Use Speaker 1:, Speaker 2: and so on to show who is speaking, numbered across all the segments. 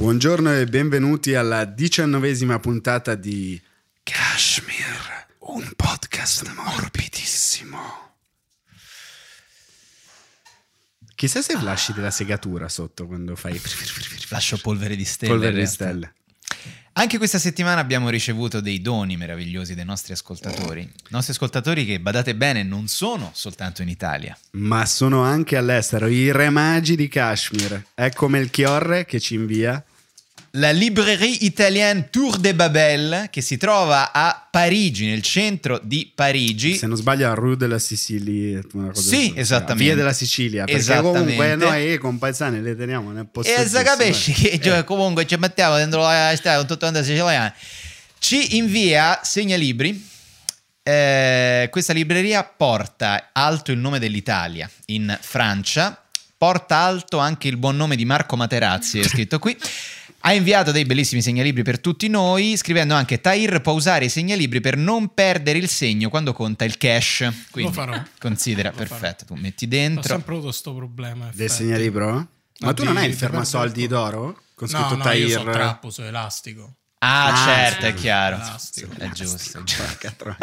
Speaker 1: Buongiorno e benvenuti alla diciannovesima puntata di Kashmir, un podcast morbidissimo. Chissà se lasci della segatura sotto quando fai
Speaker 2: Lascio polvere di stelle.
Speaker 1: polvere di stelle.
Speaker 2: Anche questa settimana abbiamo ricevuto dei doni meravigliosi dai nostri ascoltatori. I nostri ascoltatori che, badate bene, non sono soltanto in Italia.
Speaker 1: Ma sono anche all'estero, i re magi di Kashmir. Ecco Melchiorre che ci invia.
Speaker 2: La Librairie Italienne Tour de Babel, che si trova a Parigi, nel centro di Parigi.
Speaker 1: Se non sbaglio a Rue della Sicilia. una cosa
Speaker 2: Sì, esattamente.
Speaker 1: Via della Sicilia. Perché comunque noi compaesani le teniamo nel posto
Speaker 2: E se capisci
Speaker 1: eh.
Speaker 2: che cioè, comunque ci mettiamo dentro la strada con tutto il siciliano. Ci invia segnalibri. Eh, questa libreria porta alto il nome dell'Italia in Francia, porta alto anche il buon nome di Marco Materazzi, è scritto qui. Ha inviato dei bellissimi segnalibri per tutti noi, scrivendo anche Tahir può usare i segnalibri per non perdere il segno quando conta il cash. Quindi
Speaker 3: farò.
Speaker 2: considera,
Speaker 3: Lo farò.
Speaker 2: perfetto, tu metti
Speaker 3: Ho
Speaker 2: dentro.
Speaker 3: sempre avuto questo problema.
Speaker 1: Del
Speaker 3: effetti.
Speaker 1: segnalibro? Ma
Speaker 3: No,
Speaker 1: tu non hai il
Speaker 3: di
Speaker 1: fermasoldi d'oro? Con
Speaker 3: No,
Speaker 1: scritto
Speaker 3: no,
Speaker 1: Tahir.
Speaker 3: io so trappo, so elastico.
Speaker 2: Ah,
Speaker 1: Ah,
Speaker 2: certo,
Speaker 1: sì.
Speaker 2: è chiaro.
Speaker 3: Elastico.
Speaker 2: È giusto. è giusto.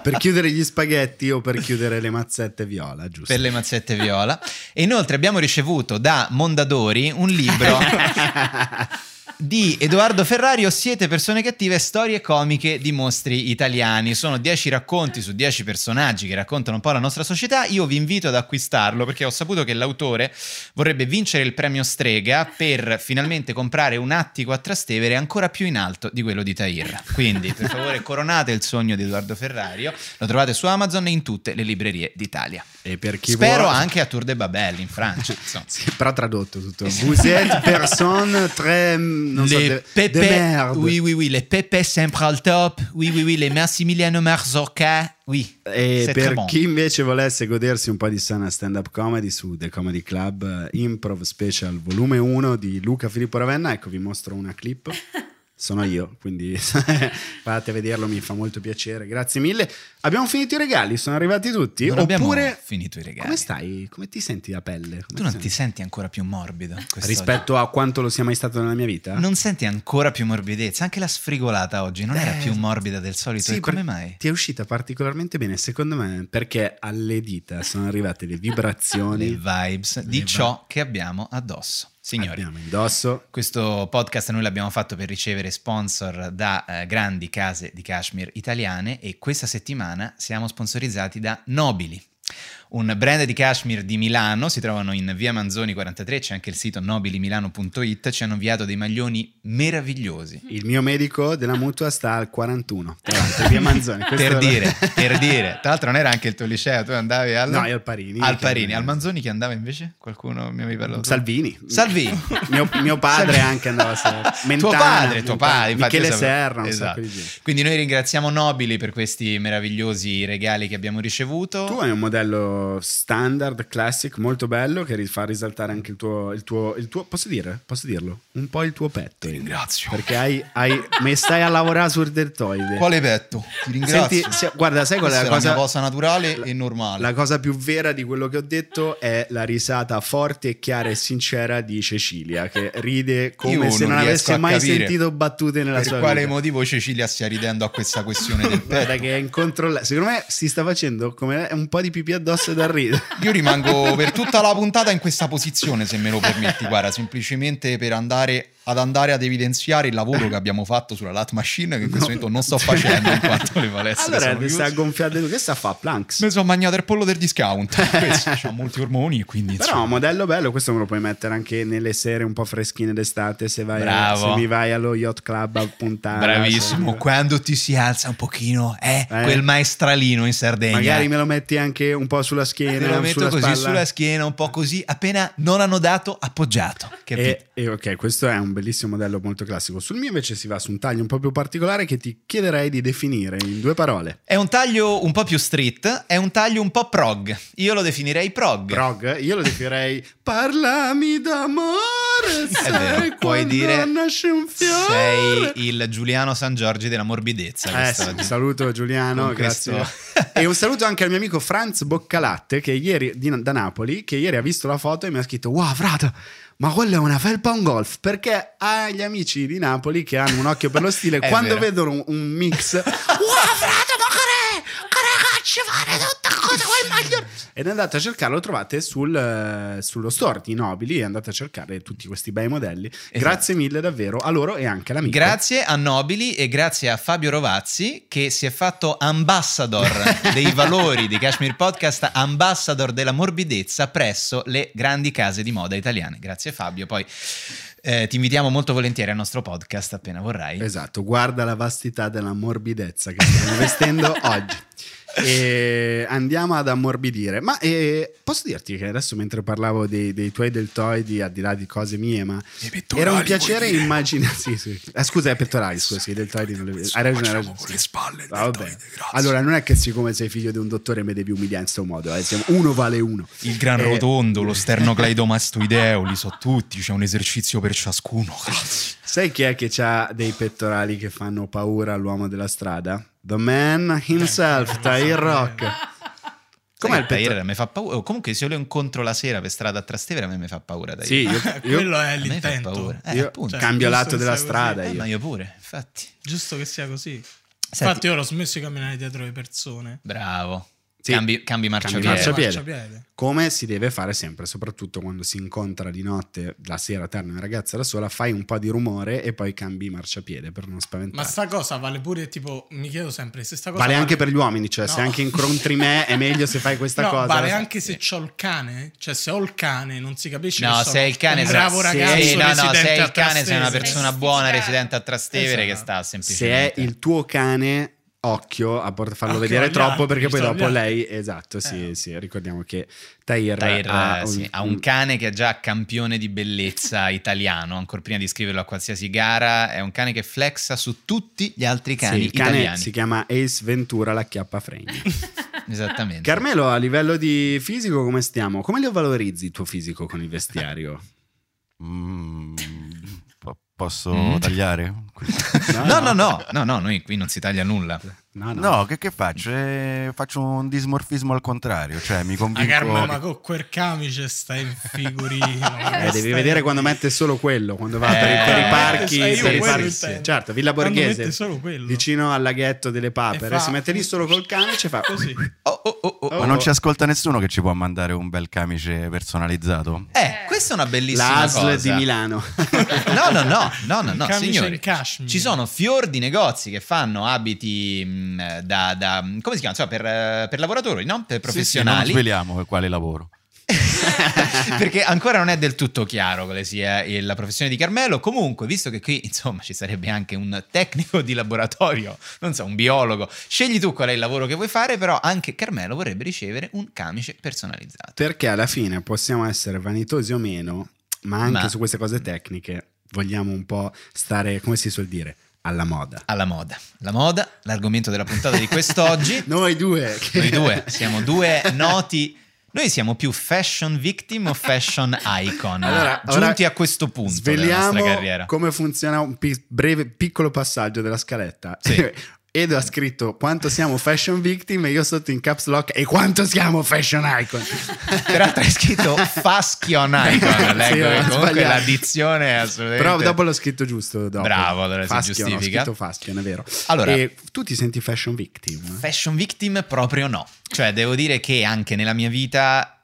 Speaker 1: Per chiudere gli spaghetti o per chiudere le mazzette viola, giusto?
Speaker 2: per le mazzette viola. E inoltre abbiamo ricevuto da Mondadori un libro di Edoardo Ferrari, o Siete persone cattive, storie comiche di mostri italiani. Sono 10 racconti su 10 personaggi che raccontano un po' la nostra società. Io vi invito ad acquistarlo perché ho saputo che l'autore vorrebbe vincere il premio Strega per finalmente comprare un attico a Trastevere ancora più in alto di quello di Tahir. Quindi, per favore, coronate il sogno di Edoardo Ferrario. Lo trovate su Amazon e in tutte le librerie d'Italia.
Speaker 1: E per chi
Speaker 2: Spero
Speaker 1: vuole-
Speaker 2: anche a Tour de Babel in Francia. insomma.
Speaker 1: Sì, però tradotto tutto. Vous êtes personne très non so, de,
Speaker 2: pépés,
Speaker 1: de merde.
Speaker 2: oui, oui, oui, les pépés sempre al top. Oui, oui, oui, les Massimiliano Marzocca. Oui,
Speaker 1: E per
Speaker 2: bon.
Speaker 1: chi invece volesse godersi un po' di sana stand-up comedy su The Comedy Club eh, Improv Special volume 1 di Luca Filippo Ravenna, ecco vi mostro una clip. Sono io, quindi fate a vederlo, mi fa molto piacere. Grazie mille. Abbiamo finito i regali, sono arrivati tutti?
Speaker 2: Non abbiamo
Speaker 1: Oppure
Speaker 2: finito i regali.
Speaker 1: come stai? Come ti senti la pelle? Come
Speaker 2: Tu non ti
Speaker 1: senti?
Speaker 2: senti ancora più morbido
Speaker 1: rispetto a quanto lo sia mai stato nella mia vita?
Speaker 2: Non senti ancora più morbidezza? Anche la sfrigolata oggi non era
Speaker 1: Eh,
Speaker 2: più morbida del solito.
Speaker 1: Sì,
Speaker 2: e come mai?
Speaker 1: Ti è uscita particolarmente bene, secondo me, perché alle dita sono arrivate le vibrazioni.
Speaker 2: Le vibes
Speaker 1: Le
Speaker 2: di
Speaker 1: vi-
Speaker 2: ciò che abbiamo addosso. Signori,
Speaker 1: Abbiamo indosso.
Speaker 2: Questo podcast noi l'abbiamo fatto per ricevere sponsor da eh, grandi case di cashmere italiane e questa settimana siamo sponsorizzati da Nobili. Un brand di cashmere di Milano, si trovano in via Manzoni 43, c'è anche il sito nobilimilano.it, ci hanno inviato dei maglioni meravigliosi.
Speaker 1: Il mio medico della mutua sta al 41, tra l'altro, via Manzoni.
Speaker 2: Per dire, per dire, tra l'altro non era anche il tuo liceo, tu andavi al...
Speaker 1: No, al Parini.
Speaker 2: Al
Speaker 1: che-
Speaker 2: Parini, al Manzoni chi andava invece? Qualcuno mi avevi parlato?
Speaker 1: Salvini.
Speaker 2: Salvini.
Speaker 1: Mio, mio padre
Speaker 2: Salvini.
Speaker 1: anche andava a Serra.
Speaker 2: tuo padre, tuo padre,
Speaker 1: Michele Serra,
Speaker 2: Esatto. Quindi noi ringraziamo Nobili per questi meravigliosi regali che abbiamo ricevuto.
Speaker 1: Tu hai un modello standard, classic, molto bello che fa risaltare anche il tuo, il tuo, il tuo posso dire? Posso dirlo? Un po' il tuo petto.
Speaker 2: ringrazio.
Speaker 1: Perché hai, hai, mi stai a lavorare sul deltoide.
Speaker 2: Quale petto? Ti ringrazio.
Speaker 1: Senti, se- guarda, sai qual è la
Speaker 2: è la mia
Speaker 1: cosa,
Speaker 2: cosa naturale e normale.
Speaker 1: la cosa più vera di quello che ho detto è la risata forte chiara e sincera di Cecilia, che ride come
Speaker 2: Io
Speaker 1: se non
Speaker 2: riesco
Speaker 1: avesse mai sentito battute nella
Speaker 2: per
Speaker 1: sua
Speaker 2: quale
Speaker 1: vita.
Speaker 2: motivo Cecilia stia ridendo a questa questione del
Speaker 1: Guarda
Speaker 2: petto.
Speaker 1: che è incontrollabile. Secondo me si sta facendo come un po' di pipì addosso da ridere.
Speaker 2: Io rimango per tutta la puntata in questa posizione, se me lo permetti, guarda, semplicemente per andare ad andare ad evidenziare il lavoro che abbiamo fatto sulla lat machine che in questo momento non sto facendo in quanto le palestre
Speaker 1: Allora
Speaker 2: sono
Speaker 1: sta gonfiando che sta a fa planks.
Speaker 2: Mi sono mangiato il pollo del discount. Questo ha molti ormoni quindi
Speaker 1: Però
Speaker 2: insomma,
Speaker 1: modello bello, questo me lo puoi mettere anche nelle sere un po' freschine d'estate se, vai
Speaker 2: Bravo.
Speaker 1: se mi vai allo yacht club a puntare.
Speaker 2: Bravissimo, quando ti si alza un pochino, eh,
Speaker 1: Eh.
Speaker 2: quel maestralino in Sardegna.
Speaker 1: Magari me lo metti anche un po' sulla schiena,
Speaker 2: Te lo metto
Speaker 1: sulla
Speaker 2: così
Speaker 1: spalla.
Speaker 2: sulla schiena, un po' così, appena non hanno dato, appoggiato. Capito?
Speaker 1: E, e ok, questo è un bellissimo modello molto classico. Sul mio invece si va su un taglio un po' più particolare che ti chiederei di definire in due parole.
Speaker 2: È un taglio un po' più street, è un taglio un po' prog. Io lo definirei prog.
Speaker 1: Prog, io lo definirei parlami d'amore,
Speaker 2: È
Speaker 1: sai
Speaker 2: vero, puoi dire
Speaker 1: nasce un fiore.
Speaker 2: sei il Giuliano San Giorgi della morbidezza.
Speaker 1: Eh, sì, saluto Giuliano,
Speaker 2: Con
Speaker 1: grazie.
Speaker 2: questo-
Speaker 1: e un saluto anche al mio amico Franz Boccalatte che ieri, di- da Napoli, che ieri ha visto la foto e mi ha scritto: Wow, frate, ma quella è una felpa un golf? Perché ha gli amici di Napoli che hanno un occhio per lo stile, quando
Speaker 2: vero.
Speaker 1: vedono un, un mix, wow, frate, ma che cacci fare maglione? Ed andate a cercarlo, lo trovate sul, eh, sullo store di Nobili e andate a cercare tutti questi bei modelli. Grazie mille davvero a loro e anche all'amico.
Speaker 2: Grazie a Nobili e grazie a Fabio Rovazzi che si è fatto ambassador dei valori di Kashmir Podcast, ambassador della morbidezza presso le grandi case di moda italiane. Grazie Fabio, poi eh, ti invitiamo molto volentieri al nostro podcast appena vorrai.
Speaker 1: Esatto, guarda la vastità della morbidezza che stiamo vestendo oggi. E andiamo ad ammorbidire. Ma eh, posso dirti che adesso, mentre parlavo dei, dei tuoi deltoidi, al di là di cose mie, ma era un piacere immaginare. Sì, sì. Eh, scusa, è pettorali, scusa, sì, i deltoidi non le vedo. Hai ragione, hai ragione.
Speaker 4: le spalle,
Speaker 1: Va
Speaker 4: deltoide.
Speaker 1: Allora, non è che siccome sei figlio di un dottore mi devi umiliare in questo modo. eh, siamo- uno vale uno.
Speaker 4: Il gran
Speaker 1: Eh,
Speaker 4: rotondo, lo sternocleidomastoideo, li so tutti, c'è un esercizio per ciascuno.
Speaker 1: Sai chi è che ha dei pettorali che fanno paura all'uomo della strada? The man himself, Tahir Rock. Com'è il pettorale?
Speaker 2: Tahir mi fa paura. Comunque, se io lo incontro la sera per strada a Trastevere, a me mi fa paura. Tahir.
Speaker 1: Sì, io, io-
Speaker 3: Quello è
Speaker 2: A me fa
Speaker 3: l'intento.
Speaker 2: paura. Eh,
Speaker 1: io.
Speaker 3: Cioè,
Speaker 1: cambio lato della strada.
Speaker 2: Eh,
Speaker 1: Io.
Speaker 2: ma io pure, infatti.
Speaker 3: Giusto che sia così.
Speaker 2: Senti-
Speaker 3: Infatti, io l'ho smesso di camminare dietro le persone.
Speaker 2: Bravo.
Speaker 1: Sì.
Speaker 2: Cambi, cambi marciapiede.
Speaker 1: marciapiede.
Speaker 3: Marciapiede.
Speaker 1: Come si deve fare sempre, soprattutto quando si incontra di notte, la sera terna una ragazza da sola, fai un po' di rumore e poi cambi marciapiede per non spaventare.
Speaker 3: Ma sta cosa vale pure tipo, mi chiedo sempre se sta cosa
Speaker 1: Vale anche per gli uomini, cioè se
Speaker 3: No.
Speaker 1: anche incontri me è meglio se fai questa
Speaker 3: no,
Speaker 1: cosa.
Speaker 3: vale
Speaker 1: La-
Speaker 3: anche se c'ho il cane, cioè se ho il cane non si capisce
Speaker 2: No,
Speaker 3: che
Speaker 2: se è il cane,
Speaker 3: un
Speaker 2: se-
Speaker 3: bravo
Speaker 2: se-
Speaker 3: ragazzo
Speaker 2: sì, no, no, se è il cane, sei una persona
Speaker 5: Sì,
Speaker 2: buona
Speaker 5: sì,
Speaker 2: residente a Trastevere che
Speaker 3: Esatto.
Speaker 2: sta
Speaker 1: Se è
Speaker 2: semplicemente.
Speaker 1: il tuo cane, occhio a farlo
Speaker 3: Occhio
Speaker 1: vedere troppo
Speaker 3: altri,
Speaker 1: perché poi dopo lei, esatto, sì,
Speaker 3: Eh.
Speaker 1: sì, ricordiamo che Tahir,
Speaker 2: Tahir,
Speaker 1: ha,
Speaker 2: eh, sì, ha un cane che è già campione di bellezza italiano, ancora prima di iscriverlo a qualsiasi gara, è un cane che flexa su tutti gli altri cani
Speaker 1: Sì, il cane
Speaker 2: italiani.
Speaker 1: si chiama Ace Ventura la chiappa fregna.
Speaker 2: Esattamente.
Speaker 1: Carmelo, a livello di fisico come stiamo? Come lo valorizzi il tuo fisico con il vestiario?
Speaker 6: Mm, po- posso
Speaker 2: Mm.
Speaker 6: tagliare?
Speaker 2: No, no, no, no, no, noi qui non si taglia nulla.
Speaker 1: No, no.
Speaker 6: No, che, che faccio? Eh, faccio un dismorfismo al contrario, cioè mi convinco...
Speaker 3: Carmen, ma con quel camice stai in figurino.
Speaker 1: Eh, devi vedere quando mette solo quello, quando va per, i- per i
Speaker 2: Eh,
Speaker 1: parchi. per i
Speaker 3: quello
Speaker 1: parchi
Speaker 3: intendo.
Speaker 1: certo, Villa Borghese, vicino al laghetto delle papere.
Speaker 3: Fa-
Speaker 1: Si mette lì solo col camice e fa
Speaker 3: Così.
Speaker 2: Oh, oh, oh, oh.
Speaker 6: Ma non ci ascolta nessuno che ci può mandare un bel camice personalizzato?
Speaker 2: Eh, questa è una bellissima
Speaker 1: la ASL
Speaker 2: cosa.
Speaker 1: di Milano.
Speaker 2: No, no, no, no, no, no, signori. Ci sono fior di negozi che fanno abiti mh, da, da- come si chiama? Insomma, per, eh, per lavoratori, no? Per
Speaker 6: Sì, sì,
Speaker 2: professionali.
Speaker 6: non sveliamo per quale lavoro.
Speaker 2: Perché ancora non è del tutto chiaro quale sia la professione di Carmelo. Comunque, visto che qui insomma ci sarebbe anche un tecnico di laboratorio, non so, un biologo, scegli tu qual è il lavoro che vuoi fare, però anche Carmelo vorrebbe ricevere un camice personalizzato.
Speaker 1: Perché alla fine possiamo essere vanitosi o meno, ma anche
Speaker 2: Ma-
Speaker 1: su queste cose tecniche vogliamo un po' stare, come si suol dire, alla moda.
Speaker 2: Alla moda. La moda, l'argomento della puntata di quest'oggi.
Speaker 1: Noi due. che-
Speaker 2: Noi due siamo due noti. Noi siamo più fashion victim o fashion icon?
Speaker 1: Allora, ora
Speaker 2: giunti a questo punto della
Speaker 1: Sveliamo
Speaker 2: nostra carriera.
Speaker 1: come funziona un pi- breve piccolo passaggio della scaletta.
Speaker 2: Sì.
Speaker 1: Edo ha scritto quanto siamo fashion victim e io sotto in caps lock e quanto siamo fashion icon.
Speaker 2: Peraltro hai scritto fashion icon. Leggo
Speaker 1: Sì,
Speaker 2: comunque l'addizione è assolutamente.
Speaker 1: Però dopo l'ho scritto giusto. Dopo.
Speaker 2: Bravo, allora si
Speaker 1: Fashion,
Speaker 2: giustifica.
Speaker 1: Ho scritto fashion, è vero.
Speaker 2: Allora-
Speaker 1: e tu ti senti fashion victim?
Speaker 2: Fashion victim proprio no. Cioè, devo dire che anche nella mia vita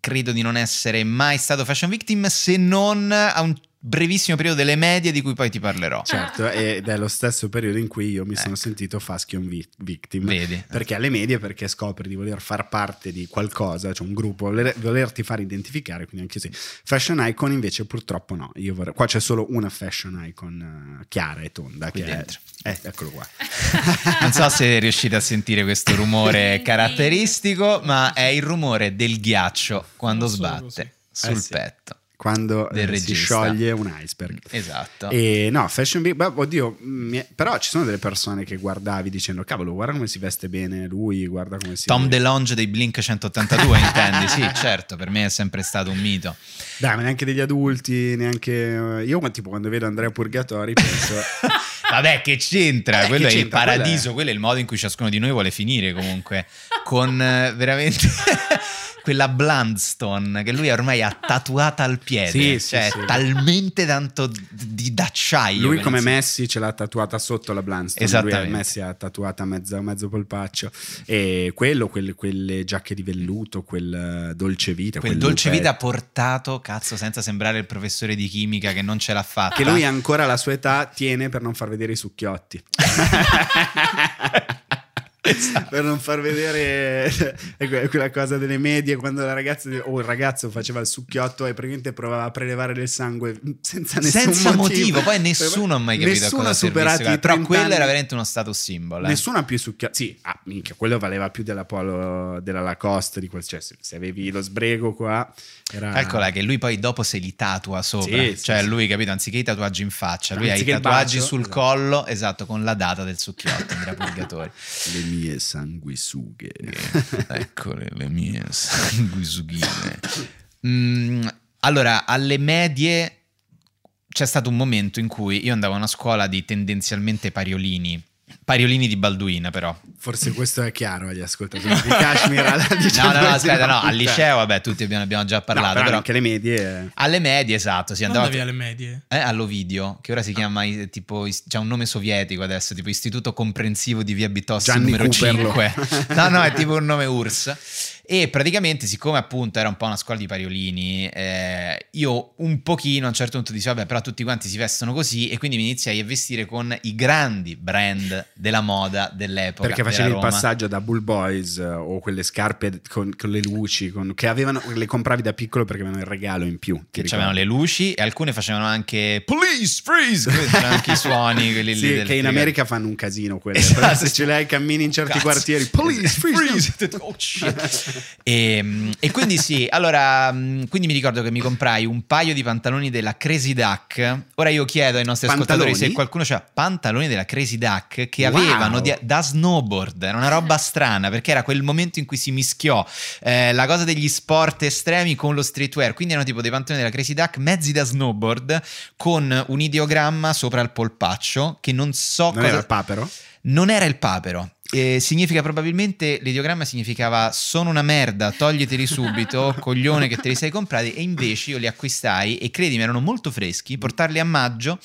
Speaker 2: credo di non essere mai stato fashion victim se non a un brevissimo periodo delle medie di cui poi ti parlerò.
Speaker 1: Certo, ed è lo stesso periodo in cui io mi sono
Speaker 2: Ecco.
Speaker 1: sentito fashion vi- victim.
Speaker 2: Vedi?
Speaker 1: Perché alle medie, perché scopri di voler far parte di qualcosa, cioè un gruppo, voler- volerti far identificare, quindi anche sì. Fashion icon invece purtroppo no. Io vorrei- qua c'è solo una fashion icon eh, chiara e tonda.
Speaker 2: Qui
Speaker 1: che è-
Speaker 2: dentro.
Speaker 1: eh, eccolo qua.
Speaker 2: Non so se riuscite a sentire questo rumore caratteristico, ma è il rumore del ghiaccio quando sbatte sul
Speaker 1: Eh sì.
Speaker 2: petto.
Speaker 1: Quando eh, si scioglie un iceberg.
Speaker 2: Esatto.
Speaker 1: E no, Fashion Week, beh, oddio, è- però ci sono delle persone che guardavi dicendo, cavolo, guarda come si veste bene lui, guarda come si...
Speaker 2: Tom DeLonge dei Blink 182, intendi? Sì, certo, per me è sempre stato un mito.
Speaker 1: Dai, ma neanche degli adulti, neanche... eh, Io ma tipo quando vedo Andrea Purgatori penso...
Speaker 2: Vabbè, che c'entra?
Speaker 1: Eh,
Speaker 2: quello
Speaker 1: che
Speaker 2: è il paradiso,
Speaker 1: Quello è-
Speaker 2: quello è il modo in cui ciascuno di noi vuole finire comunque. Con eh, veramente. Quella Bluntstone che lui ormai ha tatuata al piede,
Speaker 1: Sì, sì,
Speaker 2: cioè
Speaker 1: sì.
Speaker 2: talmente tanto di d'acciaio.
Speaker 1: Lui come
Speaker 2: si-
Speaker 1: Messi ce l'ha tatuata sotto la Bluntstone,
Speaker 2: Esattamente.
Speaker 1: lui Messi ha tatuata mezzo, mezzo polpaccio e quello, quelle, quelle giacche di velluto, quel eh, dolce vita,
Speaker 2: Quel
Speaker 1: quel
Speaker 2: dolce
Speaker 1: lupetto.
Speaker 2: vita portato, cazzo, senza sembrare il professore di chimica che non ce l'ha fatta.
Speaker 1: che lui ancora alla sua età tiene per non far vedere i succhiotti.
Speaker 2: Esatto.
Speaker 1: per non far vedere que- quella cosa delle medie quando la ragazza o il ragazzo faceva il succhiotto e praticamente provava a prelevare del sangue senza nessun
Speaker 2: Senza motivo,
Speaker 1: motivo.
Speaker 2: poi nessuno ha mai capito
Speaker 1: Nessuno
Speaker 2: cosa
Speaker 1: ha superato i
Speaker 2: però
Speaker 1: 30
Speaker 2: quello era veramente uno status symbol. eh.
Speaker 1: Nessuno ha più succhiato. Sì, ah, minchia, quello valeva più della Polo, della Lacoste, di quel, cioè, se, avevi lo sbrego qua, era...
Speaker 2: Calcola che lui poi dopo se li tatua sopra,
Speaker 1: Sì,
Speaker 2: cioè
Speaker 1: sì.
Speaker 2: lui, capito, anziché i tatuaggi in faccia, lui ha i tatuaggi
Speaker 1: bacio,
Speaker 2: sul
Speaker 1: esatto.
Speaker 2: collo, esatto, con la data del succhiotto della purgatorio.
Speaker 1: Mie sanguisughe.
Speaker 2: Eccole le mie sanguisughine. Mm, allora, alle medie c'è stato un momento in cui io andavo a una scuola di tendenzialmente pariolini. Pariolini di Balduina, però.
Speaker 1: Forse questo è chiaro agli ascoltatori di Kashmir. alla
Speaker 2: No, no, no, aspetta, no, al liceo, vabbè, tutti abbiamo, abbiamo già
Speaker 1: No,
Speaker 2: parlato.
Speaker 1: però
Speaker 2: però
Speaker 1: anche le medie...
Speaker 2: alle medie, esatto, si
Speaker 3: Non
Speaker 2: andava.
Speaker 3: andavi alle medie.
Speaker 2: Eh, all'Ovidio, che ora si chiama eh, tipo, c'ha un nome sovietico adesso, tipo Istituto Comprensivo di Via Bitossi
Speaker 1: Gianni
Speaker 2: numero
Speaker 1: Cooperlo.
Speaker 2: 5. No, no, è tipo un nome URSS. E praticamente, siccome appunto era un po' una scuola di pariolini, eh, io un pochino a un certo punto dicevo, vabbè, però tutti quanti si vestono così, e quindi mi iniziai a vestire con i grandi brand della moda dell'epoca.
Speaker 1: Perché facevi il
Speaker 2: Roma.
Speaker 1: passaggio da Bull Boys eh, o quelle scarpe con, con le luci con- che avevano, le compravi da piccolo perché avevano il regalo in più.
Speaker 2: Che c'avevano
Speaker 1: ricordi?
Speaker 2: le luci e alcune facevano anche Police Freeze, c'erano anche i suoni, quelli
Speaker 1: Sì,
Speaker 2: lì. del-
Speaker 1: che in America fanno un casino quelle.
Speaker 2: Esatto,
Speaker 1: se ce le hai cammini in certi
Speaker 2: Cazzo.
Speaker 1: quartieri, police, freeze.
Speaker 2: Oh, shit. E, e quindi sì, allora, mh, quindi mi ricordo che mi comprai un paio di pantaloni della Crazy Duck. Ora io chiedo ai nostri ascoltatori
Speaker 1: Pantaloni?
Speaker 2: se qualcuno c'ha pantaloni della Crazy Duck che
Speaker 1: Wow.
Speaker 2: avevano di- da snowboard. Era una roba strana perché era quel momento in cui si mischiò eh, la cosa degli sport estremi con lo streetwear. Quindi erano tipo dei pantaloni della Crazy Duck mezzi da snowboard con un ideogramma sopra il polpaccio che non so
Speaker 1: Non
Speaker 2: cosa...
Speaker 1: era il papero?
Speaker 2: Non era il papero. Eh, significa probabilmente l'ideogramma significava sono una merda, togliteli subito, coglione che te li sei comprati. E invece io li acquistai e credimi, erano molto freschi. Portarli a maggio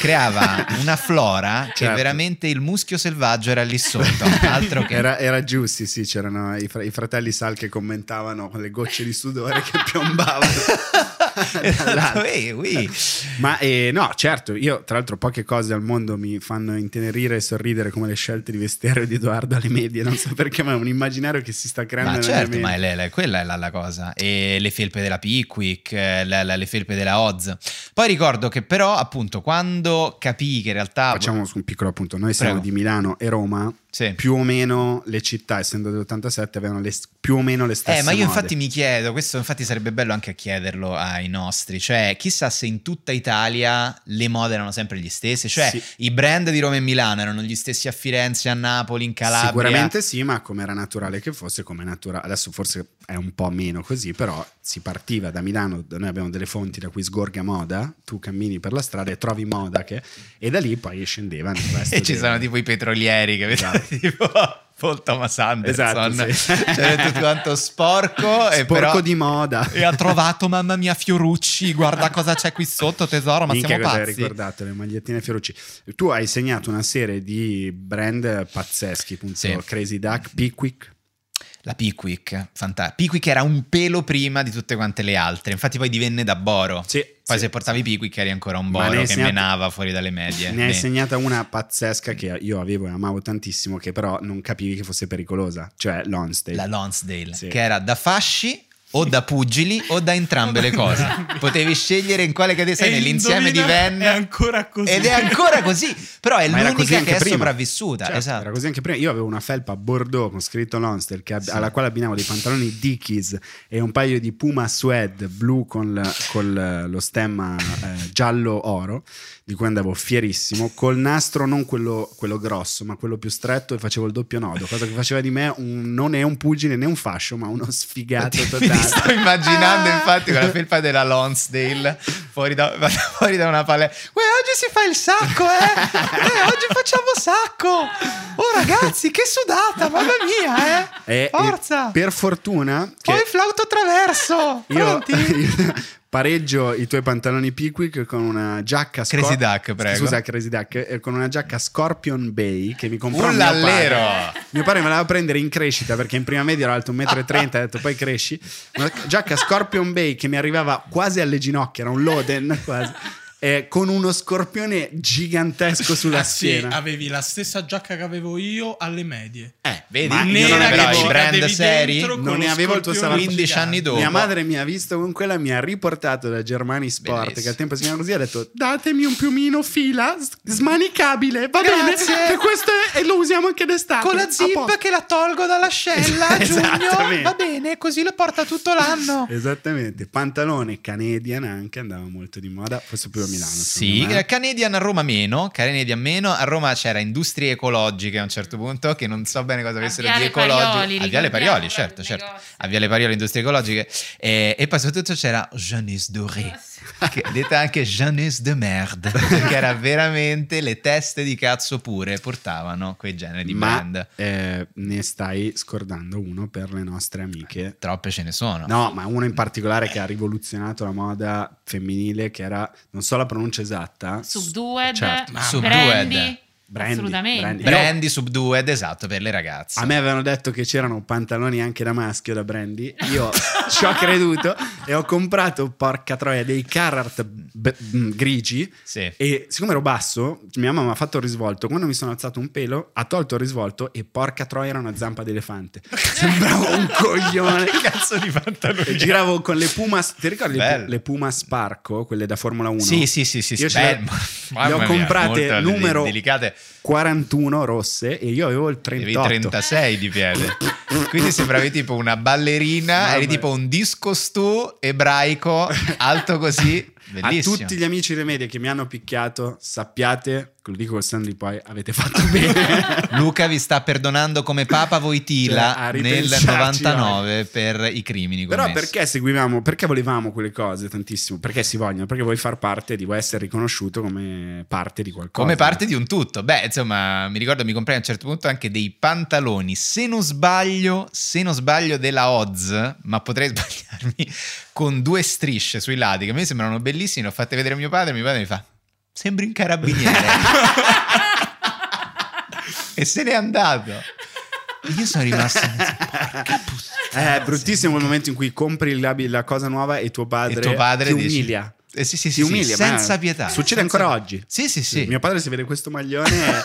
Speaker 2: creava una flora che
Speaker 1: Certo.
Speaker 2: veramente il muschio selvaggio era lì sotto. Altro che
Speaker 1: Era, era giusti, sì, c'erano i, fra- i fratelli Sal che commentavano con le gocce di sudore che piombavano.
Speaker 2: Esatto,
Speaker 1: dall'alto.
Speaker 2: eh, ui.
Speaker 1: Ma eh, no, certo, io tra l'altro poche cose al mondo mi fanno intenerire e sorridere come le scelte di vestiario di Edoardo alle medie, non so perché, ma è un immaginario che si sta creando
Speaker 2: Ma certo, ma è lei- quella è la, la cosa. E le felpe della Pickwick, eh, la- la- le felpe della Oz. Poi ricordo che però, appunto, quando capii che in realtà...
Speaker 1: Facciamo un piccolo appunto, noi siamo
Speaker 2: Prego.
Speaker 1: di Milano e Roma,
Speaker 2: Sì.
Speaker 1: più o meno le città, essendo dell'87, avevano le- più o meno le stesse
Speaker 2: Eh, ma io
Speaker 1: mode.
Speaker 2: infatti mi chiedo, questo infatti sarebbe bello anche chiederlo ai nostri, cioè chissà se in tutta Italia le mode erano sempre gli stesse, cioè
Speaker 1: Sì.
Speaker 2: i brand di Roma e Milano erano gli stessi a Firenze, a Napoli, in Calabria.
Speaker 1: Sicuramente sì, ma come era naturale che fosse, come naturale. Adesso forse è un po' meno così, però si partiva da Milano, noi abbiamo delle fonti da cui sgorga moda, tu cammini per la strada e trovi moda che, e da lì poi scendevano.
Speaker 2: E ci
Speaker 1: dei-
Speaker 2: sono tipo i petrolieri che
Speaker 1: Esatto.
Speaker 2: tipo Paul Thomas Anderson.
Speaker 1: Esatto, sì.
Speaker 2: C'era tutto quanto sporco e
Speaker 1: Sporco
Speaker 2: però...
Speaker 1: di moda.
Speaker 2: E ha trovato mamma mia Fiorucci, guarda cosa c'è qui sotto tesoro, ma
Speaker 1: Minchia
Speaker 2: siamo
Speaker 1: cosa hai
Speaker 2: pazzi.
Speaker 1: ricordato, le magliettine Fiorucci. Tu hai segnato una serie di brand pazzeschi, appunto
Speaker 2: Sì.
Speaker 1: Crazy Duck, Pickwick.
Speaker 2: La Pickwick, fantastica. Pickwick era un pelo prima di tutte quante le altre, infatti poi divenne da Boro.
Speaker 1: Sì,
Speaker 2: Poi
Speaker 1: sì,
Speaker 2: se portavi Pickwick eri ancora un Boro che
Speaker 1: segnato-
Speaker 2: menava fuori dalle medie.
Speaker 1: Ne hai
Speaker 2: Beh.
Speaker 1: segnata una pazzesca che io avevo e amavo tantissimo, che però non capivi che fosse pericolosa, cioè Lonsdale.
Speaker 2: La Lonsdale,
Speaker 1: Sì.
Speaker 2: che era da fasci o da pugili o da entrambe le cose. Potevi scegliere in quale categoria sei
Speaker 3: E
Speaker 2: nell'insieme di Venn.
Speaker 3: È ancora così.
Speaker 2: Ed è ancora così, però è
Speaker 1: Ma
Speaker 2: l'unica che è
Speaker 1: prima.
Speaker 2: sopravvissuta.
Speaker 1: Certo,
Speaker 2: esatto.
Speaker 1: Era così anche prima. Io avevo una felpa Bordeaux con scritto Lonsdale che ab-
Speaker 2: Sì.
Speaker 1: alla quale abbinavo dei pantaloni Dickies e un paio di Puma Suede blu con, l- col, lo stemma eh, giallo oro. Di cui andavo fierissimo, col nastro non quello, quello grosso, ma quello più stretto e facevo il doppio nodo, cosa che faceva di me un- non è un pugile né un fascio, ma uno sfigato
Speaker 2: Mi
Speaker 1: totale.
Speaker 2: sto immaginando infatti con la felpa della Lonsdale fuori da, fuori da una palestra. Uè, oggi si fa il sacco, eh! Eh, oggi facciamo sacco! Oh ragazzi, che sudata, mamma mia, eh!
Speaker 1: E- e
Speaker 2: Forza!
Speaker 1: per fortuna che
Speaker 2: Poi flauto traverso!
Speaker 1: io,
Speaker 2: Pronti?
Speaker 1: pareggio i tuoi pantaloni Pickwick con una giacca Scor-
Speaker 2: Crazy Duck, prego.
Speaker 1: Scusa, Crazy Duck, eh, con una giacca Scorpion Bay che mi comprò
Speaker 2: Un
Speaker 1: mio padre. Mio padre me la doveva prendere in crescita perché in prima media ero alto 1,30 m, ha detto poi cresci. Una giacca Scorpion Bay che mi arrivava quasi alle ginocchia, era un Loden quasi. Eh, con uno scorpione gigantesco sulla
Speaker 3: Ah, sì,
Speaker 1: schiena.
Speaker 3: avevi la stessa giacca che avevo io alle medie.
Speaker 1: Eh,
Speaker 2: Vedi?
Speaker 1: ma
Speaker 2: Io
Speaker 1: non avevo-
Speaker 2: i brand seri?
Speaker 1: Non ne avevo il tuo salato.
Speaker 2: 15 anni dopo.
Speaker 1: Mia madre mi ha visto con quella, mi ha riportato da Germani Sport,
Speaker 2: Bellissimo.
Speaker 1: che al tempo si chiama così, ha detto datemi un piumino fila smanicabile, va
Speaker 2: Grazie.
Speaker 1: bene? E questo è, e lo usiamo anche d'estate.
Speaker 2: Con la zip che la tolgo dall'ascella a giugno. Va bene, così lo porta tutto l'anno.
Speaker 1: Esattamente, pantalone Canadian anche andava molto di moda, forse più Milano.
Speaker 2: Sì,
Speaker 1: secondo me.
Speaker 2: Canadian a Roma meno, Canadian meno, a Roma c'era industrie ecologiche a un certo punto che non so bene cosa avessero di
Speaker 5: Viale
Speaker 2: ecologico.
Speaker 5: Parioli,
Speaker 2: a Viale Parioli, certo, certo. A Viale Parioli industrie ecologiche e, e poi soprattutto c'era Jeunesse Doré. Che, detta anche Jeunesse de merde, perché era veramente le teste di cazzo pure portavano quei generi di
Speaker 1: Ma
Speaker 2: brand.
Speaker 1: eh, ne stai scordando uno per le nostre amiche.
Speaker 2: Troppe ce ne sono.
Speaker 1: No, ma uno in particolare che ha rivoluzionato la moda femminile, che era, non so la pronuncia esatta,
Speaker 5: Subdued,
Speaker 1: Certo.
Speaker 2: Subdued.
Speaker 5: Brandy,
Speaker 1: Brandy,
Speaker 5: assolutamente.
Speaker 1: Brandy.
Speaker 2: Brandy Subdued, esatto, per le ragazze.
Speaker 1: A me avevano detto che c'erano pantaloni anche da maschio da Brandy. Io ci ho creduto e ho comprato, porca troia, dei Carhartt b- mm, grigi.
Speaker 2: Sì.
Speaker 1: E siccome ero basso, mia mamma ha fatto il risvolto. Quando mi sono alzato un pelo, ha tolto il risvolto e porca troia era una zampa d'elefante. Sembravo un coglione.
Speaker 2: Che cazzo di pantaloni?
Speaker 1: E giravo con le Puma. Ti ricordi le,
Speaker 2: Bello.
Speaker 1: le Puma Sparco, quelle da Formula 1?
Speaker 2: Sì, sì, sì, sì.
Speaker 1: Io
Speaker 2: sì.
Speaker 1: ce le- ho
Speaker 2: mia,
Speaker 1: comprate
Speaker 2: molto
Speaker 1: numero
Speaker 2: delicate.
Speaker 1: 41 rosse e io avevo il
Speaker 2: Avevi
Speaker 1: 38.
Speaker 2: 36 di piede. Quindi sembravi tipo una ballerina,
Speaker 1: Mamma
Speaker 2: eri tipo un disco stu ebraico, alto così. Bellissimo.
Speaker 1: A tutti gli amici delle medie che mi hanno picchiato, sappiate, lo dico col senno di poi, avete fatto bene.
Speaker 2: Luca vi sta perdonando come Papa Voitila
Speaker 1: Cioè,
Speaker 2: nel
Speaker 1: ripensarci
Speaker 2: 99 per i crimini
Speaker 1: Però
Speaker 2: commessi.
Speaker 1: perché seguivamo, perché volevamo quelle cose tantissimo? Perché si vogliono? Perché vuoi far parte di, vuoi essere riconosciuto come parte di qualcosa.
Speaker 2: Come parte di un tutto. Beh, insomma, mi ricordo mi comprai a un certo punto anche dei pantaloni, se non sbaglio, se non sbaglio della Oz, ma potrei sbagliarmi, con due strisce sui lati che a me sembrano bellissimi, le ho fatte vedere a mio padre mio padre mi fa "Sembri un carabiniere". e se n'è andato. Io sono rimasto porca puttana.
Speaker 1: Eh, È bruttissimo il momento in cui compri la, la cosa nuova e tuo padre,
Speaker 2: E tuo padre
Speaker 1: ti
Speaker 2: dici-
Speaker 1: umilia.
Speaker 2: Eh, sì, sì,
Speaker 1: Ti
Speaker 2: sì,
Speaker 1: umilia,
Speaker 2: senza pietà.
Speaker 1: Succede
Speaker 2: Senza-
Speaker 1: ancora oggi.
Speaker 2: Sì, sì, sì.
Speaker 1: Mio padre si vede questo maglione,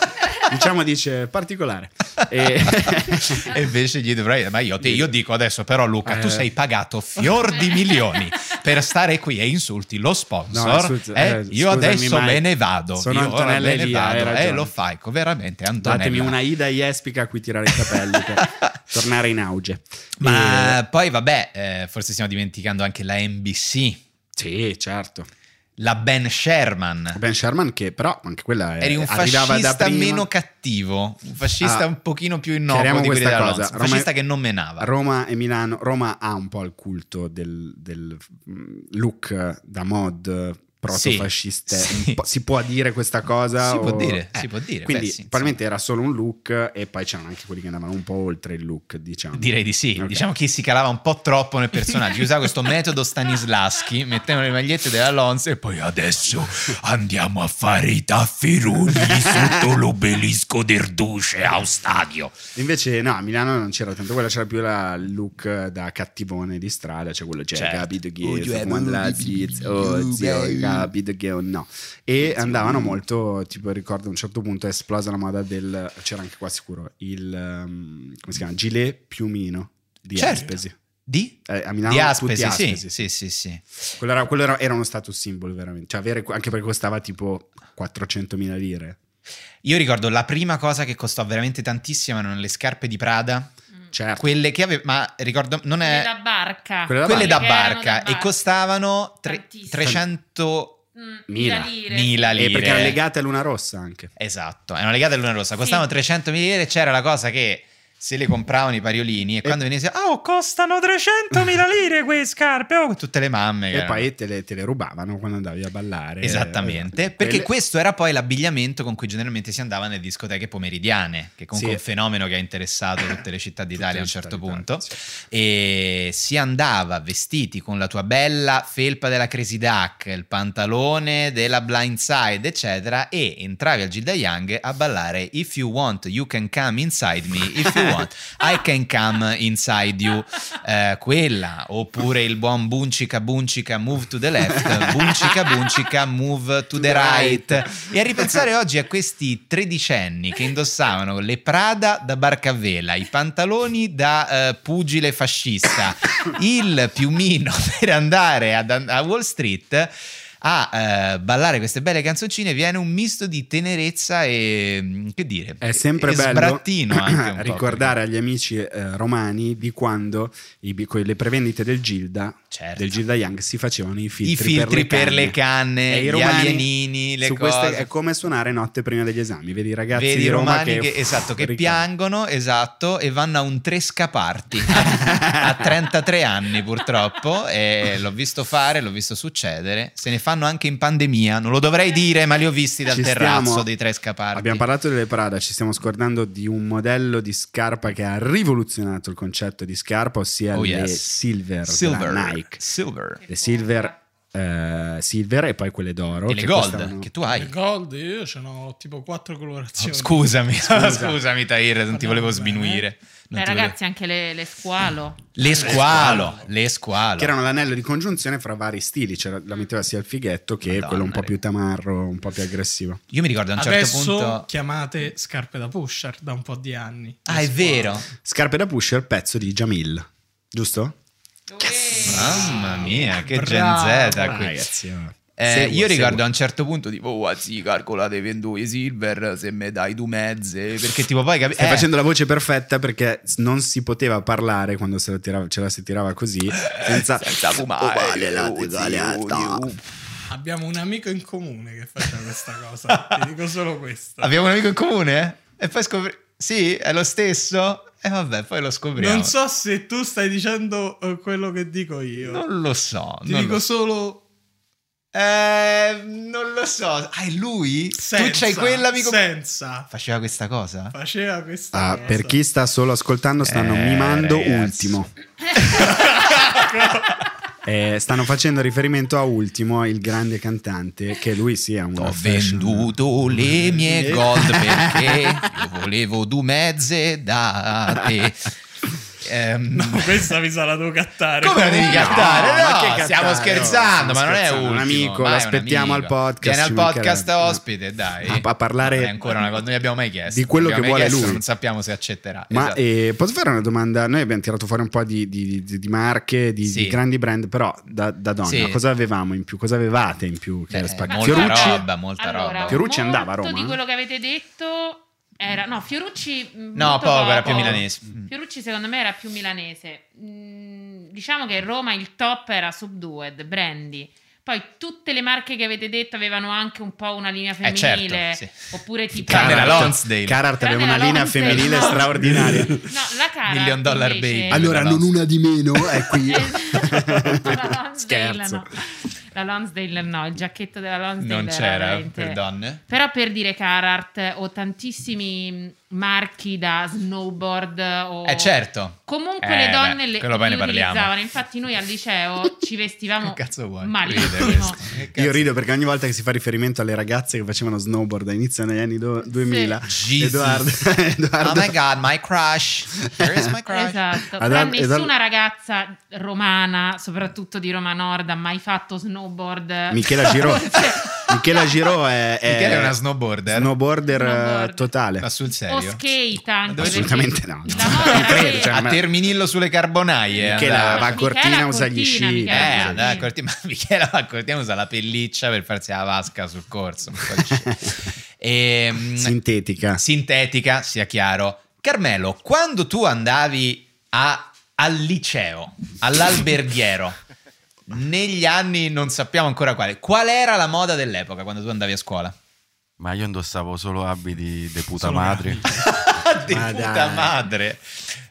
Speaker 1: diciamo dice particolare. E...
Speaker 2: e invece gli dovrei. Ma io, ti- io dico adesso, però, Luca, tu
Speaker 1: Eh.
Speaker 2: sei pagato fior di milioni per stare qui e insulti lo sponsor.
Speaker 1: No, scusa,
Speaker 2: eh,
Speaker 1: eh,
Speaker 2: io adesso me ne vado.
Speaker 1: sono
Speaker 2: io ora me ne vado. Eh, lo fai, veramente, Antonella.
Speaker 1: Datemi una Ida Jespica a cui tirare i capelli per tornare in auge.
Speaker 2: Ma
Speaker 1: E-
Speaker 2: poi, vabbè, eh, forse stiamo dimenticando anche la NBC,
Speaker 1: Sì, certo.
Speaker 2: La Ben Sherman.
Speaker 1: Ben Sherman che però anche quella è,
Speaker 2: Eri un fascista meno cattivo, un fascista
Speaker 1: Ah,
Speaker 2: un pochino più innocuo di quelli
Speaker 1: questa
Speaker 2: della
Speaker 1: cosa.
Speaker 2: Lonza, un fascista che non menava.
Speaker 1: Roma e Milano, Roma ha un po' il culto del, del, mm, look da mod protofascista.
Speaker 2: Sì,
Speaker 1: po'- Si può dire questa cosa?
Speaker 2: Si può
Speaker 1: o-
Speaker 2: dire,
Speaker 1: eh,
Speaker 2: si può dire,
Speaker 1: Quindi
Speaker 2: beh, sì,
Speaker 1: probabilmente era solo un look e poi c'erano anche quelli che andavano un po' oltre il look, diciamo.
Speaker 2: Direi di sì,
Speaker 1: Ok.
Speaker 2: diciamo che si calava un po' troppo nel personaggio, usava questo metodo Stanislaschi, mettevano le magliette della Lonza e poi adesso andiamo a fare i tafferoni sotto l'obelisco del Duce a stadio.
Speaker 1: Invece no, a Milano non c'era tanto quella, c'era più la, look da cattivone di strada, cioè quello, cioè,
Speaker 2: Certo. Oh,
Speaker 1: fumando la ziz, oh zio, capito che o no. E andavano molto, tipo ricordo a un certo punto è esplosa la moda del, c'era anche qua sicuro, il, um, come si chiama, gilet piumino di
Speaker 2: Certo.
Speaker 1: Aspesi.
Speaker 2: Di?
Speaker 1: Eh, a Milano
Speaker 2: Di Aspesi,
Speaker 1: Aspesi,
Speaker 2: sì, sì, sì, sì.
Speaker 1: Quello, era, quello era, era uno status symbol veramente, cioè avere, anche perché costava tipo 400.000 lire.
Speaker 2: Io ricordo la prima cosa che costò veramente tantissimo erano le scarpe di Prada,
Speaker 1: Certo.
Speaker 2: quelle che aveva, ma ricordo, non è...
Speaker 5: Quelle da barca.
Speaker 1: Quelle da
Speaker 2: quelle da barca
Speaker 5: da
Speaker 2: e costavano tre-
Speaker 5: Tantissimo.
Speaker 2: 300
Speaker 5: Mm,
Speaker 1: Mila.
Speaker 5: lire.
Speaker 2: Mila
Speaker 1: E
Speaker 2: lire.
Speaker 1: perché erano legate a Luna Rossa anche.
Speaker 2: Esatto, erano legate a Luna Rossa, costavano
Speaker 5: Sì.
Speaker 2: 300 lire, c'era la cosa che se le compravano i pariolini e, quando venisse oh costano 300.000 lire quelle scarpe oh, tutte le mamme
Speaker 1: E
Speaker 2: erano-
Speaker 1: poi te le, te le rubavano quando andavi a ballare.
Speaker 2: Esattamente,
Speaker 1: Eh,
Speaker 2: perché
Speaker 1: quelle-
Speaker 2: questo era poi l'abbigliamento con cui generalmente si andava nelle discoteche pomeridiane, che comunque
Speaker 1: Sì.
Speaker 2: è un fenomeno che ha interessato tutte le città d'Italia a un certo punto.
Speaker 1: sì.
Speaker 2: E si andava vestiti con la tua bella felpa della Crazy Duck, il pantalone della Blindside, eccetera, e entravi al Gilda Young a ballare If you want, you can come inside me. If you want, I can come inside you. Eh, quella, oppure il buon Buncica Buncica move to the left, Buncica Buncica move to the right. E a ripensare oggi a questi tredicenni che indossavano le Prada da barca a vela, i pantaloni da eh, pugile fascista, il piumino per andare ad- a Wall Street a eh, ballare queste belle canzoncine viene un misto di tenerezza e mm, che dire
Speaker 1: È sempre bello ricordare agli amici eh, romani di quando i, le prevendite del Gilda,
Speaker 2: Certo.
Speaker 1: del Gilda Young si facevano i filtri,
Speaker 2: i filtri per le
Speaker 1: canne.
Speaker 2: canne,
Speaker 1: E i
Speaker 2: gli alienini, le
Speaker 1: queste- è come suonare notte prima degli esami. Vedi i ragazzi
Speaker 2: Vedi
Speaker 1: di Roma
Speaker 2: che,
Speaker 1: che,
Speaker 2: esatto, che piangono esatto, e vanno a un trescaparti a, a 33 anni purtroppo e l'ho visto fare, l'ho visto succedere se ne fanno anche in pandemia non lo dovrei dire ma li ho visti dal
Speaker 1: Ci
Speaker 2: terrazzo
Speaker 1: stiamo-
Speaker 2: dei trescaparti
Speaker 1: Abbiamo parlato delle Prada, ci stiamo scordando di un modello di scarpa che ha rivoluzionato il concetto di scarpa, ossia
Speaker 2: Oh,
Speaker 1: le
Speaker 2: yes.
Speaker 1: Silver,
Speaker 2: Silver
Speaker 1: Nike.
Speaker 2: Silver
Speaker 1: Le Silver, eh, silver e poi quelle d'oro.
Speaker 2: e le gold
Speaker 1: costavano-
Speaker 2: che tu hai
Speaker 3: Il gold, io ce n'ho tipo quattro
Speaker 2: Oh,
Speaker 3: colorazioni.
Speaker 2: scusami scusami Tahir non ti volevo sminuire
Speaker 5: Beh,
Speaker 2: volevo-
Speaker 5: ragazzi, anche le, le squalo.
Speaker 2: le squalo le squalo
Speaker 1: Che erano l'anello di congiunzione fra vari stili, c'era, la metteva sia il fighetto che
Speaker 2: Madonna,
Speaker 1: quello un po' più tamarro, un po' più aggressivo.
Speaker 2: io mi ricordo a un certo
Speaker 3: Adesso
Speaker 2: punto
Speaker 3: chiamate scarpe da pusher da un po' di anni.
Speaker 2: ah è vero
Speaker 1: Scarpe da pusher, pezzo di Jamil, giusto?
Speaker 2: Mamma mia che
Speaker 3: Bravo.
Speaker 2: Gen Z qui
Speaker 1: Ragazzi.
Speaker 2: Eh,
Speaker 1: Seguo,
Speaker 2: io ricordo
Speaker 1: seguo.
Speaker 2: a un certo punto tipo oh sì calcolate 22 silver se me dai due mezze perché tipo poi capi-
Speaker 1: Stai
Speaker 2: eh,
Speaker 1: facendo la voce perfetta perché non si poteva parlare quando se la tirava- ce la si tirava così senza,
Speaker 2: senza fumare oh, oh,
Speaker 3: Abbiamo un amico in comune che faceva questa cosa. Ti dico solo questo.
Speaker 2: abbiamo un amico in comune e poi scopri sì è lo stesso e vabbè poi lo scopriamo
Speaker 3: Non so se tu stai dicendo eh, quello che dico io.
Speaker 2: non lo so
Speaker 3: Ti
Speaker 2: non
Speaker 3: dico
Speaker 2: lo,
Speaker 3: solo
Speaker 2: eh, non lo so ah è lui?
Speaker 3: senza.
Speaker 2: tu c'hai quell'amico
Speaker 3: Senza.
Speaker 2: faceva questa cosa?
Speaker 3: Faceva questa
Speaker 1: Ah,
Speaker 3: cosa.
Speaker 1: per chi sta solo ascoltando stanno
Speaker 2: Eh,
Speaker 1: mimando
Speaker 2: ragazzi.
Speaker 1: ultimo Eh, stanno facendo riferimento a Ultimo, il grande cantante, che lui sia un
Speaker 2: Ho
Speaker 1: fashion-
Speaker 2: venduto le mie gold perché io volevo due mezze da te. Ehm,
Speaker 3: No, questa mi sa la devo cattare.
Speaker 2: Come la devi
Speaker 3: No,
Speaker 2: cattare?
Speaker 1: ma
Speaker 2: No,
Speaker 1: che cattare?
Speaker 2: stiamo
Speaker 1: No,
Speaker 2: scherzando,
Speaker 1: stiamo
Speaker 2: ma non è ultimo.
Speaker 1: Un amico,
Speaker 2: Vai,
Speaker 1: l'aspettiamo
Speaker 2: un
Speaker 1: al podcast,
Speaker 2: Vieni al podcast ospite, dai.
Speaker 1: A- a parlare
Speaker 2: Non è ancora una cosa, non gli abbiamo mai chiesto.
Speaker 1: di quello che vuole
Speaker 2: chiesto,
Speaker 1: lui.
Speaker 2: Non sappiamo se accetterà.
Speaker 1: Ma
Speaker 2: Esatto.
Speaker 1: eh, posso fare una domanda? Noi abbiamo tirato fuori un po' di, di- di- di marche, di,
Speaker 2: Sì.
Speaker 1: di grandi brand, però da, da donna
Speaker 2: Sì.
Speaker 1: cosa avevamo in più? Cosa avevate in più? Che
Speaker 2: Beh, molta
Speaker 1: Fiorucci?
Speaker 2: roba, molta
Speaker 5: Allora,
Speaker 2: roba.
Speaker 1: Fiorucci
Speaker 5: molto
Speaker 1: andava a Roma?
Speaker 5: di quello che avete detto era no, Fiorucci mm,
Speaker 2: No, poco, era più milanese. Mm.
Speaker 5: Fiorucci secondo me era più milanese. Mm, diciamo che Roma il top era Subdued, Brandy. Poi tutte le marche che avete detto avevano anche un po' una linea
Speaker 2: Eh, certo,
Speaker 5: femminile,
Speaker 2: sì.
Speaker 5: oppure tipo
Speaker 1: Carhartt.
Speaker 2: Lonsdale.
Speaker 1: Carhartt aveva una linea
Speaker 5: Lonsdale,
Speaker 1: femminile
Speaker 5: no.
Speaker 1: straordinaria.
Speaker 5: No, la cara
Speaker 2: Million Dollar
Speaker 5: invece-
Speaker 2: Baby.
Speaker 1: Allora, non una di meno, è qui.
Speaker 5: la Lonsdale
Speaker 1: Scherzo.
Speaker 5: no. La Lonsdale no, il giacchetto della Lonsdale
Speaker 2: Non
Speaker 5: era
Speaker 2: c'era
Speaker 5: veramente-
Speaker 2: per donne?
Speaker 5: Però per dire Carhartt ho tantissimi marchi da snowboard o...
Speaker 2: Eh certo.
Speaker 5: Comunque
Speaker 2: Eh,
Speaker 5: le donne
Speaker 2: beh,
Speaker 5: le,
Speaker 2: parliamo.
Speaker 5: utilizzavano. Infatti noi al liceo ci vestivamo
Speaker 2: Che cazzo vuoi?
Speaker 5: malissimo.
Speaker 2: Ride
Speaker 1: Io rido perché ogni volta che si fa riferimento alle ragazze che facevano snowboard a inizio negli anni do- 2000,
Speaker 2: Sì.
Speaker 1: Edoardo,
Speaker 2: Oh
Speaker 1: Edoardo
Speaker 2: my god, my crush. Here is my crush.
Speaker 5: Esatto,
Speaker 1: Ad-
Speaker 5: però
Speaker 1: ad-
Speaker 5: nessuna ragazza romana, soprattutto di Roma Nord, ha mai fatto snowboard.
Speaker 1: Michela Giro. Michela Giro è, è,
Speaker 2: Michele è una snowboarder.
Speaker 1: snowboarder,
Speaker 5: Snowboard.
Speaker 1: totale.
Speaker 2: Ma sul
Speaker 5: o
Speaker 2: serio?
Speaker 5: skate anche.
Speaker 1: Assolutamente no.
Speaker 5: Moda
Speaker 1: credo,
Speaker 5: skate-
Speaker 1: cioè,
Speaker 2: a
Speaker 1: ma-
Speaker 2: Terminillo sulle Carbonaie.
Speaker 1: Michela
Speaker 2: andava.
Speaker 1: va a
Speaker 5: Michela
Speaker 1: Cortina, usa gli sci.
Speaker 5: Michela
Speaker 2: Eh, a Cortina, ma Michela va a Cortina usa la pelliccia per farsi la vasca sul corso. sci. Ehm,
Speaker 1: Sintetica.
Speaker 2: sintetica, sia chiaro. Carmelo, quando tu andavi a- al liceo, all'alberghiero, negli anni non sappiamo ancora quale. Qual era la moda dell'epoca quando tu andavi a scuola?
Speaker 6: Ma io indossavo solo abiti de puta
Speaker 3: Solo
Speaker 6: madre.
Speaker 2: Di
Speaker 1: Ma
Speaker 2: puta
Speaker 1: dai.
Speaker 2: madre.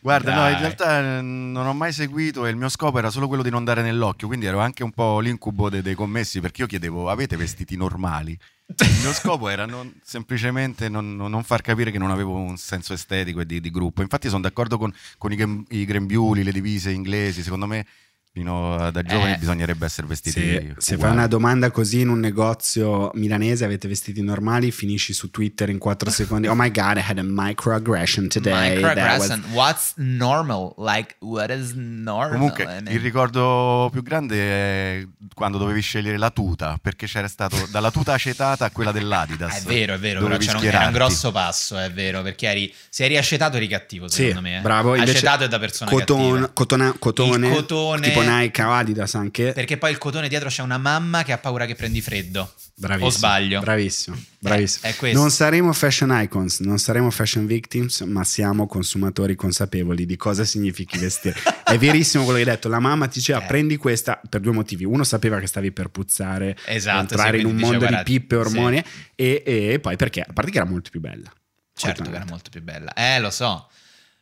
Speaker 6: Guarda, no,
Speaker 2: Dai.
Speaker 6: in realtà eh, non ho mai seguito e il mio scopo era solo quello di non dare nell'occhio, quindi ero anche un po' l'incubo de- dei commessi perché io chiedevo avete vestiti normali? Il mio scopo era non- semplicemente non, non- far capire che non avevo un senso estetico e di, di gruppo. Infatti sono d'accordo con, con i, i grembiuli, le divise inglesi, secondo me fino da giovani
Speaker 2: Eh,
Speaker 6: bisognerebbe essere vestiti
Speaker 1: Se, se fai una domanda così in un negozio milanese, avete vestiti normali, finisci su Twitter in 4 secondi. Oh my god, I had a microaggression today. That was-
Speaker 2: Microaggression. What's normal? Like, what is normal?
Speaker 6: Comunque, il ricordo più grande è quando dovevi scegliere la tuta, perché c'era stato dalla tuta acetata a quella dell'Adidas.
Speaker 2: È vero, è vero, però c'era un, era un grosso passo, è vero, perché eri, se eri acetato eri cattivo,
Speaker 1: Sì,
Speaker 2: secondo me. eh.
Speaker 1: bravo. Invece
Speaker 2: acetato è da persona
Speaker 1: coton-
Speaker 2: cattiva.
Speaker 1: cotona- cotone,
Speaker 2: Il cotone-
Speaker 1: tipo Nike o Adidas anche.
Speaker 2: Perché poi il cotone dietro c'è una mamma che ha paura che prendi freddo.
Speaker 1: Bravissimo.
Speaker 2: O sbaglio?
Speaker 1: Bravissimo, bravissimo.
Speaker 2: è questo.
Speaker 1: Non saremo fashion icons, non saremo fashion victims, ma siamo consumatori consapevoli di cosa significhi vestire. È verissimo quello che hai detto. La mamma ti diceva
Speaker 2: Eh.
Speaker 1: prendi questa per due motivi. Uno sapeva che stavi per puzzare,
Speaker 2: Esatto,
Speaker 1: entrare
Speaker 2: sì,
Speaker 1: in un mondo
Speaker 2: diceva,
Speaker 1: di pippe e
Speaker 2: guarda,
Speaker 1: ormoni e, e poi perché, a parte che era molto più bella.
Speaker 2: Certo che era molto più bella. Eh, lo so.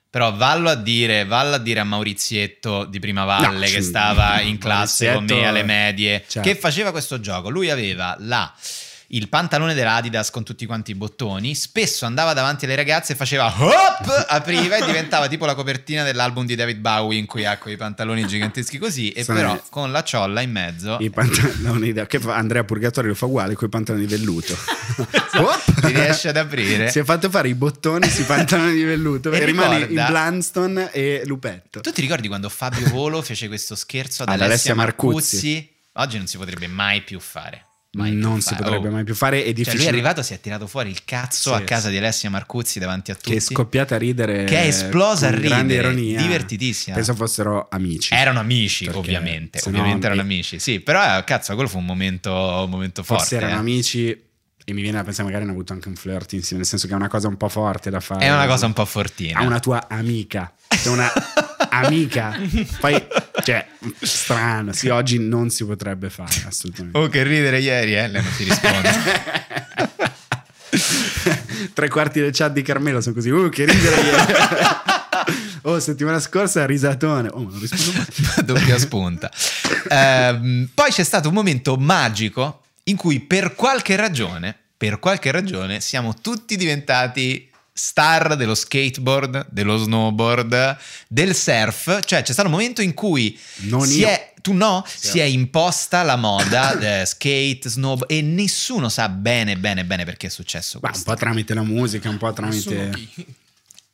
Speaker 2: Però vallo a dire, vallo a dire a Maurizietto di Prima Valle
Speaker 1: No,
Speaker 2: che
Speaker 1: sì,
Speaker 2: stava in classe con me alle medie,
Speaker 1: certo.
Speaker 2: che faceva questo gioco. Lui aveva la il pantalone dell'Adidas con tutti quanti i bottoni, spesso andava davanti alle ragazze e faceva hop, apriva e diventava tipo la copertina dell'album di David Bowie in cui ha quei pantaloni giganteschi così e
Speaker 1: Sì.
Speaker 2: però con la ciolla in mezzo
Speaker 1: I pantaloni da- che fa Andrea Purgatorio lo fa uguale con i pantaloni di velluto.
Speaker 2: ti riesce ad aprire.
Speaker 1: Si è fatto fare i bottoni sui pantaloni di velluto
Speaker 2: E
Speaker 1: e rimane in Blunston e Lupetto.
Speaker 2: Tu ti ricordi quando Fabio Volo fece questo scherzo ad,
Speaker 1: Ad
Speaker 2: Alessia,
Speaker 1: Alessia
Speaker 2: Marcuzzi?
Speaker 1: Marcuzzi?
Speaker 2: Oggi non si potrebbe mai più fare. Mai
Speaker 1: non si
Speaker 2: fare.
Speaker 1: potrebbe
Speaker 2: Oh.
Speaker 1: mai più fare. È
Speaker 2: Cioè,
Speaker 1: difficile.
Speaker 2: lui è arrivato, si è tirato fuori il cazzo
Speaker 1: Sì,
Speaker 2: a casa
Speaker 1: sì.
Speaker 2: di Alessia Marcuzzi davanti a tutti.
Speaker 1: che è scoppiata a ridere.
Speaker 2: Che è esplosa a
Speaker 1: grande
Speaker 2: ridere,
Speaker 1: ironia.
Speaker 2: divertitissima.
Speaker 1: Penso fossero amici.
Speaker 2: Erano amici,
Speaker 1: Perché
Speaker 2: ovviamente.
Speaker 1: se no-
Speaker 2: ovviamente erano
Speaker 1: e-
Speaker 2: amici. Sì, però eh, cazzo, quello fu un momento, un momento forte.
Speaker 1: Forse erano
Speaker 2: eh.
Speaker 1: amici. E mi viene da pensare, magari hanno avuto anche un flirt insieme. Nel senso che è una cosa un po' forte da fare.
Speaker 2: È una cosa un po' fortina.
Speaker 1: A una tua amica. C'è una amica. Poi, cioè, strano. Sì, oggi non si potrebbe fare, assolutamente.
Speaker 2: Oh, che ridere ieri, eh? Lei non ti risponde.
Speaker 1: Tre quarti del chat di Carmelo sono così. Uh, che ridere ieri. Oh, settimana scorsa risatone. Oh, ma non rispondo mai.
Speaker 2: doppia spunta. Ehm, poi c'è stato un momento magico in cui per qualche ragione, per qualche ragione, siamo tutti diventati star dello skateboard, dello snowboard, del surf. Cioè c'è stato un momento in cui
Speaker 1: Non
Speaker 2: si
Speaker 1: io.
Speaker 2: è... Tu no? Si è imposta la moda eh, skate, snowboard e nessuno sa bene, bene, bene perché è successo
Speaker 1: Ma un
Speaker 2: questo.
Speaker 1: po' tramite la musica, un po' tramite.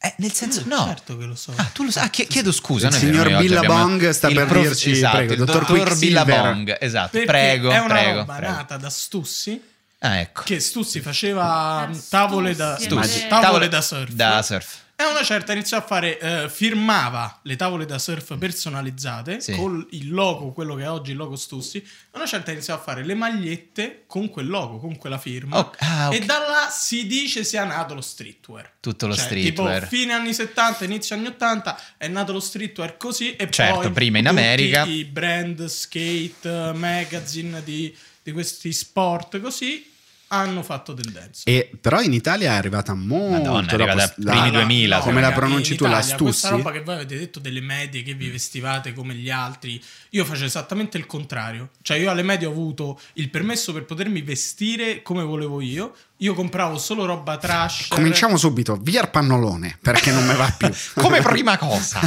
Speaker 2: Eh, nel senso, no.
Speaker 3: Certo che lo so.
Speaker 2: Ah, tu lo sai? Ah, chie- chiedo scusa.
Speaker 1: Il signor Billabong sta per dirci,
Speaker 2: esatto,
Speaker 1: prego,
Speaker 2: il
Speaker 1: dottor
Speaker 2: dottor. Billabong, esatto.
Speaker 3: Perché
Speaker 2: Prego,
Speaker 3: è una
Speaker 2: prego,
Speaker 3: roba
Speaker 2: prego.
Speaker 3: nata da Stussi
Speaker 2: Ah, ecco.
Speaker 3: che Stussi faceva
Speaker 5: Ah,
Speaker 3: tavole da,
Speaker 5: Stussi,
Speaker 3: tavole,
Speaker 5: è vero.
Speaker 3: tavole da surf.
Speaker 2: Da surf.
Speaker 3: E una certa iniziò a fare, eh, firmava le tavole da surf personalizzate
Speaker 2: Sì.
Speaker 3: con il logo, quello che è oggi il logo Stussi. E una certa iniziò a fare le magliette con quel logo, con quella firma.
Speaker 2: Oh, ah, ok.
Speaker 3: E da là si dice sia nato lo streetwear.
Speaker 2: Tutto lo
Speaker 3: Cioè,
Speaker 2: streetwear.
Speaker 3: Tipo fine anni 70, inizio anni 80 è nato lo streetwear così e
Speaker 2: Certo,
Speaker 3: poi
Speaker 2: prima in
Speaker 3: tutti
Speaker 2: America.
Speaker 3: i brand skate, magazine di, di questi sport così hanno fatto tendenza.
Speaker 1: E però in Italia è arrivata molto
Speaker 2: Madonna, è
Speaker 1: dopo
Speaker 2: arrivata
Speaker 1: la-
Speaker 2: primi
Speaker 3: No,
Speaker 2: 2000,
Speaker 3: no,
Speaker 1: come la
Speaker 3: raga,
Speaker 1: pronunci tu, la
Speaker 3: Italia, Questa
Speaker 1: Stussi?
Speaker 3: roba che voi avete detto delle medie che vi vestivate come gli altri, io facevo esattamente il contrario. Cioè io alle medie ho avuto il permesso per potermi vestire come volevo io. Io compravo solo roba trash.
Speaker 1: Cominciamo subito, via il pannolone, perché non mi va più.
Speaker 2: Come prima cosa.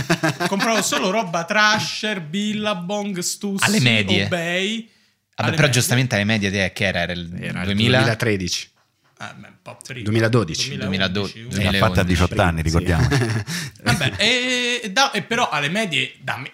Speaker 3: Compravo solo roba trasher, Billabong, Stussi,
Speaker 2: Alle medie.
Speaker 3: Obey.
Speaker 2: Vabbè, però
Speaker 3: medie.
Speaker 2: giustamente alle medie te che era? Era il
Speaker 1: Era il
Speaker 2: 2000?
Speaker 1: 2013.
Speaker 3: Ah, beh, un po' prima.
Speaker 1: 2012.
Speaker 2: 2012.
Speaker 3: 11.
Speaker 6: L'ha fatta a 18 anni, ricordiamo.
Speaker 3: Vabbè, e, e da- e però alle medie da me-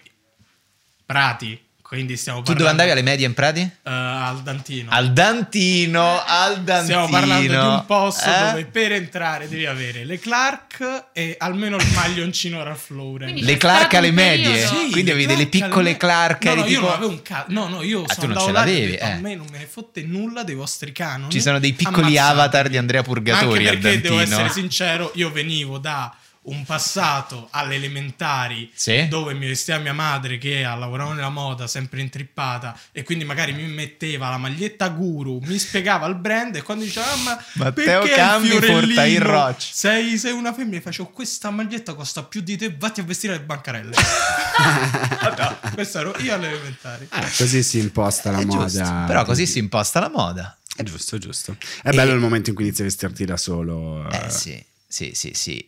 Speaker 3: Prati, quindi stiamo
Speaker 2: Tu
Speaker 3: parlando
Speaker 2: dove andavi alle medie in Prati?
Speaker 3: eh, al Dantino.
Speaker 2: Al Dantino, al Dantino.
Speaker 3: Stiamo parlando di un posto
Speaker 2: Eh?
Speaker 3: dove per entrare devi avere le Clark e almeno il maglioncino Ralph Lauren.
Speaker 5: Quindi
Speaker 2: Le Clark alle medie?
Speaker 3: Sì,
Speaker 2: Quindi
Speaker 3: le
Speaker 2: avevi delle piccole Clark,
Speaker 3: No, no, io
Speaker 2: tipo-
Speaker 3: non avevo un ca- No, no, io
Speaker 2: Ah,
Speaker 3: sono
Speaker 2: tu non
Speaker 3: andato
Speaker 2: ce l'avevi,
Speaker 3: detto,
Speaker 2: eh.
Speaker 3: A me non me ne fotte nulla dei vostri canoni.
Speaker 2: Ci sono dei piccoli
Speaker 3: Ammazzate.
Speaker 2: avatar di Andrea Purgatori
Speaker 3: Anche perché devo essere sincero, io venivo da un passato alle elementari
Speaker 2: Sì.
Speaker 3: dove mi vestiva mia madre che lavorava nella moda, sempre intrippata, e quindi magari mi metteva la maglietta guru, mi spiegava il brand e quando diceva "Ah, ma
Speaker 2: Matteo
Speaker 3: il
Speaker 2: Cambi,
Speaker 3: fiorellino?
Speaker 2: Fortair Roch."
Speaker 3: Sei, sei una femmina, e facevo questa maglietta costa più di te, vatti a vestire le bancarelle. No, questo ero io alle elementari.
Speaker 1: Ah, così si imposta la
Speaker 2: È
Speaker 1: moda.
Speaker 2: giusto. Però così si imposta la moda.
Speaker 1: È giusto, è giusto. È bello il momento in cui inizi a vestirti da solo.
Speaker 2: Eh sì, sì, sì, sì.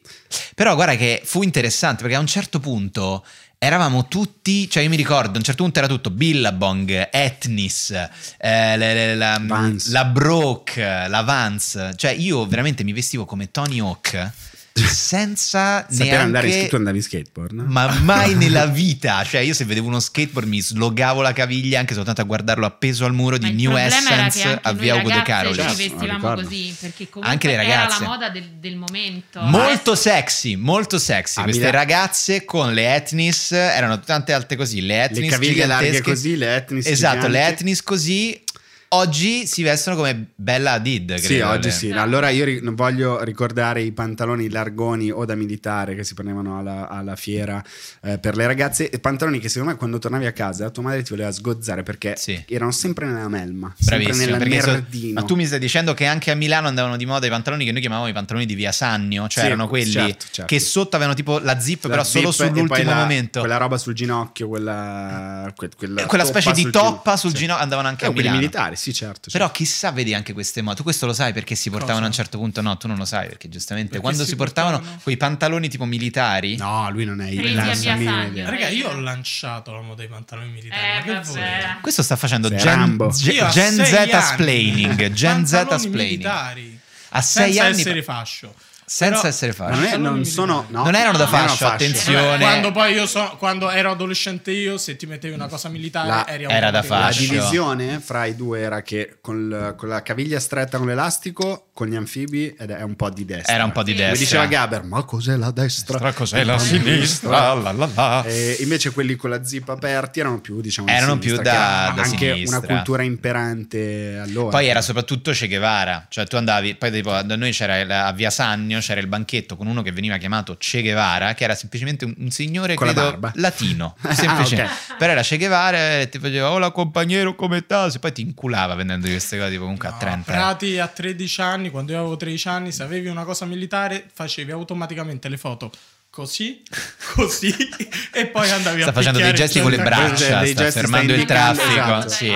Speaker 2: Però guarda che fu interessante perché a un certo punto eravamo tutti, cioè io mi ricordo, a un certo punto era tutto Billabong, Etnis, eh, le- la,
Speaker 1: Vans.
Speaker 2: la Broke, la Vans, cioè io veramente mi vestivo come Tony Hawk senza
Speaker 1: Sapere andare in tu andavi in skateboard, no?
Speaker 2: Ma mai nella vita, cioè io se vedevo uno skateboard mi slogavo la caviglia anche soltanto a guardarlo appeso al muro di New Essence a via Ugo De Caroli.
Speaker 1: Certo,
Speaker 5: ci
Speaker 1: lo
Speaker 5: vestivamo
Speaker 1: ricordo.
Speaker 5: così perché comunque
Speaker 2: Anche le
Speaker 5: era
Speaker 2: ragazze.
Speaker 5: la moda del, del momento.
Speaker 2: Molto sexy, molto sexy.
Speaker 1: A
Speaker 2: Queste ragazze con le etnis erano tante alte così. Le etnis
Speaker 1: Le caviglie larghe così, le etnis
Speaker 2: Esatto, le
Speaker 1: giganti.
Speaker 2: etnis così. Oggi si vestono come Bella Hadid.
Speaker 1: Sì, oggi
Speaker 2: le-
Speaker 1: sì. Allora io ri- voglio ricordare i pantaloni largoni o da militare che si prendevano alla, alla fiera eh, per le ragazze. E pantaloni che secondo me quando tornavi a casa tua madre ti voleva sgozzare perché
Speaker 2: Sì.
Speaker 1: erano sempre nella melma, sempre
Speaker 2: Bravissimo,
Speaker 1: nel
Speaker 2: perché so- ma tu mi stai dicendo che anche a Milano andavano di moda i pantaloni che noi chiamavamo i pantaloni di via Sannio, cioè
Speaker 1: Sì,
Speaker 2: erano quelli
Speaker 1: certo, certo.
Speaker 2: che sotto avevano tipo la zip,
Speaker 1: La
Speaker 2: però solo
Speaker 1: zip poi
Speaker 2: sull'ultimo
Speaker 1: la-
Speaker 2: momento.
Speaker 1: Quella roba sul ginocchio, quella, que- quella,
Speaker 2: Eh, quella specie di
Speaker 1: sul
Speaker 2: toppa sul
Speaker 1: sì.
Speaker 2: ginocchio andavano anche
Speaker 1: Eh,
Speaker 2: a
Speaker 1: quelli
Speaker 2: Milano.
Speaker 1: militari, sì, certo.
Speaker 2: Però
Speaker 1: certo.
Speaker 2: chissà, vedi anche queste mode. Tu questo lo sai perché si portavano
Speaker 3: Cosa?
Speaker 2: a un certo punto? No, tu non lo sai perché giustamente
Speaker 3: Perché
Speaker 2: quando
Speaker 3: si
Speaker 2: si portavano,
Speaker 3: portavano?
Speaker 2: quei pantaloni tipo militari.
Speaker 1: No, lui non è idea.
Speaker 3: Raga, io ho lanciato la moda dei pantaloni militari.
Speaker 5: Eh?
Speaker 2: Questo sta facendo
Speaker 1: Sei
Speaker 2: Gen. Gen- Gen
Speaker 3: sei
Speaker 2: Z
Speaker 3: anni,
Speaker 2: splaining. Gen Z splaining.
Speaker 3: militari.
Speaker 2: A sei
Speaker 3: senza
Speaker 2: anni.
Speaker 3: essere fascio.
Speaker 2: Senza
Speaker 3: Però-
Speaker 2: essere
Speaker 1: Ma non,
Speaker 2: fascio.
Speaker 1: è- non sono, no,
Speaker 2: Non erano da
Speaker 1: non erano
Speaker 2: fascio, attenzione.
Speaker 3: Quando poi io so, quando ero adolescente io, se ti mettevi una cosa militare
Speaker 1: La-
Speaker 3: eri
Speaker 2: era da
Speaker 1: La
Speaker 2: fascio.
Speaker 1: divisione fra i due era che con, l- con la caviglia stretta con l'elastico, con gli anfibi, ed è un po' di destra.
Speaker 2: Era un po' di destra.
Speaker 1: Come diceva Gaber, ma cos'è la destra?
Speaker 4: Tra cos'è la sinistra? La la la.
Speaker 1: E invece quelli con la zip aperti erano più, diciamo, di
Speaker 2: Erano
Speaker 1: sinistra,
Speaker 2: più da- da
Speaker 1: anche
Speaker 2: sinistra.
Speaker 1: una cultura imperante allora.
Speaker 2: Poi era soprattutto Che Guevara, cioè tu andavi, poi tipo, da noi c'era il- a Via Sannio, c'era il banchetto con uno che veniva chiamato Che Guevara, che era semplicemente un, un signore
Speaker 1: Con la
Speaker 2: credo,
Speaker 1: barba.
Speaker 2: latino,
Speaker 1: Ah,
Speaker 2: semplicemente.
Speaker 1: ok.
Speaker 2: Però era Che Guevara e ti faceva hola compagnero come? E poi ti inculava vendendo queste cose tipo comunque a
Speaker 3: No,
Speaker 2: 30
Speaker 3: Prati a 13 anni, quando io avevo 13 anni, se avevi una cosa militare, facevi automaticamente le foto così, così, e poi andavi
Speaker 2: Sta
Speaker 3: a
Speaker 2: facendo dei gesti con le braccia,
Speaker 1: Dei
Speaker 2: sta
Speaker 1: gesti
Speaker 2: fermando
Speaker 1: sta
Speaker 2: il traffico.
Speaker 1: esatto.
Speaker 2: Sì,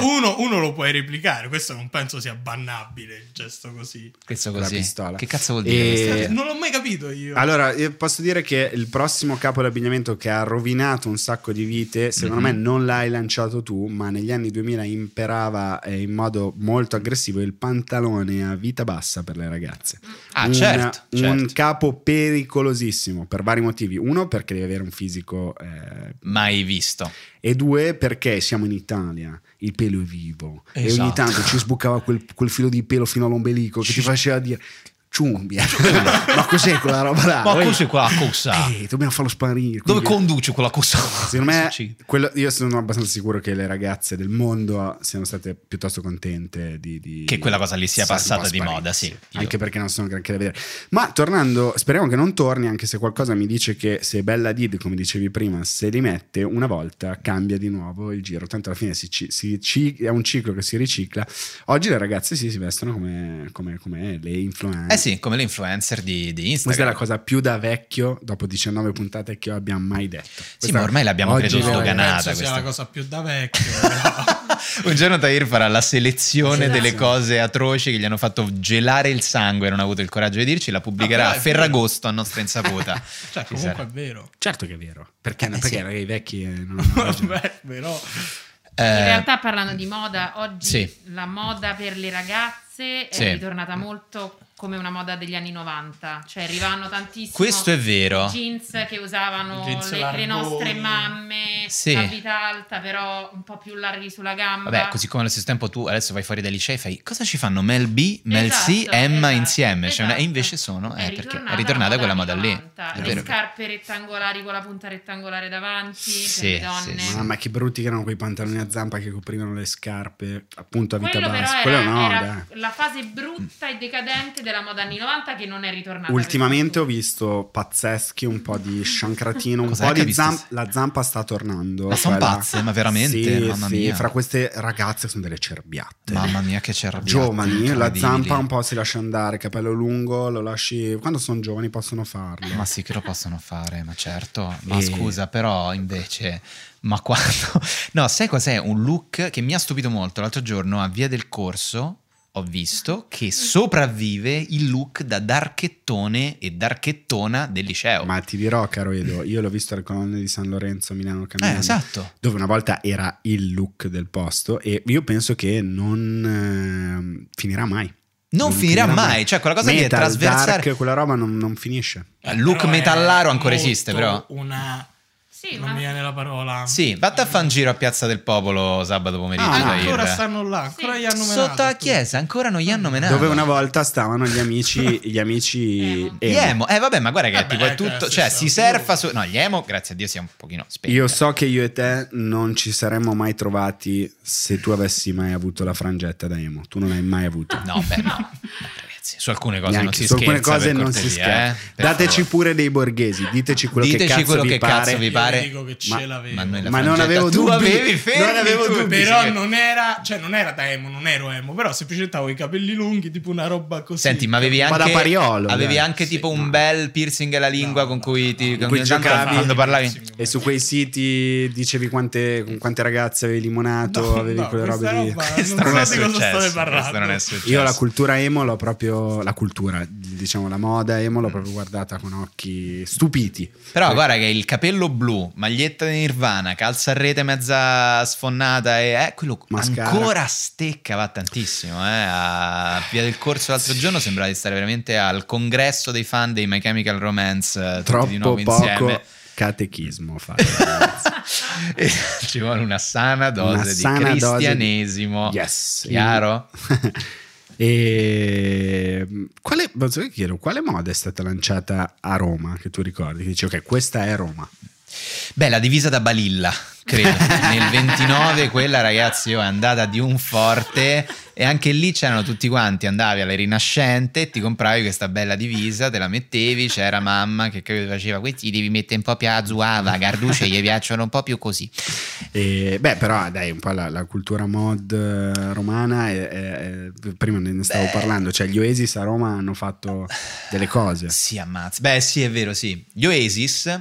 Speaker 3: Uno, uno lo puoi replicare, questo non penso sia bannabile il gesto così.
Speaker 2: questo così.
Speaker 1: pistola.
Speaker 2: Che cazzo vuol dire?
Speaker 1: E-
Speaker 3: Non l'ho mai capito io.
Speaker 1: Allora, io posso dire che il prossimo capo d'abbigliamento che ha rovinato un sacco di vite, secondo
Speaker 2: Mhm.
Speaker 1: me non l'hai lanciato tu, ma negli anni 2000 imperava eh, in modo molto aggressivo il pantalone a vita bassa per le ragazze.
Speaker 2: Ah,
Speaker 1: Un-
Speaker 2: certo,
Speaker 1: Un
Speaker 2: certo.
Speaker 1: capo pericolosissimo per vari motivi. Uno, perché devi avere un fisico eh,
Speaker 2: Mai visto.
Speaker 1: e due perché siamo in Italia, il pelo è vivo e ogni
Speaker 2: Esatto.
Speaker 1: tanto ci sbucava quel, quel filo di pelo fino all'ombelico che ti faceva dire ciumbia, ma cos'è quella roba là?
Speaker 2: Ma cos'è quella cosa?
Speaker 1: eh, dobbiamo farlo sparire.
Speaker 2: Dove conduce quella cosa?
Speaker 1: Secondo me, quello- io sono abbastanza sicuro che le ragazze del mondo siano state piuttosto contente di, di-
Speaker 2: Che quella cosa lì sia passata di moda, sì. Io-
Speaker 1: Anche perché non sono granché da vedere. Ma tornando, speriamo che non torni, anche se qualcosa mi dice che se Bella Did, come dicevi prima, se li mette una volta cambia di nuovo il giro. Tanto alla fine si si ci- è un ciclo che si ricicla. Oggi le ragazze sì, si vestono come, come- come le influencer.
Speaker 2: Eh sì, come le influencer di, di Instagram.
Speaker 1: Questa è la cosa più da vecchio dopo 19 puntate che io abbia mai detto.
Speaker 2: Sì,
Speaker 1: Questa-
Speaker 2: ma ormai l'abbiamo credo
Speaker 1: ragazze-
Speaker 2: sdoganata.
Speaker 3: penso sia
Speaker 2: questa.
Speaker 3: la cosa più da vecchio.
Speaker 2: Un giorno Tahir farà la selezione
Speaker 1: Esatto.
Speaker 2: delle cose atroci che gli hanno fatto gelare il sangue e non ha avuto il coraggio di dirci, la pubblicherà
Speaker 3: Ah,
Speaker 2: a
Speaker 3: vero.
Speaker 2: Ferragosto a nostra insaputa.
Speaker 3: cioè,
Speaker 2: Ci
Speaker 3: comunque
Speaker 2: sarà.
Speaker 3: è vero.
Speaker 1: Certo che è vero. Perché,
Speaker 2: Eh,
Speaker 1: perché
Speaker 2: sì.
Speaker 1: i vecchi eh, non hanno.
Speaker 3: Vabbè, però.
Speaker 2: Eh,
Speaker 5: In realtà parlando di moda, oggi
Speaker 2: Sì.
Speaker 5: la moda per le ragazze
Speaker 2: Sì.
Speaker 5: è ritornata molto come una moda degli anni 90, cioè arrivano tantissimo
Speaker 2: Questo è vero.
Speaker 5: jeans che usavano
Speaker 3: Jeans
Speaker 5: le, le nostre mamme
Speaker 2: Sì.
Speaker 5: a vita alta, però un po' più larghi sulla gamba.
Speaker 2: Vabbè, così come allo stesso tempo tu adesso vai fuori dai licei e fai cosa ci fanno Mel B, Mel
Speaker 5: Esatto,
Speaker 2: C, Emma
Speaker 5: esatto,
Speaker 2: insieme? Cioè,
Speaker 5: esatto.
Speaker 2: e invece sono, eh,
Speaker 5: È
Speaker 2: perché
Speaker 5: ritornata
Speaker 2: è ritornata
Speaker 5: la
Speaker 2: quella moda lì.
Speaker 5: 90,
Speaker 2: È
Speaker 5: le scarpe rettangolari con la punta rettangolare davanti
Speaker 2: Sì,
Speaker 5: per le
Speaker 2: sì,
Speaker 5: donne.
Speaker 2: sì.
Speaker 1: Mamma, che brutti che erano quei pantaloni a zampa che coprivano le scarpe, appunto a vita
Speaker 5: Quello però
Speaker 1: bassa.
Speaker 5: era,
Speaker 1: Quello no,
Speaker 5: era
Speaker 1: dai.
Speaker 5: la la fase brutta e decadente della moda anni 90 che non è ritornata.
Speaker 1: Ultimamente ho visto pazzeschi, un po' di shankratino, un po' di zampa. La zampa sta tornando.
Speaker 2: Ma son
Speaker 1: quella-
Speaker 2: pazze, ma veramente?
Speaker 1: Sì,
Speaker 2: Mamma
Speaker 1: sì,
Speaker 2: mia.
Speaker 1: fra queste ragazze sono delle cerbiatte.
Speaker 2: Mamma mia, che c'era.
Speaker 1: Giovani, la zampa un po' si lascia andare, capello lungo, lo lasci. Quando sono giovani possono farlo.
Speaker 2: Ma sì che lo possono fare, ma certo. Ma
Speaker 1: E-
Speaker 2: scusa, però invece... Ma quando... No, sai cos'è? Un look che mi ha stupito molto. L'altro giorno a Via del Corso ho visto che sopravvive il look da darchettone e darchettona del liceo.
Speaker 1: Ma ti dirò, caro Edo, io l'ho visto alle colonne di San Lorenzo Milano
Speaker 2: eh,
Speaker 1: camminando,
Speaker 2: esatto.
Speaker 1: dove una volta era il look del posto e io penso che non eh, finirà mai.
Speaker 2: Non finirà mai, cioè quella cosa lì è
Speaker 1: Metal,
Speaker 2: trasversale.
Speaker 1: dark, quella roba non, non finisce.
Speaker 2: Il look
Speaker 3: Però è
Speaker 2: metallaro ancora esiste, però.
Speaker 3: Una...
Speaker 5: Sì,
Speaker 3: non
Speaker 5: ma-
Speaker 3: mi viene la parola.
Speaker 2: Sì, vatti a fare un giro a Piazza del Popolo sabato pomeriggio.
Speaker 1: Ah,
Speaker 3: ancora stanno là, ancora
Speaker 5: Sì.
Speaker 3: gli hanno menato.
Speaker 2: Sotto la chiesa, ancora non gli hanno menato.
Speaker 1: Dove una volta stavano gli amici, gli amici
Speaker 5: Emo.
Speaker 2: Gli
Speaker 1: emo.
Speaker 2: emo, eh vabbè, ma guarda che
Speaker 3: Vabbè,
Speaker 2: tipo è
Speaker 3: è
Speaker 2: tutto, cioè si surfa su... No, gli emo, grazie a Dio, siamo un pochino spenti.
Speaker 1: Io so che io e te non ci saremmo mai trovati se tu avessi mai avuto la frangetta da emo. Tu non l'hai mai avuto.
Speaker 2: No, beh, no. No, ragazzi, su alcune cose non
Speaker 1: Neanche-
Speaker 2: si
Speaker 1: su alcune
Speaker 2: scherza,
Speaker 1: cose non si scherza.
Speaker 2: eh,
Speaker 1: Dateci
Speaker 2: favore.
Speaker 1: pure dei borghesi, diteci quello che
Speaker 2: Diteci
Speaker 1: cazzo
Speaker 2: quello
Speaker 1: vi
Speaker 2: che
Speaker 1: pare.
Speaker 2: cazzo vi pare.
Speaker 3: dico che ce
Speaker 1: Ma-
Speaker 3: l'avevo.
Speaker 2: Ma, la
Speaker 1: Ma non avevo
Speaker 2: tu
Speaker 1: dubbi.
Speaker 2: avevi fermi
Speaker 1: Non avevo
Speaker 2: tu.
Speaker 1: dubbi.
Speaker 3: Però
Speaker 2: Sì.
Speaker 3: non era, cioè non era da emo, non ero emo, però semplicemente avevo i capelli lunghi, tipo una roba così.
Speaker 2: Senti, ma avevi
Speaker 1: Un
Speaker 2: anche,
Speaker 1: da pariolo,
Speaker 2: avevi
Speaker 1: dai.
Speaker 2: anche tipo
Speaker 1: Sì,
Speaker 2: un
Speaker 1: no.
Speaker 2: bel piercing alla lingua
Speaker 3: No,
Speaker 2: con cui
Speaker 3: no,
Speaker 2: ti
Speaker 3: no.
Speaker 2: con
Speaker 1: cui giocavi.
Speaker 2: quando parlavi.
Speaker 1: E su quei siti dicevi quante, con quante ragazze avevi limonato, avevi quelle robe
Speaker 3: non
Speaker 2: non
Speaker 3: di
Speaker 2: questo non è successo.
Speaker 1: Io la cultura emo l'ho proprio, la cultura, diciamo la moda emo l'ho proprio guardata con occhi stupiti.
Speaker 2: Però guarda che il capello blu, maglietta di Nirvana, calza a rete mezza sfonnata e eh, quello
Speaker 1: Mascara.
Speaker 2: ancora stecca, va tantissimo. Eh. A Via del Corso l'altro giorno sembrava di stare veramente al congresso dei fan dei My Chemical Romance, eh, tutti di
Speaker 1: Troppo
Speaker 2: nuovo
Speaker 1: poco
Speaker 2: insieme.
Speaker 1: catechismo fatto. ragazzi.
Speaker 2: E Ci vuole una sana dose
Speaker 1: Una
Speaker 2: di
Speaker 1: sana dose di-
Speaker 2: cristianesimo.
Speaker 1: Yes.
Speaker 2: Chiaro?
Speaker 1: e quale, posso che chiedo, quale moda è stata lanciata a Roma che tu ricordi? Che dici ok, questa è Roma.
Speaker 2: Beh, la divisa da Balilla, credo. Nel 29 quella ragazzi io è andata di un forte e anche lì c'erano tutti quanti, andavi alle rinascente ti compravi questa bella divisa, te la mettevi, c'era mamma che faceva questi devi mettere un po' più a zuava, Garduce gli piacciono un po' più così.
Speaker 1: E, beh, però dai, un po' la, la cultura mod eh, romana, è- è- prima ne stavo
Speaker 2: Beh.
Speaker 1: parlando, cioè gli Oasis a Roma hanno fatto delle cose.
Speaker 2: Sì, ammazza. Beh, sì, è vero, sì. Gli Oasis,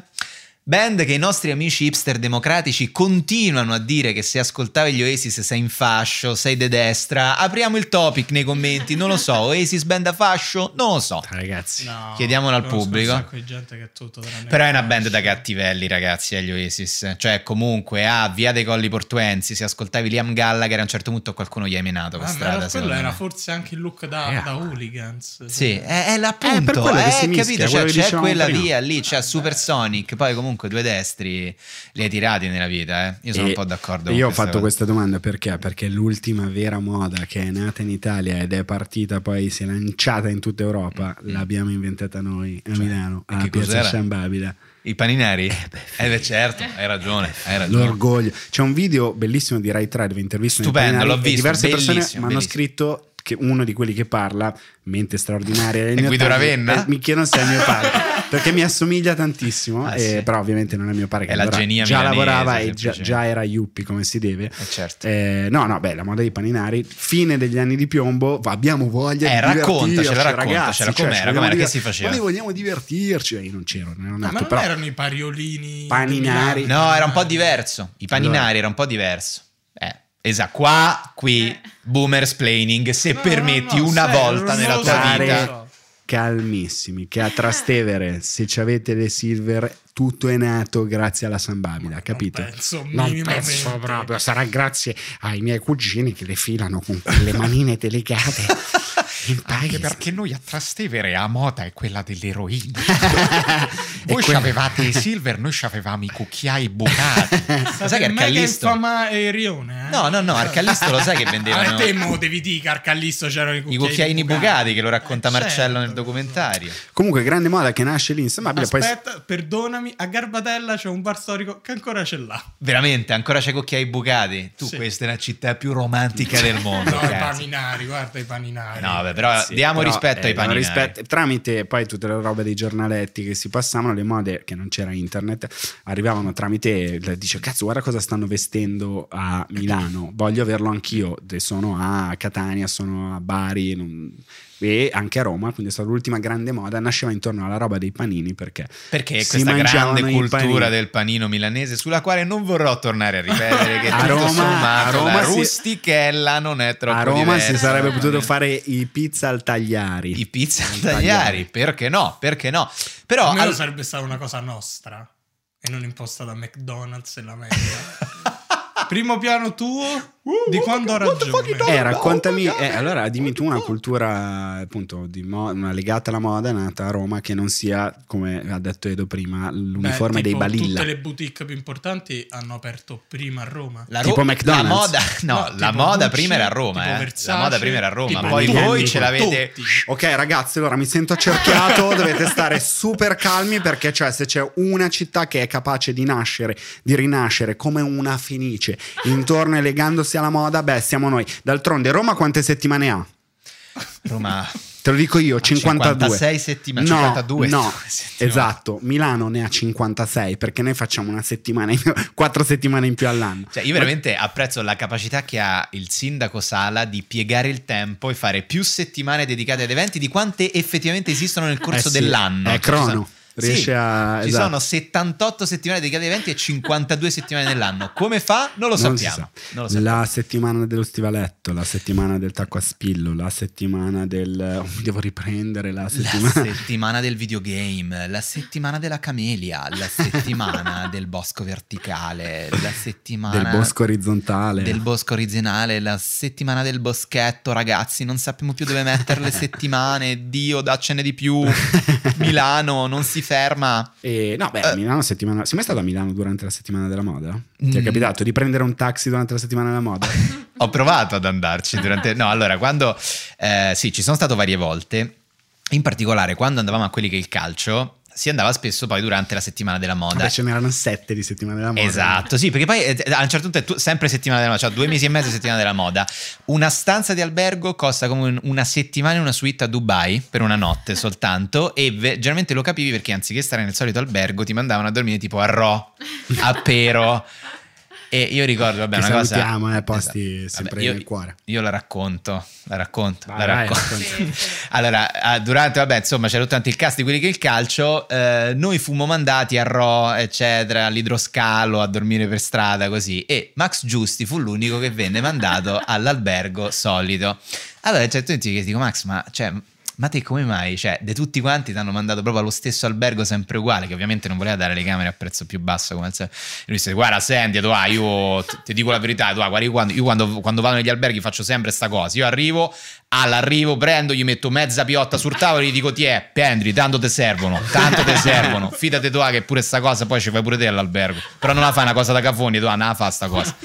Speaker 2: band che i nostri amici hipster democratici continuano a dire che se ascoltavi gli Oasis sei in fascio, sei de destra. Apriamo il topic nei commenti, non lo so. Oasis band a fascio? Non lo so.
Speaker 1: Ragazzi,
Speaker 3: No,
Speaker 2: Chiediamolo al pubblico.
Speaker 3: Un sacco di gente che è tutto tranne
Speaker 2: Però è una band da cattivelli, ragazzi, agli Oasis. Cioè, comunque, a Via dei Colli Portuensi, se ascoltavi Liam Gallagher, a un certo punto qualcuno gli hai menato per
Speaker 3: Ah, ma
Speaker 2: strada.
Speaker 3: quello era
Speaker 2: me.
Speaker 3: forse anche il look da,
Speaker 1: Eh.
Speaker 3: da hooligans.
Speaker 2: Sì, è, è
Speaker 1: Eh,
Speaker 2: l'appunto,
Speaker 1: per quello che
Speaker 2: eh,
Speaker 1: si mischia,
Speaker 2: capito?
Speaker 1: quello
Speaker 2: Cioè, c'è
Speaker 1: dicevamo
Speaker 2: quella
Speaker 1: prima.
Speaker 2: via lì, c'è Supersonic, poi comunque due destri li hai tirati nella vita, eh. Io sono
Speaker 1: E
Speaker 2: un po' d'accordo.
Speaker 1: Io ho fatto
Speaker 2: cosa.
Speaker 1: questa domanda perché? Perché l'ultima vera moda che è nata in Italia ed è partita poi si è lanciata in tutta Europa, l'abbiamo inventata noi a Milano,
Speaker 2: e
Speaker 1: a Piazza? San Babila.
Speaker 2: I paninari? Eh beh, certo, hai ragione, hai ragione.
Speaker 1: L'orgoglio. C'è un video bellissimo di Rai 3 dove intervistano
Speaker 2: Stupendo, l'ho visto,
Speaker 1: diverse persone mi hanno scritto che uno di quelli che parla, mente straordinaria
Speaker 2: È Guido
Speaker 1: padre,
Speaker 2: Ravenna?
Speaker 1: eh, mi chiedono se è mio padre perché mi assomiglia tantissimo
Speaker 2: Ah,
Speaker 1: eh,
Speaker 2: sì.
Speaker 1: però ovviamente non è mio padre che
Speaker 2: È la
Speaker 1: allora
Speaker 2: genia
Speaker 1: già
Speaker 2: milanese,
Speaker 1: lavorava e già, già era yuppie come si deve
Speaker 2: Eh, certo.
Speaker 1: Eh, no no beh la moda dei paninari fine degli anni di piombo va, abbiamo voglia
Speaker 2: Eh,
Speaker 1: di
Speaker 2: raccontacela, raccontacela,
Speaker 1: ragazzi cioè,
Speaker 2: com'era, com'era, che si faceva?
Speaker 1: ma noi vogliamo divertirci Eh, io non c'ero non ero
Speaker 3: No,
Speaker 1: nato
Speaker 3: ma non erano i pariolini
Speaker 1: Paninari.
Speaker 2: No, era un po' diverso. I paninari
Speaker 1: Allora.
Speaker 2: era un po' diverso. Eh, esatto. Qua, qui,
Speaker 5: Eh.
Speaker 2: boomer splaining, se
Speaker 3: No,
Speaker 2: permetti
Speaker 3: no, no,
Speaker 2: una
Speaker 3: serio,
Speaker 2: volta nella tua vita.
Speaker 1: calmissimi che a Trastevere se ci avete le silver tutto è nato grazie alla San Babila capito?
Speaker 3: Non penso
Speaker 1: non penso proprio sarà grazie ai miei cugini che le filano con quelle manine delicate in
Speaker 4: Anche perché noi a Trastevere a moda è quella dell'eroina. Voi
Speaker 1: que-
Speaker 4: avevate i silver, noi avevamo i cucchiai bucati.
Speaker 2: Lo sai che Arcallisto...
Speaker 3: infama Erione, eh?
Speaker 2: No, no, no, Arcallisto lo sai che
Speaker 3: A
Speaker 2: vendevano
Speaker 3: te mo devi dire che Arcallisto c'erano i
Speaker 2: i
Speaker 3: cucchiaini,
Speaker 2: cucchiaini bucati che lo racconta
Speaker 3: Eh,
Speaker 2: Marcello
Speaker 3: certo.
Speaker 2: nel documentario.
Speaker 1: Comunque, grande moda che nasce lì. Poi
Speaker 3: Aspetta, perdonami, a Garbatella c'è un bar storico che ancora ce l'ha.
Speaker 2: Veramente, ancora c'è cucchiai bucati? Tu,
Speaker 3: Sì.
Speaker 2: questa è la città più romantica del mondo.
Speaker 3: No, i paninari, guarda i paninari.
Speaker 2: No, vabbè, però
Speaker 1: Sì,
Speaker 2: diamo
Speaker 1: però,
Speaker 2: rispetto
Speaker 1: eh,
Speaker 2: ai paninari.
Speaker 1: rispetto- tramite poi tutte le robe dei giornaletti che si passavano, le mode che non c'era internet, arrivavano tramite, dice cazzo guarda cosa stanno vestendo a Milano, voglio averlo anch'io, sono a Catania, sono a Bari non- e anche a Roma, quindi è stata l'ultima grande moda, nasceva intorno alla roba dei panini perché
Speaker 2: Perché
Speaker 1: si
Speaker 2: questa grande cultura del panino milanese sulla quale non vorrò tornare a ripetere che
Speaker 1: A Roma-
Speaker 2: sommato
Speaker 1: a Roma
Speaker 2: la
Speaker 1: si-
Speaker 2: rustichella non è troppo
Speaker 1: a Roma si
Speaker 2: diversa.
Speaker 1: sarebbe potuto fare i pizza al tagliari.
Speaker 2: i pizza
Speaker 1: Tagliari.
Speaker 2: tagliari, perché no? Perché no? Però al-
Speaker 3: sarebbe stata una cosa nostra e non imposta da McDonald's e l'America. Primo piano tuo di quando ho ragione.
Speaker 1: Eh, raccontami, eh, allora dimmi tu una cultura appunto di mo- una legata alla moda nata a Roma che non sia, come ha detto Edo prima, l'uniforme
Speaker 3: Beh,
Speaker 1: dei
Speaker 3: tipo,
Speaker 1: Balilla.
Speaker 3: Tutte le boutique più importanti hanno aperto prima a Roma.
Speaker 2: la
Speaker 1: tipo McDonald's.
Speaker 2: La moda, no,
Speaker 3: No,
Speaker 2: la moda
Speaker 3: Gucci,
Speaker 2: prima era a Roma, eh.
Speaker 3: Versace,
Speaker 2: la moda prima era a Roma, poi
Speaker 1: negli
Speaker 2: voi ce l'avete
Speaker 3: tutti.
Speaker 1: Ok ragazzi, allora mi sento accerchiato, dovete stare super calmi perché cioè se c'è una città che è capace di nascere, di rinascere come una fenice, intorno e legandosi alla moda, beh siamo noi. D'altronde Roma quante settimane ha?
Speaker 2: Roma
Speaker 1: Te lo dico io, 52.
Speaker 2: 56 settimane,
Speaker 1: No,
Speaker 2: 52
Speaker 1: no,
Speaker 2: settimane.
Speaker 1: esatto. Milano ne ha 56 perché noi facciamo una settimana, in, quattro settimane in più all'anno.
Speaker 2: Cioè, io veramente apprezzo la capacità che ha il sindaco Sala di piegare il tempo e fare più settimane dedicate ad eventi di quante effettivamente esistono nel corso
Speaker 1: Eh sì,
Speaker 2: dell'anno.
Speaker 1: è
Speaker 2: Cioè,
Speaker 1: crono. Riesce
Speaker 2: Sì,
Speaker 1: a-
Speaker 2: Ci
Speaker 1: esatto.
Speaker 2: sono 78 settimane dedicate ad eventi e 52 settimane nell'anno. Come fa? Non lo
Speaker 1: Non
Speaker 2: sappiamo.
Speaker 1: sa.
Speaker 2: Non lo sappiamo.
Speaker 1: La settimana dello stivaletto, la settimana del tacco a spillo, la settimana del. oh, devo riprendere la
Speaker 2: La
Speaker 1: settimana.
Speaker 2: settimana del videogame, la settimana della camelia, la settimana del bosco verticale, la settimana
Speaker 1: del bosco orizzontale.
Speaker 2: del bosco originale, la settimana del boschetto, ragazzi, non sappiamo più dove mettere le settimane, Dio daccene di più, Milano non si ferma.
Speaker 1: E, no, beh,
Speaker 2: Eh.
Speaker 1: Milano settimana. Sei mai stato a Milano durante la settimana della moda? Ti è
Speaker 2: Mm.
Speaker 1: capitato di prendere un taxi durante la settimana della moda?
Speaker 2: Ho provato ad andarci durante... No, allora, quando... eh, sì, ci sono stato varie volte, in particolare quando andavamo a quelli che è il calcio, si andava spesso poi durante la settimana della moda.
Speaker 1: Beh, ce n'erano sette di settimana della moda.
Speaker 2: Esatto, sì, perché poi eh, a un certo punto è tu- sempre settimana della moda, cioè due mesi e mezzo settimana della moda. Una stanza di albergo costa come un- una settimana in una suite a Dubai per una notte soltanto e ve- generalmente lo capivi perché anziché stare nel solito albergo ti mandavano a dormire tipo a Ro, a Pero. E io ricordo, vabbè,
Speaker 1: Che
Speaker 2: una cosa...
Speaker 1: salutiamo, eh, posti
Speaker 2: Esatto.
Speaker 1: sempre
Speaker 2: Vabbè, io-
Speaker 1: nel cuore.
Speaker 2: Io la racconto, la racconto,
Speaker 1: Vai,
Speaker 2: la
Speaker 1: vai,
Speaker 2: racconto.
Speaker 1: racconta.
Speaker 2: Allora, ah, durante, vabbè, insomma, c'era tutto tanto il cast di quelli che il calcio. eh, noi fummo mandati a Ro, eccetera, all'idroscalo, a dormire per strada, così. E Max Giusti fu l'unico che venne mandato all'albergo solito. Allora, certo punto io dico, Max, ma cioè. Ma te come mai? Cioè, di tutti quanti ti hanno mandato proprio allo stesso albergo sempre uguale, che ovviamente non voleva dare le camere a prezzo più basso come al. E lui disse, guarda, senti, tu, ah, io ti dico la verità, tu, ah, guarda, io, quando, io quando, quando vado negli alberghi faccio sempre sta cosa. Io arrivo, all'arrivo prendo, gli metto mezza piotta sul tavolo e gli dico, ti è, prendi, tanto te servono, tanto te servono. Fidate tu, ah, che pure sta cosa poi ci fai pure te all'albergo. Però non la fai una cosa da cafoni, tu, ah, non la fa sta cosa.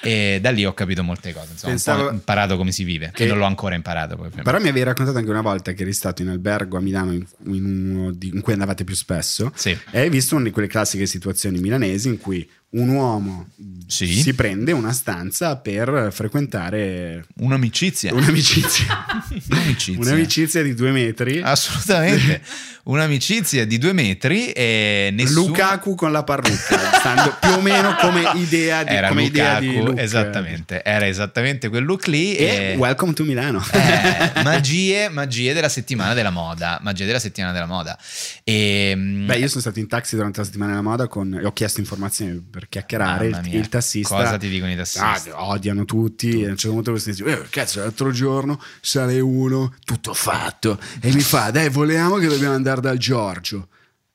Speaker 2: E da lì ho capito molte cose, insomma,
Speaker 1: Pensavo-
Speaker 2: po' imparato come si vive, che
Speaker 1: Che-
Speaker 2: non l'ho ancora imparato. Poi,
Speaker 1: Però mi avevi raccontato anche una volta che eri stato in albergo a Milano in, in in cui andavate più spesso
Speaker 2: Sì.
Speaker 1: e hai visto una di quelle classiche situazioni milanesi in cui un uomo
Speaker 2: Sì.
Speaker 1: si prende una stanza per frequentare
Speaker 2: Un'amicizia.
Speaker 1: un'amicizia.
Speaker 2: Un'amicizia.
Speaker 1: un'amicizia di due metri.
Speaker 2: Assolutamente. Un'amicizia di due metri e nessuno...
Speaker 1: Lukaku con la parrucca, stando più o meno come idea di,
Speaker 2: Era
Speaker 1: come idea
Speaker 2: Lukaku,
Speaker 1: di look.
Speaker 2: esattamente, era esattamente quel look lì
Speaker 1: E
Speaker 2: e...
Speaker 1: welcome to Milano.
Speaker 2: eh, magie, magie della settimana della moda, magie della settimana della moda. E, mm,
Speaker 1: Beh, io sono stato in taxi durante la settimana della moda con, e ho chiesto informazioni per chiacchierare. Il, il tassista.
Speaker 2: cosa ti dicono i tassisti?
Speaker 1: Ah, odiano tutti. E a un certo punto questo dice: eh, Cazzo, l'altro giorno sale uno, tutto fatto. E mi fa: Dai, volevamo che dobbiamo andare dal Giorgio.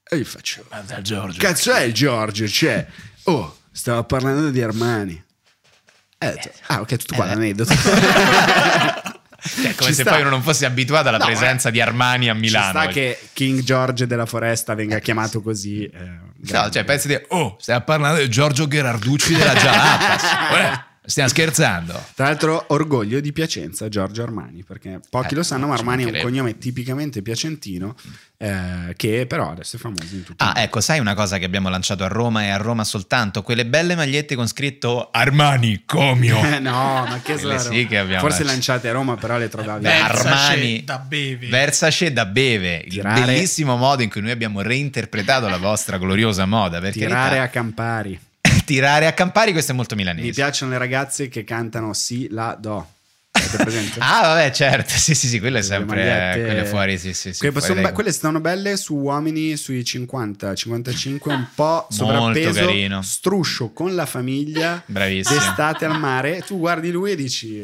Speaker 1: E gli faccio: Cazzo è il Giorgio? C'è. Oh, stava parlando di Armani. Ah, ok, tutto qua
Speaker 2: eh,
Speaker 1: l'aneddoto.
Speaker 2: Cioè, come
Speaker 1: Ci
Speaker 2: se
Speaker 1: sta.
Speaker 2: poi uno non fosse abituato alla
Speaker 1: No,
Speaker 2: presenza di Armani a
Speaker 1: Ci
Speaker 2: Milano.
Speaker 1: sta che King George della foresta venga chiamato così. eh,
Speaker 2: No, cioè, pensi di... Oh, stiamo parlando di Giorgio Gherarducci della Jalapas. Eh, stiamo scherzando.
Speaker 1: Tra l'altro, orgoglio di Piacenza, Giorgio Armani, perché pochi
Speaker 2: Eh,
Speaker 1: lo sanno, ma Armani è un cognome tipicamente piacentino, eh, che però adesso è famoso in tutto il
Speaker 2: Ah, ecco, sai una cosa che abbiamo lanciato a Roma e a Roma soltanto? Quelle belle magliette con scritto Armani Comio.
Speaker 1: mondo. no, ma che sarà?
Speaker 2: sì che abbiamo
Speaker 1: Forse
Speaker 2: lanciato.
Speaker 1: lanciate a Roma, però le trovavi.
Speaker 2: Beh,
Speaker 3: Versace
Speaker 2: Armani
Speaker 3: da beve.
Speaker 2: Versace da beve, il
Speaker 1: Tirare-
Speaker 2: bellissimo modo in cui noi abbiamo reinterpretato la vostra gloriosa moda.
Speaker 1: Tirare
Speaker 2: carità.
Speaker 1: a Campari.
Speaker 2: Tirare a Campari, questo è molto milanese.
Speaker 1: Mi piacciono le ragazze che cantano sì, la, do.
Speaker 2: Ah, vabbè, certo, sì, sì, sì, quelle
Speaker 1: Quelle
Speaker 2: sempre
Speaker 1: magliette-
Speaker 2: quelle fuori, sì, sì, sì.
Speaker 1: Quelle,
Speaker 2: fuori
Speaker 1: be- quelle stanno belle su uomini sui 50, 55, un po'
Speaker 2: Molto
Speaker 1: sovrappeso,
Speaker 2: carino.
Speaker 1: struscio con la famiglia,
Speaker 2: Bravissimo.
Speaker 1: d'estate al mare. Tu guardi lui e dici,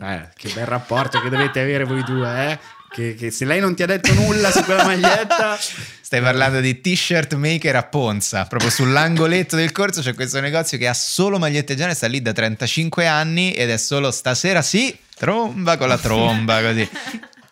Speaker 1: eh, che bel rapporto che dovete avere voi due, eh? Che, che se lei non ti ha detto nulla su quella maglietta,
Speaker 2: Stai parlando di t-shirt maker a Ponza, proprio sull'angoletto del corso c'è questo negozio che ha solo magliette gialle, sta lì da 35 anni ed è solo stasera sì, tromba con la tromba così.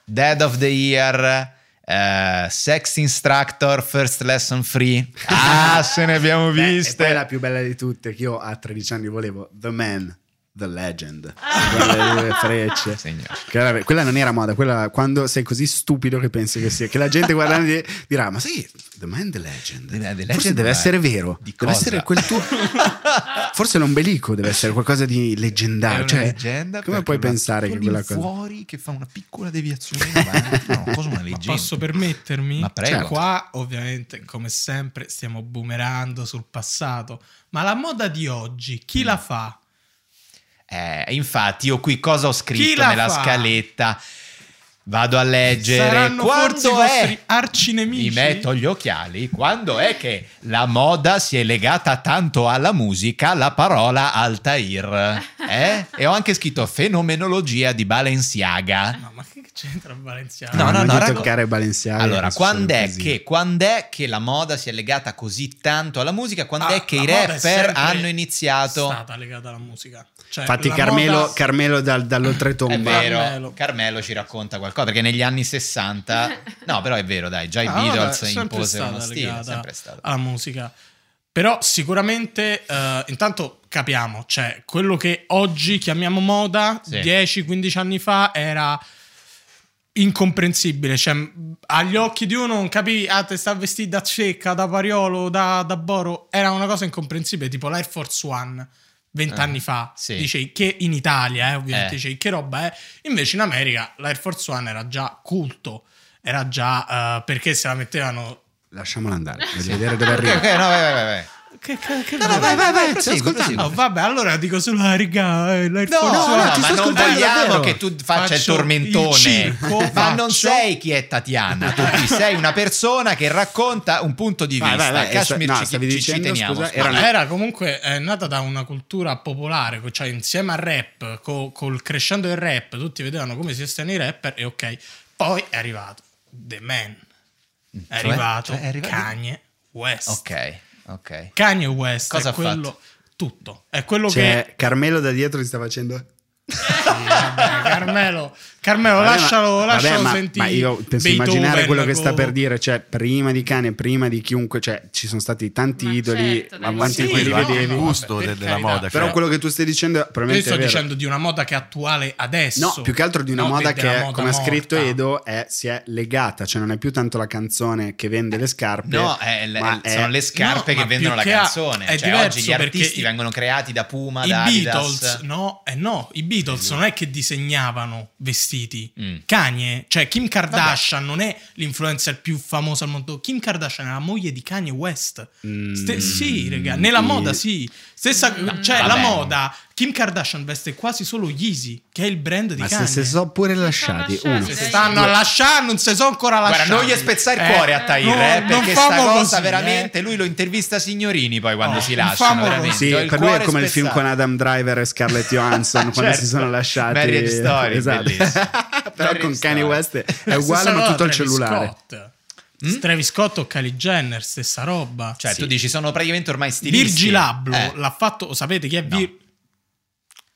Speaker 2: Dead of the Year, eh, Sex Instructor, First Lesson Free. Ah, se ne abbiamo
Speaker 1: Beh, e
Speaker 2: viste.
Speaker 1: poi la più bella di tutte, che io a 13 anni volevo, The Man. The Legend,
Speaker 2: Ah.
Speaker 1: due frecce. Era- quella non era moda, quella quando sei così stupido che pensi che sia, che la gente guardando di- dirà: Ma sì, The Man, The Legend.
Speaker 2: The- The
Speaker 1: Forse
Speaker 2: Legend,
Speaker 1: deve
Speaker 2: ma
Speaker 1: essere vero,
Speaker 2: di
Speaker 1: deve
Speaker 2: cosa?
Speaker 1: essere quel tuo. Forse l'ombelico deve essere qualcosa di leggendario. Cioè,
Speaker 2: leggenda
Speaker 1: come puoi pensare che quella cosa.
Speaker 2: fuori che fa una piccola deviazione avanti, no, cosa una
Speaker 3: Ma
Speaker 2: leggenda.
Speaker 3: posso permettermi?
Speaker 2: Ma prego.
Speaker 3: Cioè, qua, ovviamente, come sempre, stiamo boomerando sul passato. Ma la moda di oggi, chi
Speaker 2: Mm.
Speaker 3: la fa?
Speaker 2: Eh, infatti, io qui cosa ho scritto
Speaker 3: la
Speaker 2: nella
Speaker 3: fa?
Speaker 2: scaletta? Vado a leggere.
Speaker 3: Saranno
Speaker 2: Quando è?
Speaker 3: arcinemici?
Speaker 2: Mi metto gli occhiali. Quando è che la moda si è legata tanto alla musica, la parola Altair? Eh? E ho anche scritto fenomenologia di Balenciaga.
Speaker 3: No, ma c'entra Valenziano?
Speaker 2: No, no, no,
Speaker 1: gli
Speaker 2: racco-
Speaker 1: toccare Balenciaga.
Speaker 2: Allora, quando è, che, quando è che la moda si è legata così tanto alla musica? Quando
Speaker 3: Ah,
Speaker 2: è che
Speaker 3: la
Speaker 2: i
Speaker 3: è
Speaker 2: rapper hanno iniziato...
Speaker 3: stata legata alla musica. Cioè,
Speaker 1: Infatti,
Speaker 3: la
Speaker 1: Carmelo,
Speaker 3: moda-
Speaker 1: Carmelo dal- dall'oltretomba.
Speaker 2: È vero,
Speaker 3: Carmelo.
Speaker 2: Carmelo. ci racconta qualcosa perché negli anni 60, no, però è vero, dai, già i
Speaker 3: Ah, vabbè,
Speaker 2: Beatles
Speaker 3: è sempre
Speaker 2: imposero uno
Speaker 3: stata
Speaker 2: stile, è sempre stato.
Speaker 3: alla musica. Però sicuramente, eh, intanto capiamo, cioè quello che oggi chiamiamo moda,
Speaker 2: Sì.
Speaker 3: 10-15 anni fa era incomprensibile, cioè agli occhi di uno non capivi, ah, te sta vestita da cecca, da pariolo, da, da boro, era una cosa incomprensibile, tipo l'Air Force One. Vent'anni
Speaker 2: Eh,
Speaker 3: fa
Speaker 2: sì.
Speaker 3: dicevi che in Italia, eh, ovviamente,
Speaker 2: Eh.
Speaker 3: dicevi che roba è. Invece in America l'Air Force One era già culto, era già eh, perché se la mettevano
Speaker 1: Lasciamolo andare, voglio vedere dove arriva.
Speaker 2: ok, no, vai, vai, vai.
Speaker 3: Che, che, che
Speaker 2: No, no, vai, vai, vai, prosegui,
Speaker 1: ascoltando.
Speaker 2: prosegui.
Speaker 3: Oh, vabbè, allora dico solo la riga. eh,
Speaker 2: No, no,
Speaker 1: no, ti
Speaker 2: ma
Speaker 1: sto
Speaker 2: non
Speaker 1: ascoltando
Speaker 2: vogliamo che tu faccia il
Speaker 3: Faccio
Speaker 2: tormentone.
Speaker 3: il circo,
Speaker 2: ma
Speaker 3: faccio-
Speaker 2: non sei chi è Tatiana, tu qui sei una persona che racconta un punto di
Speaker 1: Vai,
Speaker 2: vista.
Speaker 1: vai, vai,
Speaker 2: Kashmir
Speaker 1: no,
Speaker 2: ci,
Speaker 1: stavi
Speaker 2: ci-
Speaker 1: dicendo,
Speaker 2: teniamo.
Speaker 1: scusa, era
Speaker 3: era comunque è nata da una cultura popolare, cioè insieme al rap, co- col crescendo del rap, tutti vedevano come si vestivano i rapper e ok. Poi è arrivato The Man. È
Speaker 2: Cioè?
Speaker 3: arrivato
Speaker 2: Cioè, è arrivato-
Speaker 3: Kanye West.
Speaker 2: Ok, ok.
Speaker 3: Kanye West
Speaker 2: Cosa
Speaker 3: è quello tutto. È quello che
Speaker 1: Cioè, Carmelo da dietro ti sta facendo.
Speaker 3: Sì, vabbè, Carmelo, Carmelo
Speaker 1: Vabbè, ma-
Speaker 3: lascialo,
Speaker 1: vabbè,
Speaker 3: lascialo
Speaker 1: ma,
Speaker 3: sentire.
Speaker 1: ma io penso
Speaker 3: Beethoven
Speaker 1: immaginare quello che sta per dire, cioè prima di Cane, prima di chiunque, cioè ci sono stati tanti
Speaker 5: Ma
Speaker 1: idoli,
Speaker 5: certo,
Speaker 1: ma quanti
Speaker 3: sì,
Speaker 1: quelli
Speaker 3: no,
Speaker 1: vedevi?
Speaker 3: no,
Speaker 6: gusto de- della
Speaker 3: carità.
Speaker 6: moda.
Speaker 1: Però
Speaker 6: cioè,
Speaker 1: quello che tu stai dicendo
Speaker 3: Io
Speaker 1: probabilmente
Speaker 3: sto
Speaker 1: è vero.
Speaker 3: dicendo di una moda che è attuale adesso.
Speaker 1: No, più che altro di una moda che,
Speaker 3: moda
Speaker 1: come ha scritto
Speaker 3: morta.
Speaker 1: Edo, è- si è legata, cioè non è più tanto la canzone che vende le scarpe.
Speaker 2: No, è
Speaker 1: ma
Speaker 2: sono le scarpe
Speaker 3: No,
Speaker 2: che
Speaker 3: ma
Speaker 2: vendono la
Speaker 3: che
Speaker 2: canzone.
Speaker 3: è
Speaker 2: Cioè,
Speaker 3: diverso
Speaker 2: oggi gli artisti vengono creati da Puma, da
Speaker 3: Beatles,
Speaker 2: Adidas.
Speaker 3: no, eh no, i Beatles non è che disegnavano vestiti.
Speaker 2: Mm.
Speaker 3: Kanye, cioè Kim Kardashian non è l'influencer più famosa al mondo. Kim Kardashian è la moglie di Kanye West.
Speaker 1: Mm,
Speaker 3: Ste- sì, raga, nella moda sì. Stessa, cioè
Speaker 2: Vabbè.
Speaker 3: la moda, Kim Kardashian veste quasi solo Yeezy, che è il brand di
Speaker 1: Ma se,
Speaker 3: Kanye.
Speaker 1: se sono pure lasciati,
Speaker 5: sono
Speaker 1: uno.
Speaker 5: lasciati,
Speaker 3: Se stanno a lasciare, non si sono ancora lasciati.
Speaker 2: Guarda, non gli spezza il
Speaker 3: Eh,
Speaker 2: cuore a Tahir,
Speaker 3: no,
Speaker 2: eh, perché sta cosa
Speaker 3: così,
Speaker 2: veramente.
Speaker 3: eh.
Speaker 2: lui lo intervista signorini poi quando
Speaker 3: No,
Speaker 2: si lasciano.
Speaker 1: Sì, per lui è come il film
Speaker 2: spezzato.
Speaker 1: con Adam Driver e Scarlett Johansson quando
Speaker 2: Certo.
Speaker 1: si sono lasciati.
Speaker 2: Marriage Story,
Speaker 1: esatto. Però
Speaker 2: Marriage
Speaker 1: con Kanye
Speaker 2: Story.
Speaker 1: West è uguale ma tutto il cellulare.
Speaker 3: Scott. Travis Scott o Kylie Jenner, stessa roba.
Speaker 2: Cioè,
Speaker 3: Sì.
Speaker 2: tu dici sono praticamente ormai stilisti.
Speaker 3: Virgil Abloh
Speaker 2: Eh.
Speaker 3: l'ha fatto, sapete chi è
Speaker 2: No.
Speaker 3: Vir-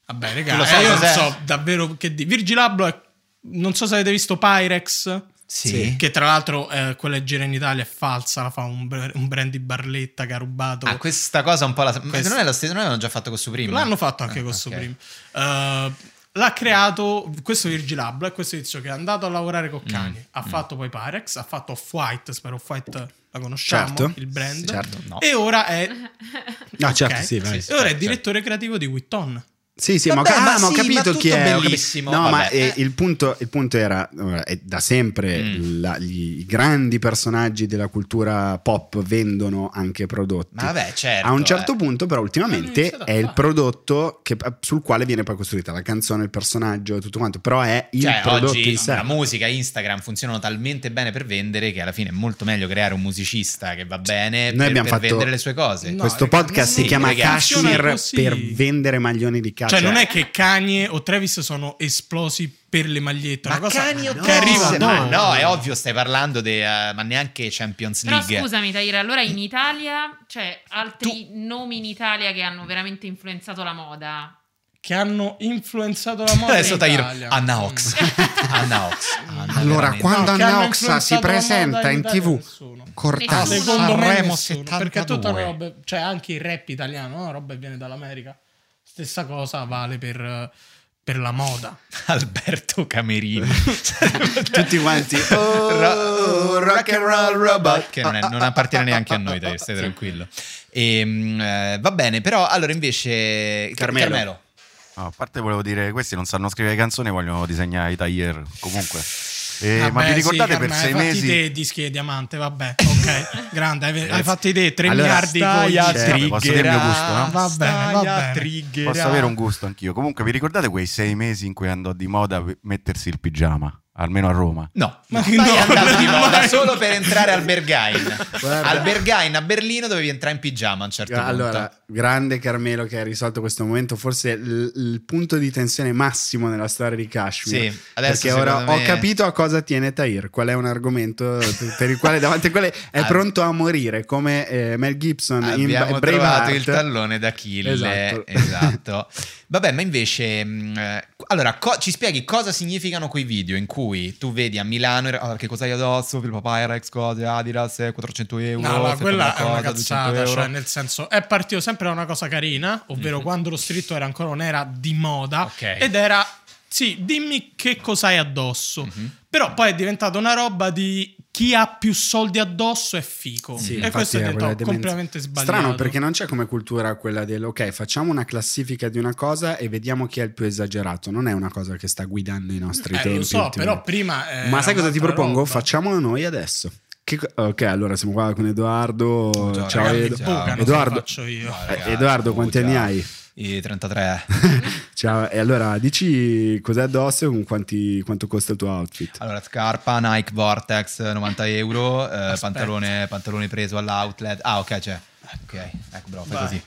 Speaker 3: Vabbè, raga,
Speaker 2: lo
Speaker 3: eh,
Speaker 2: sai
Speaker 3: io non so davvero che di. Virgil Abloh è non so se avete visto Pyrex.
Speaker 2: Sì.
Speaker 3: Che tra l'altro eh, quella che gira in Italia è falsa, la fa un, un brand di Barletta che ha rubato.
Speaker 2: Ah, questa cosa un po' la... Ma
Speaker 3: Questo-
Speaker 2: non è la stessa, non l'avevano già fatto con Supreme?
Speaker 3: L'hanno fatto anche
Speaker 2: Ah,
Speaker 3: con
Speaker 2: ok.
Speaker 3: Supreme. Eh, l'ha creato questo Virgil Abloh, è questo tizio che è andato a lavorare con Kanye.
Speaker 2: Mm,
Speaker 3: Ha fatto poi Pyrex, ha fatto Off-White, spero Off-White la conosciamo,
Speaker 1: Certo.
Speaker 3: il brand.
Speaker 1: Certo.
Speaker 2: No.
Speaker 3: E ora è,
Speaker 1: No, certo,
Speaker 3: ok?
Speaker 1: sì, vai.
Speaker 3: E ora è
Speaker 2: certo.
Speaker 3: direttore creativo di Witton.
Speaker 1: Sì, sì,
Speaker 2: Vabbè,
Speaker 1: ma, ho,
Speaker 2: ma
Speaker 1: ah, ma ho
Speaker 2: sì,
Speaker 1: capito
Speaker 2: ma tutto
Speaker 1: chi è.
Speaker 2: bellissimo.
Speaker 1: No,
Speaker 2: Vabbè,
Speaker 1: ma eh,
Speaker 2: eh.
Speaker 1: il, punto, il punto era, eh, è da sempre
Speaker 2: Mm.
Speaker 1: la- gli, i grandi personaggi della cultura pop vendono anche prodotti.
Speaker 2: Ma vabbè, certo.
Speaker 1: a un certo
Speaker 2: eh.
Speaker 1: punto, però, ultimamente è il prodotto che- sul quale viene poi costruita la canzone, il personaggio, tutto quanto. Però è il
Speaker 2: Cioè,
Speaker 1: prodotto
Speaker 2: oggi
Speaker 1: in sé.
Speaker 2: la musica, Instagram funzionano talmente bene per vendere che alla fine è molto meglio creare un musicista che va bene
Speaker 1: Noi
Speaker 2: per,
Speaker 1: abbiamo
Speaker 2: per
Speaker 1: fatto-
Speaker 2: vendere le sue cose.
Speaker 3: No,
Speaker 1: Questo podcast
Speaker 3: non-
Speaker 1: si chiama
Speaker 2: sì, ragazzi,
Speaker 1: Kashmir
Speaker 3: così.
Speaker 1: per vendere maglioni di caccia.
Speaker 3: Cioè, non è che Kanye o Travis sono esplosi per le magliette.
Speaker 2: Ma
Speaker 3: una cosa
Speaker 2: cani o
Speaker 3: che
Speaker 2: cose?
Speaker 3: arriva
Speaker 2: Ma
Speaker 3: dopo.
Speaker 2: no, è ovvio, stai parlando di ma neanche Champions
Speaker 5: Però
Speaker 2: League.
Speaker 5: scusami, Tahir, allora in Italia c'è altri nomi in Italia che hanno veramente influenzato la moda.
Speaker 3: Che hanno influenzato la moda.
Speaker 2: Adesso
Speaker 3: Italia.
Speaker 2: Anna Ox. Anna Ox. Anna
Speaker 1: Allora,
Speaker 2: veramente.
Speaker 1: quando
Speaker 3: No, che
Speaker 1: Anna Ox si presenta
Speaker 3: in
Speaker 1: in tv,
Speaker 3: me
Speaker 4: Sanremo
Speaker 3: nessuno,
Speaker 4: 72.
Speaker 3: perché tutta roba, cioè anche il rap italiano, no? roba che viene dall'America. Stessa cosa vale per, per la moda.
Speaker 2: Alberto Camerini.
Speaker 1: Tutti quanti.
Speaker 2: Ro- rock and roll robot. Che non, è- non appartiene neanche a noi, dai, stai tranquillo. Ehm, eh, va bene, però allora invece.
Speaker 1: Carmelo.
Speaker 6: No, a parte volevo dire, questi non sanno scrivere canzoni, vogliono disegnare i taglier comunque. Eh, ma
Speaker 3: Vabbè,
Speaker 6: vi ricordate
Speaker 3: sì,
Speaker 6: per sei
Speaker 3: hai
Speaker 6: mesi?
Speaker 3: te dischi di diamante, vabbè, ok, grande, hai, hai fatto idee, 3
Speaker 1: Allora,
Speaker 3: miliardi
Speaker 2: a
Speaker 6: Certo, posso dire il mio gusto, no?
Speaker 3: Va bene,
Speaker 2: Stai
Speaker 3: va
Speaker 2: a
Speaker 3: bene.
Speaker 2: triggerare.
Speaker 6: Posso avere un gusto anch'io. Comunque, vi ricordate quei sei mesi in cui andò di moda mettersi il pigiama? Almeno a Roma.
Speaker 2: No,
Speaker 3: Ma no,
Speaker 2: andato di
Speaker 3: no,
Speaker 2: moda
Speaker 3: mai.
Speaker 2: solo per entrare al Berghain.
Speaker 1: Guarda.
Speaker 2: Al Berghain a Berlino dovevi entrare in pigiama a un certo
Speaker 1: Allora,
Speaker 2: punto.
Speaker 1: grande Carmelo che ha risolto questo momento, forse il, il punto di tensione massimo nella storia di Kashmir.
Speaker 2: Sì, adesso
Speaker 1: perché ora
Speaker 2: secondo
Speaker 1: ho
Speaker 2: me-
Speaker 1: capito a cosa tiene Tahir, qual è un argomento per il quale davanti al quale è pronto a morire, come eh, Mel Gibson in
Speaker 2: Abbiamo
Speaker 1: Ba-
Speaker 2: trovato
Speaker 1: Braveheart.
Speaker 2: il tallone d'Achille.
Speaker 1: Esatto.
Speaker 2: Esatto. Vabbè, ma invece, mh, eh, allora, co- ci spieghi cosa significano quei video in cui tu vedi a Milano ah, che cosa hai addosso, Filippo Pyrex, cose, Adidas, eh, 400 euro.
Speaker 3: No, ma quella è
Speaker 2: cosa,
Speaker 3: una
Speaker 2: 200
Speaker 3: cazzata, cioè nel senso è partito sempre da una cosa carina, ovvero quando lo streetwear ancora non era di moda
Speaker 2: Mhm. Ok.
Speaker 3: ed era sì, dimmi che cosa hai addosso.
Speaker 2: Mhm.
Speaker 3: Però poi è diventata una roba di chi ha più soldi addosso è fico.
Speaker 1: Sì,
Speaker 3: e questo è
Speaker 1: demenza.
Speaker 3: completamente sbagliato.
Speaker 1: Strano perché non c'è come cultura quella del ok, facciamo una classifica di una cosa e vediamo chi è il più esagerato. Non è una cosa che sta guidando i nostri
Speaker 3: Eh,
Speaker 1: tempi.
Speaker 3: lo so, però prima eh,
Speaker 1: Ma sai cosa ti propongo?
Speaker 3: roba.
Speaker 1: Facciamolo noi adesso. Che ok, allora siamo qua con Edoardo.
Speaker 2: Ciao,
Speaker 1: Ciao,
Speaker 3: Ragazzi,
Speaker 1: Edo. Edoardo.
Speaker 3: se lo faccio io.
Speaker 2: No,
Speaker 1: Eh,
Speaker 2: ragazzi,
Speaker 1: Edoardo, quanti anni
Speaker 2: ciao.
Speaker 1: hai?
Speaker 2: I 33.
Speaker 1: Ciao, e allora dici cos'è addosso e con quanti- quanto costa il tuo outfit?
Speaker 2: Allora, scarpa Nike Vortex 90 euro, eh, pantalone, pantalone preso all'outlet. Ah, ok, c'è. Ok, ecco, bravo, fai
Speaker 3: Vai.
Speaker 2: così.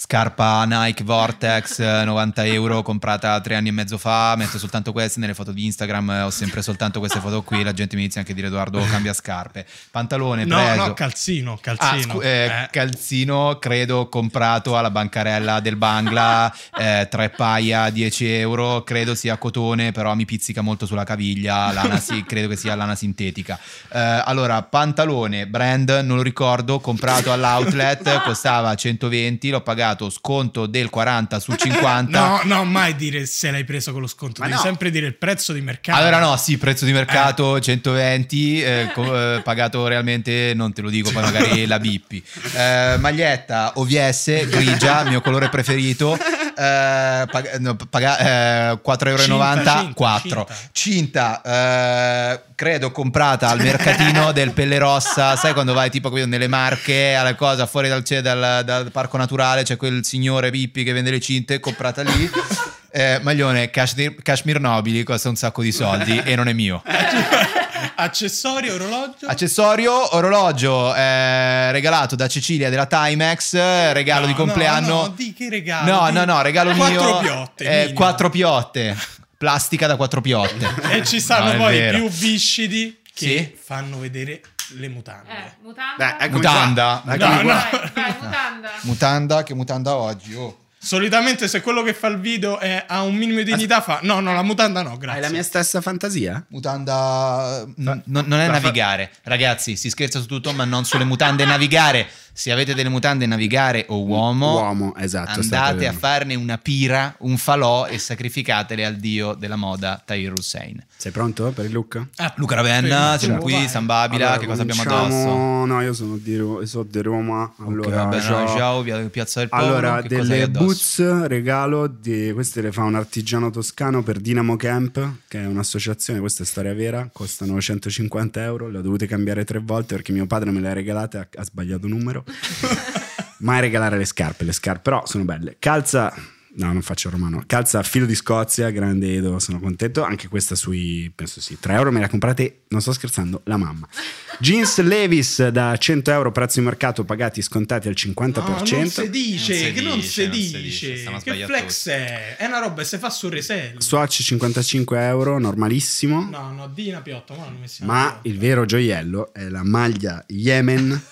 Speaker 2: Scarpa Nike Vortex eh, 90 euro comprata tre anni e mezzo fa. Metto soltanto queste nelle foto di Instagram. eh, Ho sempre soltanto queste foto qui. La gente mi inizia anche a dire Edoardo cambia scarpe. Pantalone
Speaker 3: No,
Speaker 2: preso.
Speaker 3: no, calzino,
Speaker 2: Ah,
Speaker 3: calzino.
Speaker 2: scu- eh,
Speaker 3: Eh.
Speaker 2: calzino credo comprato alla bancarella del Bangla eh, tre paia 10 euro credo sia cotone però mi pizzica molto sulla caviglia lana si- credo che sia lana sintetica Eh, allora pantalone brand non lo ricordo comprato all'outlet costava 120 l'ho pagato sconto del 40 su 50
Speaker 3: No, no, mai dire se l'hai preso con lo sconto,
Speaker 1: Ma
Speaker 3: devi
Speaker 1: no.
Speaker 3: sempre dire il prezzo di mercato.
Speaker 2: Allora no, sì, prezzo di mercato 120, eh, co- eh, pagato realmente, non te lo dico, poi magari la bippi. Eh, maglietta OVS, grigia, mio colore preferito, eh, pag- no, paga- eh, 4,90
Speaker 3: Cinta,
Speaker 2: euro,
Speaker 3: cinta,
Speaker 2: 4. Cinta, eh, credo comprata al mercatino del Pelle Rossa, sai quando vai tipo nelle Marche, alla cosa fuori dal, dal- dal parco naturale, c'è quel signore Pippi che vende le cinte, comprata lì. Eh, maglione Kashmir, Kashmir Nobili costa un sacco di soldi e non è mio.
Speaker 3: Accessori, orologio.
Speaker 2: Accessorio, orologio eh, regalato da Cecilia della Timex, regalo
Speaker 3: No,
Speaker 2: di
Speaker 3: no,
Speaker 2: compleanno.
Speaker 3: no, di che regalo?
Speaker 2: No,
Speaker 3: Di-
Speaker 2: no, no, regalo
Speaker 3: Quattro
Speaker 2: mio.
Speaker 3: piotte,
Speaker 2: eh, quattro piotte. Plastica da quattro piotte.
Speaker 3: E ci stanno
Speaker 2: No,
Speaker 3: poi più viscidi che
Speaker 2: Sì.
Speaker 3: fanno vedere le mutande.
Speaker 5: Eh, mutanda.
Speaker 1: Beh,
Speaker 2: Mutanda.
Speaker 1: qua.
Speaker 3: No, no.
Speaker 5: Vai, vai, mutanda.
Speaker 2: Mutanda, che mutanda oggi? Oh.
Speaker 3: Solitamente se quello che fa il video è- ha un minimo di dignità fa no, no, la mutanda no,
Speaker 1: Hai
Speaker 3: grazie.
Speaker 1: la mia stessa fantasia?
Speaker 2: Mutanda. n- non- non è
Speaker 1: la fa-
Speaker 2: navigare. Ragazzi, si scherza su tutto, ma non sulle mutande navigare. Se avete delle mutande navigare o uomo,
Speaker 1: Uomo, esatto.
Speaker 2: andate a farne una pira, un falò e sacrificatele al dio della moda Tahir Hussein.
Speaker 1: Sei pronto per il look?
Speaker 3: Ah,
Speaker 2: Luca Ravenna, siamo qui,
Speaker 3: vai.
Speaker 2: San Babila,
Speaker 1: Allora,
Speaker 2: che cosa abbiamo addosso?
Speaker 1: No, io sono di, sono di Roma. Allora,
Speaker 2: Ok, vabbè, no, ciao, via Piazza del Popolo.
Speaker 1: Allora, delle boots regalo, di, queste le fa un artigiano toscano per Dinamo Camp, che è un'associazione, questa è storia vera, costano 150 euro, le ho dovute cambiare tre volte perché mio padre me le ha regalate, ha, ha sbagliato numero. Mai regalare le scarpe, le scarpe però sono belle. Calza, no non faccio il romano, calza a filo di Scozia, grande Edo, sono contento, anche questa sui, penso sì, 3 euro me le ha comprate, non sto scherzando, la mamma. Jeans Levis da 100 euro, prezzo di mercato pagati scontati al 50%.
Speaker 3: No, non si dice, che non si dice. che flex è? È una roba che si fa sul resell.
Speaker 1: Swatch 55 euro, normalissimo.
Speaker 3: No, no, di una piotta, ma non mi
Speaker 1: Ma il vero gioiello è la maglia Yemen.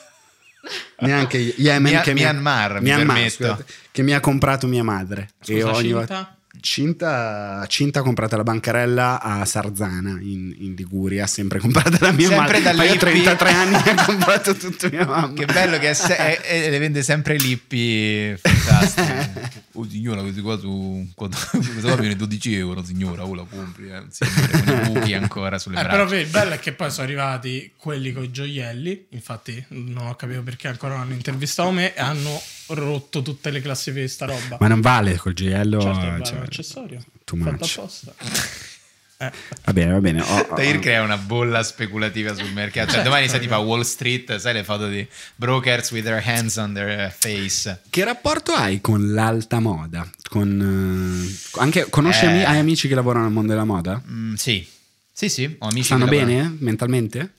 Speaker 1: Neanche Yemen
Speaker 2: Mia-
Speaker 1: che mi
Speaker 2: Myanmar, mi
Speaker 1: Myanmar,
Speaker 2: permetto.
Speaker 1: scusate, che mi ha comprato mia madre. E
Speaker 3: Scusa,
Speaker 1: ogni
Speaker 3: cinta?
Speaker 1: volta- Cinta, Cinta ha comprato la bancarella a Sarzana in, in Liguria, sempre comprata da mia
Speaker 2: Sempre
Speaker 1: madre. ho
Speaker 2: Lippi.
Speaker 1: 33 anni e ha comprato tutto mia mamma.
Speaker 2: Che bello che è se- è- è- le vende sempre Lippi. Fantastico. Oh signora, questi qua su. Questa qua viene 12 euro, signora. Oh, la compri. Eh. Signore, con i buchi ancora sulle
Speaker 3: Eh,
Speaker 2: braccia.
Speaker 3: però il bello è che poi sono arrivati quelli con i gioielli. Infatti, non ho capito perché ancora non hanno intervistato me e hanno rotto tutte le classifiche di sta roba.
Speaker 1: Ma non vale col gioiello.
Speaker 3: certo, è
Speaker 1: cioè,
Speaker 3: un accessorio.
Speaker 1: too
Speaker 3: Fatto
Speaker 1: much.
Speaker 3: apposta. Eh.
Speaker 1: Va bene, va bene. Ho- ho-
Speaker 2: Tahir crea una bolla speculativa sul mercato. Cioè,
Speaker 3: Certo.
Speaker 2: domani sei tipo a Wall Street, sai le foto di brokers with their hands on their face.
Speaker 1: Che rapporto hai con l'alta moda? Con, eh, anche, conosci
Speaker 2: Eh.
Speaker 1: ami- hai amici che lavorano nel mondo della moda?
Speaker 2: Mm, sì, sì, sì. Ho amici
Speaker 1: Stanno
Speaker 2: che lavorano-
Speaker 1: bene mentalmente?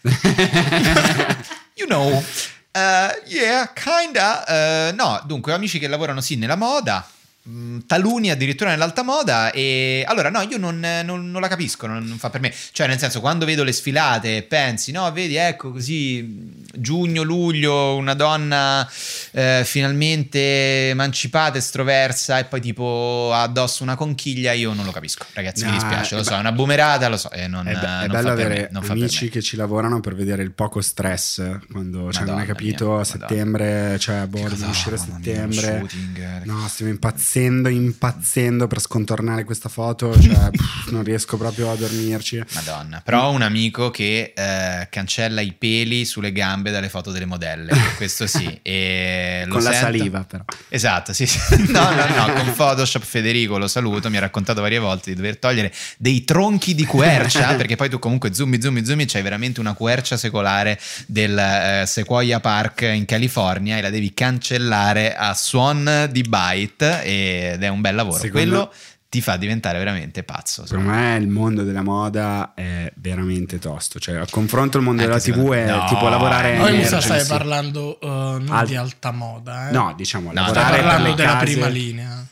Speaker 2: You know. Uh, yeah, kinda. Uh, no, dunque, ho amici che lavorano sì nella moda. mm, Taluni addirittura nell'alta moda e allora no io non, non- non la capisco non, non fa per me cioè nel senso quando vedo le sfilate pensi no vedi ecco così giugno luglio una donna eh, finalmente emancipata estroversa e poi tipo ha addosso una conchiglia io non lo capisco ragazzi mi
Speaker 1: No,
Speaker 2: dispiace lo so
Speaker 1: be-
Speaker 2: è una boomerata lo so e non,
Speaker 1: È, be- è
Speaker 2: non
Speaker 1: bello avere
Speaker 2: me,
Speaker 1: amici che ci lavorano per vedere il poco stress quando cioè, non hai
Speaker 2: Madonna
Speaker 1: capito
Speaker 2: mia,
Speaker 1: a
Speaker 2: Madonna.
Speaker 1: settembre, cioè boh,
Speaker 2: cosa-
Speaker 1: uscire a settembre.
Speaker 2: shooting, eh,
Speaker 1: No, stiamo impazzendo, impazzendo per scontornare questa foto, cioè pff, non riesco proprio a dormirci.
Speaker 2: Madonna, però ho un amico che eh, cancella i peli sulle gambe dalle foto delle modelle, questo sì. E lo
Speaker 1: Con la
Speaker 2: sento-
Speaker 1: saliva però.
Speaker 2: Esatto, sì, sì. No, no, no, con Photoshop Federico lo saluto, mi ha raccontato varie volte di dover togliere dei tronchi di quercia, perché poi tu comunque zoomi, zoomi, zoomi, c'hai veramente una quercia secolare del eh, Sequoia Park in California e la devi cancellare a suon di byte ed è un bel lavoro.
Speaker 1: Secondo-
Speaker 2: Quello ti fa diventare veramente pazzo.
Speaker 1: Secondo me il mondo della moda è veramente tosto, cioè a confronto il mondo
Speaker 2: Anche
Speaker 1: della
Speaker 2: secondo-
Speaker 1: TV è
Speaker 2: no,
Speaker 1: tipo lavorare
Speaker 3: Poi
Speaker 1: in
Speaker 3: mi sa stai parlando uh, non
Speaker 1: Al-
Speaker 3: di alta moda, eh.
Speaker 1: No, diciamo,
Speaker 2: No,
Speaker 3: stai
Speaker 1: lavorare per
Speaker 3: parlando della
Speaker 1: case-
Speaker 3: prima linea.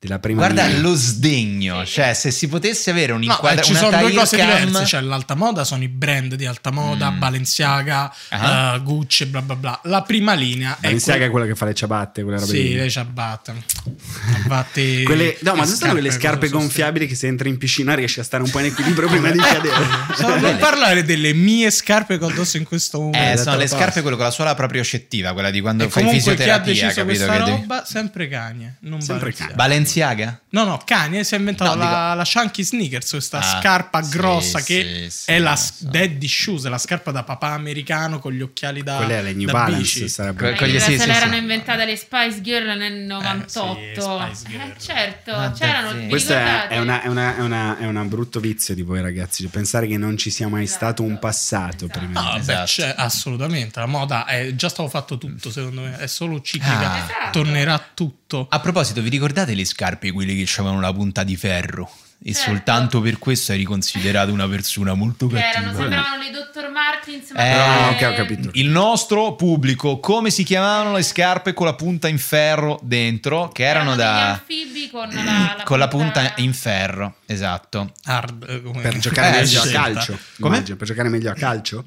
Speaker 1: Della prima
Speaker 2: Guarda
Speaker 1: linea.
Speaker 2: lo sdegno, cioè se si potesse avere un
Speaker 3: No,
Speaker 2: inquadra-
Speaker 3: eh, ci sono due cose
Speaker 2: Cam-
Speaker 3: diverse. Cioè, l'alta moda sono i brand di alta moda,
Speaker 2: Mm.
Speaker 3: Balenciaga,
Speaker 2: Ah.
Speaker 3: eh, Gucci, bla bla bla. La prima linea è
Speaker 1: Balenciaga è
Speaker 3: quella-
Speaker 1: quella che fa le ciabatte, quelle robe
Speaker 3: Sì,
Speaker 1: lì.
Speaker 3: lei ci abbatte. Abbatte
Speaker 1: Quelle, no, ma
Speaker 3: le
Speaker 1: non sono quelle scarpe gonfiabili che se entri in piscina riesci a stare un po' in equilibrio prima di cadere.
Speaker 3: state? No, non parlare delle mie scarpe che ho addosso in questo momento.
Speaker 2: Eh, sono le
Speaker 1: basta.
Speaker 2: scarpe quello con la suola proprio scettiva, quella di quando
Speaker 3: e
Speaker 2: fai
Speaker 3: comunque chi ha
Speaker 2: fisioterapia,
Speaker 3: deciso
Speaker 2: capito?
Speaker 3: questa roba? Sempre Kanye, non
Speaker 1: Sempre
Speaker 3: Balenciaga.
Speaker 2: Balenciaga?
Speaker 3: No, no, Kanye si è inventato
Speaker 2: No,
Speaker 3: la, la Chunky Sneakers, questa
Speaker 2: Ah,
Speaker 3: scarpa
Speaker 2: sì,
Speaker 3: grossa
Speaker 2: sì,
Speaker 3: che
Speaker 2: sì,
Speaker 3: è la
Speaker 2: so.
Speaker 3: daddy shoes, la scarpa da papà americano con gli occhiali da
Speaker 1: Quelle è le New
Speaker 3: da
Speaker 1: Balance,
Speaker 3: bici.
Speaker 1: sarebbe.
Speaker 2: Que-
Speaker 5: Eh,
Speaker 2: sì,
Speaker 5: se
Speaker 2: sì,
Speaker 5: l'erano
Speaker 2: sì.
Speaker 5: inventate le Spice Girl nel 98.
Speaker 3: Spice Girl.
Speaker 5: Eh, certo,
Speaker 2: Ma
Speaker 5: c'erano.
Speaker 1: Questo è, è una, è, una, è, una, è una brutto vizio di voi ragazzi, cioè pensare che non ci sia mai stato un passato prima.
Speaker 3: No, vabbè,
Speaker 2: Esatto.
Speaker 3: c'è- assolutamente. La moda è già stato fatto tutto, secondo me. È solo ciclica.
Speaker 2: Ah.
Speaker 5: Esatto.
Speaker 3: Tornerà tutto.
Speaker 2: A proposito, vi ricordate le scarpe, quelle che avevano la punta di ferro? E
Speaker 5: Certo.
Speaker 2: soltanto per questo eri considerato una persona molto
Speaker 5: Che erano,
Speaker 2: cattiva.
Speaker 5: sembravano le Dr. Martins. ma
Speaker 2: Eh,
Speaker 5: quelle-
Speaker 1: ok, ho capito.
Speaker 2: Il nostro pubblico, come si chiamavano le scarpe con la punta in ferro dentro? Che erano,
Speaker 5: degli
Speaker 2: da...
Speaker 5: anfibi con la, la
Speaker 2: con la punta in ferro, esatto.
Speaker 3: Hard, eh, come-
Speaker 1: Per giocare
Speaker 2: Eh,
Speaker 1: meglio a calcio.
Speaker 2: Come?
Speaker 1: Per giocare meglio a calcio?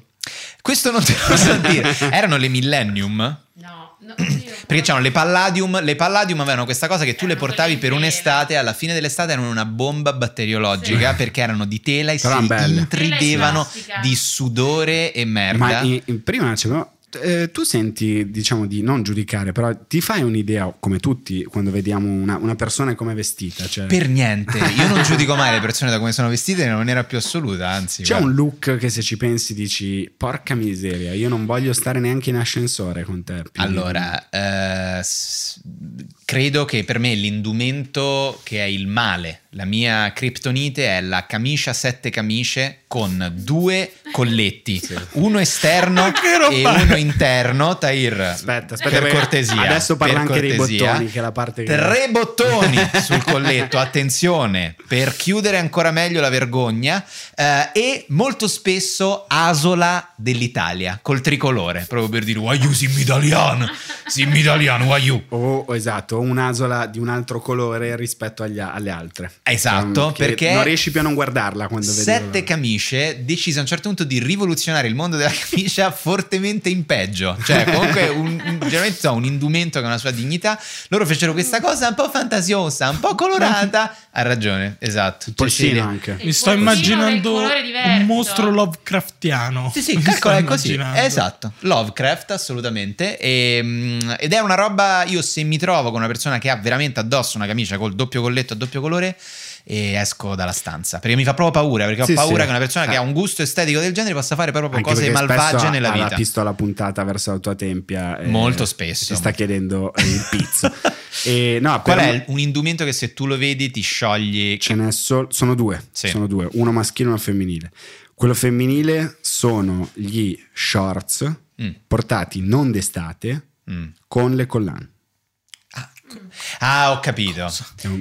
Speaker 2: Questo non te lo so dire. Erano le Millennium?
Speaker 5: No, no.
Speaker 2: Perché c'erano le Palladium, le Palladium avevano questa cosa che tu le portavi per un'estate, alla fine dell'estate erano una bomba batteriologica
Speaker 5: Sì.
Speaker 2: perché erano di tela e
Speaker 1: Però
Speaker 2: si
Speaker 1: belle.
Speaker 2: intridevano di sudore e merda.
Speaker 1: Ma in- in- prima c'era- eh, tu senti, diciamo, di non giudicare, però ti fai un'idea, come tutti, quando vediamo una, una persona come è vestita. Cioè,
Speaker 2: Per niente, io non giudico mai le persone da come sono vestite in maniera più assoluta, anzi.
Speaker 1: C'è
Speaker 2: guarda.
Speaker 1: un look che se ci pensi dici, porca miseria, io non voglio stare neanche in ascensore con te.
Speaker 2: Allora, eh, credo che per me l'indumento che è il male, la mia criptonite è la camicia sette camicie con due colletti, uno esterno
Speaker 3: roba
Speaker 2: e uno interno. Tahir,
Speaker 1: Aspetta, aspetta,
Speaker 2: per cortesia.
Speaker 1: adesso parla anche dei
Speaker 2: cortesia.
Speaker 1: bottoni, che è la parte che-
Speaker 2: Tre bottoni sul colletto, attenzione, per chiudere ancora meglio la vergogna. eh, e molto spesso asola dell'Italia col tricolore, proprio per dire why you simmi italiano, simmi italiano, why you.
Speaker 1: O o esatto, un'asola di un altro colore rispetto agli alle altre.
Speaker 2: Esatto,
Speaker 1: Ehm, che
Speaker 2: perché
Speaker 1: non riesci più a non guardarla quando vedi
Speaker 2: Sette
Speaker 1: la-
Speaker 2: camicie decise a un certo punto di rivoluzionare il mondo della camicia fortemente in peggio. Cioè, comunque, un, un- so, un indumento che ha una sua dignità. Loro fecero questa cosa un po' fantasiosa, un po' colorata. Ha ragione, esatto.
Speaker 1: Il polsino anche.
Speaker 3: Mi sto immaginando un mostro Lovecraftiano.
Speaker 2: Sì, sì, calcola è così. Esatto, Lovecraft assolutamente. E, mm, ed è una roba, io se mi trovo con una persona che ha veramente addosso una camicia col doppio colletto a doppio colore, e esco dalla stanza perché mi fa proprio paura perché
Speaker 1: Sì,
Speaker 2: ho paura
Speaker 1: sì.
Speaker 2: che una persona che
Speaker 1: Eh.
Speaker 2: ha un gusto estetico del genere possa fare proprio
Speaker 1: Anche
Speaker 2: cose malvagie
Speaker 1: spesso
Speaker 2: nella
Speaker 1: ha la
Speaker 2: vita
Speaker 1: pistola puntata verso la tua tempia. e
Speaker 2: Molto spesso.
Speaker 1: Si sta chiedendo il pizzo. e, no,
Speaker 2: qual è un indumento che se tu lo vedi ti sciogli
Speaker 1: Ce n'è sol- sono due,
Speaker 2: Sì.
Speaker 1: sono due, uno maschile e uno femminile. Quello femminile sono gli shorts
Speaker 2: Mm.
Speaker 1: portati non d'estate
Speaker 2: Mm.
Speaker 1: con le collane.
Speaker 2: Ah ho capito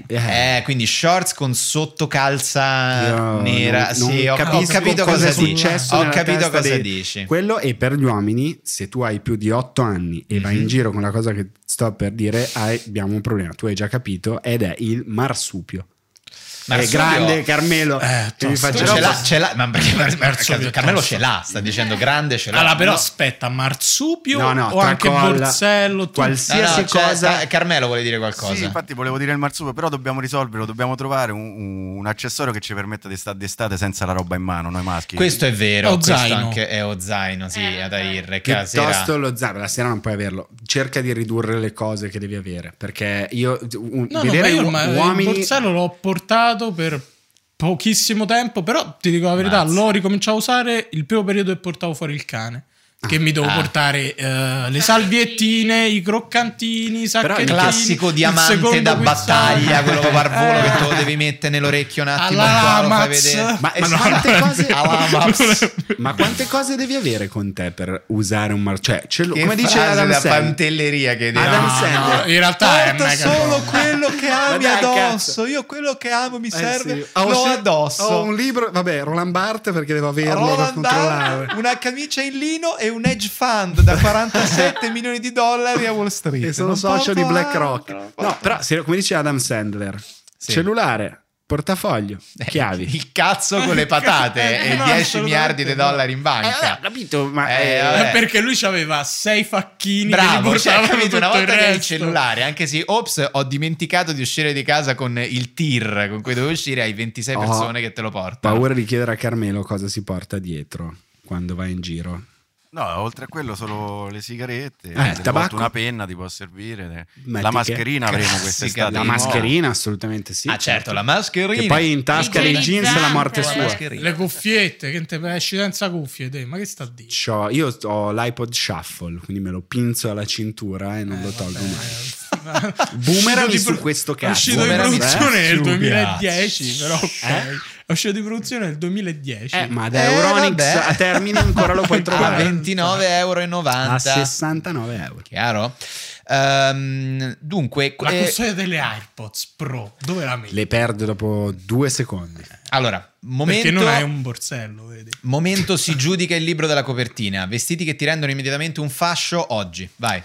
Speaker 1: È eh,
Speaker 2: eh, quindi shorts con sotto calza
Speaker 1: io
Speaker 2: nera
Speaker 1: non-
Speaker 2: sì,
Speaker 1: non
Speaker 2: ho, ho capito
Speaker 1: cosa è
Speaker 2: dici
Speaker 1: successo
Speaker 2: ho capito cosa
Speaker 1: dei-
Speaker 2: dici
Speaker 1: Quello e per gli uomini, se tu hai più di 8 anni e vai in
Speaker 2: Mhm.
Speaker 1: giro con la cosa che sto per dire, hai- abbiamo un problema. Tu hai già capito ed è il marsupio. È
Speaker 2: Marsupio-
Speaker 1: grande Carmelo.
Speaker 3: Eh,
Speaker 2: Tu
Speaker 3: Però
Speaker 2: ce l'ha, ce l'ha, ma perché Mar- Mar-
Speaker 3: Marsupio è
Speaker 2: Carmelo ce l'ha, sta dicendo grande ce l'ha.
Speaker 3: Allora, però
Speaker 2: No.
Speaker 3: aspetta, marsupio
Speaker 1: No, no,
Speaker 3: o anche
Speaker 1: tracolla,
Speaker 3: borsello? tutto?
Speaker 1: qualsiasi-
Speaker 2: No, no, c'è-
Speaker 1: cosa-
Speaker 2: Ca- Carmelo vuole dire qualcosa.
Speaker 6: Sì, infatti volevo dire il marsupio, però dobbiamo risolverlo, dobbiamo trovare un, un- accessorio che ci permetta di stare d'estate senza la roba in mano, noi maschi.
Speaker 2: Questo è vero,
Speaker 3: O
Speaker 2: questo
Speaker 3: zaino.
Speaker 2: anche è o zaino, sì,
Speaker 5: Eh,
Speaker 2: Adair, che la
Speaker 1: Piuttosto
Speaker 2: sera-
Speaker 1: lo zaino, la sera non puoi averlo. Cerca di ridurre le cose che devi avere. Perché io un-
Speaker 3: No, no, ma
Speaker 1: vedere
Speaker 3: io
Speaker 1: u-
Speaker 3: ormai
Speaker 1: uomini.
Speaker 3: il borsello l'ho portato per pochissimo tempo, però ti dico la verità,
Speaker 2: Mazza.
Speaker 3: l'ho ricominciato a usare il primo periodo che portavo fuori il cane. Che mi devo
Speaker 2: Ah.
Speaker 3: portare eh, le salviettine, i croccantini, i sacchettini.
Speaker 2: classico
Speaker 3: il
Speaker 2: diamante
Speaker 3: secondo
Speaker 2: da battaglia, quello parvolo
Speaker 3: Eh.
Speaker 2: che te lo devi mettere nell'orecchio un attimo, qua lo fai vedere.
Speaker 1: Ma,
Speaker 2: Eh,
Speaker 1: ma
Speaker 2: sì,
Speaker 1: quante cose, ma quante cose devi avere con te per usare un mar... Cioè, ce lo- come dice Adam
Speaker 2: da
Speaker 1: Sandler.
Speaker 2: pantelleria che
Speaker 1: Adam
Speaker 2: devi-
Speaker 3: No,
Speaker 1: Sandler.
Speaker 3: no, in realtà è
Speaker 2: Porta
Speaker 3: mega
Speaker 2: solo
Speaker 3: bomba.
Speaker 2: quello che ami
Speaker 1: dai,
Speaker 2: addosso.
Speaker 1: cazzo.
Speaker 2: Io quello che amo mi
Speaker 1: Eh
Speaker 2: serve.
Speaker 1: sì. Ho
Speaker 2: L'ho
Speaker 1: sce-
Speaker 2: addosso.
Speaker 1: Ho un libro, vabbè, Roland Barthes perché devo averlo per
Speaker 2: Roland
Speaker 1: controllare.
Speaker 2: Una camicia in lino e un hedge fund da 47 milioni di dollari a Wall Street.
Speaker 1: E sono
Speaker 2: Non
Speaker 1: socio di BlackRock. No, però come dice Adam Sandler,
Speaker 2: Sì.
Speaker 1: cellulare, portafoglio,
Speaker 2: Eh,
Speaker 1: chiavi.
Speaker 2: Il cazzo con le patate
Speaker 3: Eh,
Speaker 2: e
Speaker 3: no,
Speaker 2: 10
Speaker 3: assolutamente
Speaker 2: miliardi di dollari in
Speaker 1: Eh,
Speaker 2: banca.
Speaker 1: ho capito, ma
Speaker 2: Eh,
Speaker 1: eh.
Speaker 3: Perché lui aveva sei facchini che gli
Speaker 2: Bravo, cioè, capito? Una volta
Speaker 3: il
Speaker 2: che hai il cellulare, anche se ops, ho dimenticato di uscire di casa con il tir con cui dovevo uscire, hai 26
Speaker 1: Ho
Speaker 2: persone che te lo portano.
Speaker 1: paura di chiedere a Carmelo cosa si porta dietro quando va in giro.
Speaker 6: No, oltre a quello solo le sigarette,
Speaker 1: Eh, tabacco?
Speaker 6: una penna ti può servire.
Speaker 1: Metti
Speaker 6: la
Speaker 1: che-
Speaker 6: mascherina avremo quest'estate.
Speaker 1: La mascherina, assolutamente sì.
Speaker 2: ah, certo, la mascherina.
Speaker 1: Che poi in tasca dei jeans la morte sua.
Speaker 2: Mascherina.
Speaker 3: Le cuffiette, che te esci senza cuffie, te. ma che sta a dire?
Speaker 1: C'ho- io ho l'iPod Shuffle, quindi me lo pinzo alla cintura e non lo tolgo mai. Boomerang su questo
Speaker 3: È uscito
Speaker 1: cazzo.
Speaker 3: di
Speaker 2: Boomerang
Speaker 3: produzione nel
Speaker 2: su
Speaker 3: 2010, però ok.
Speaker 1: Eh?
Speaker 3: È uscito di produzione nel 2010.
Speaker 1: Eh, ma da
Speaker 2: Eh, vabbè.
Speaker 1: a termine ancora lo puoi
Speaker 2: a
Speaker 1: trovare
Speaker 2: 29,90 euro.
Speaker 1: a 69 euro.
Speaker 2: Chiaro? Ehm, dunque,
Speaker 3: La
Speaker 2: eh,
Speaker 3: custodia delle AirPods Pro, dove la metti?
Speaker 1: Le perdo dopo due secondi.
Speaker 2: allora, momento,
Speaker 3: Perché non hai un borsello, vedi?
Speaker 2: momento si giudica il libro della copertina. Vestiti che ti rendono immediatamente un fascio oggi. Vai.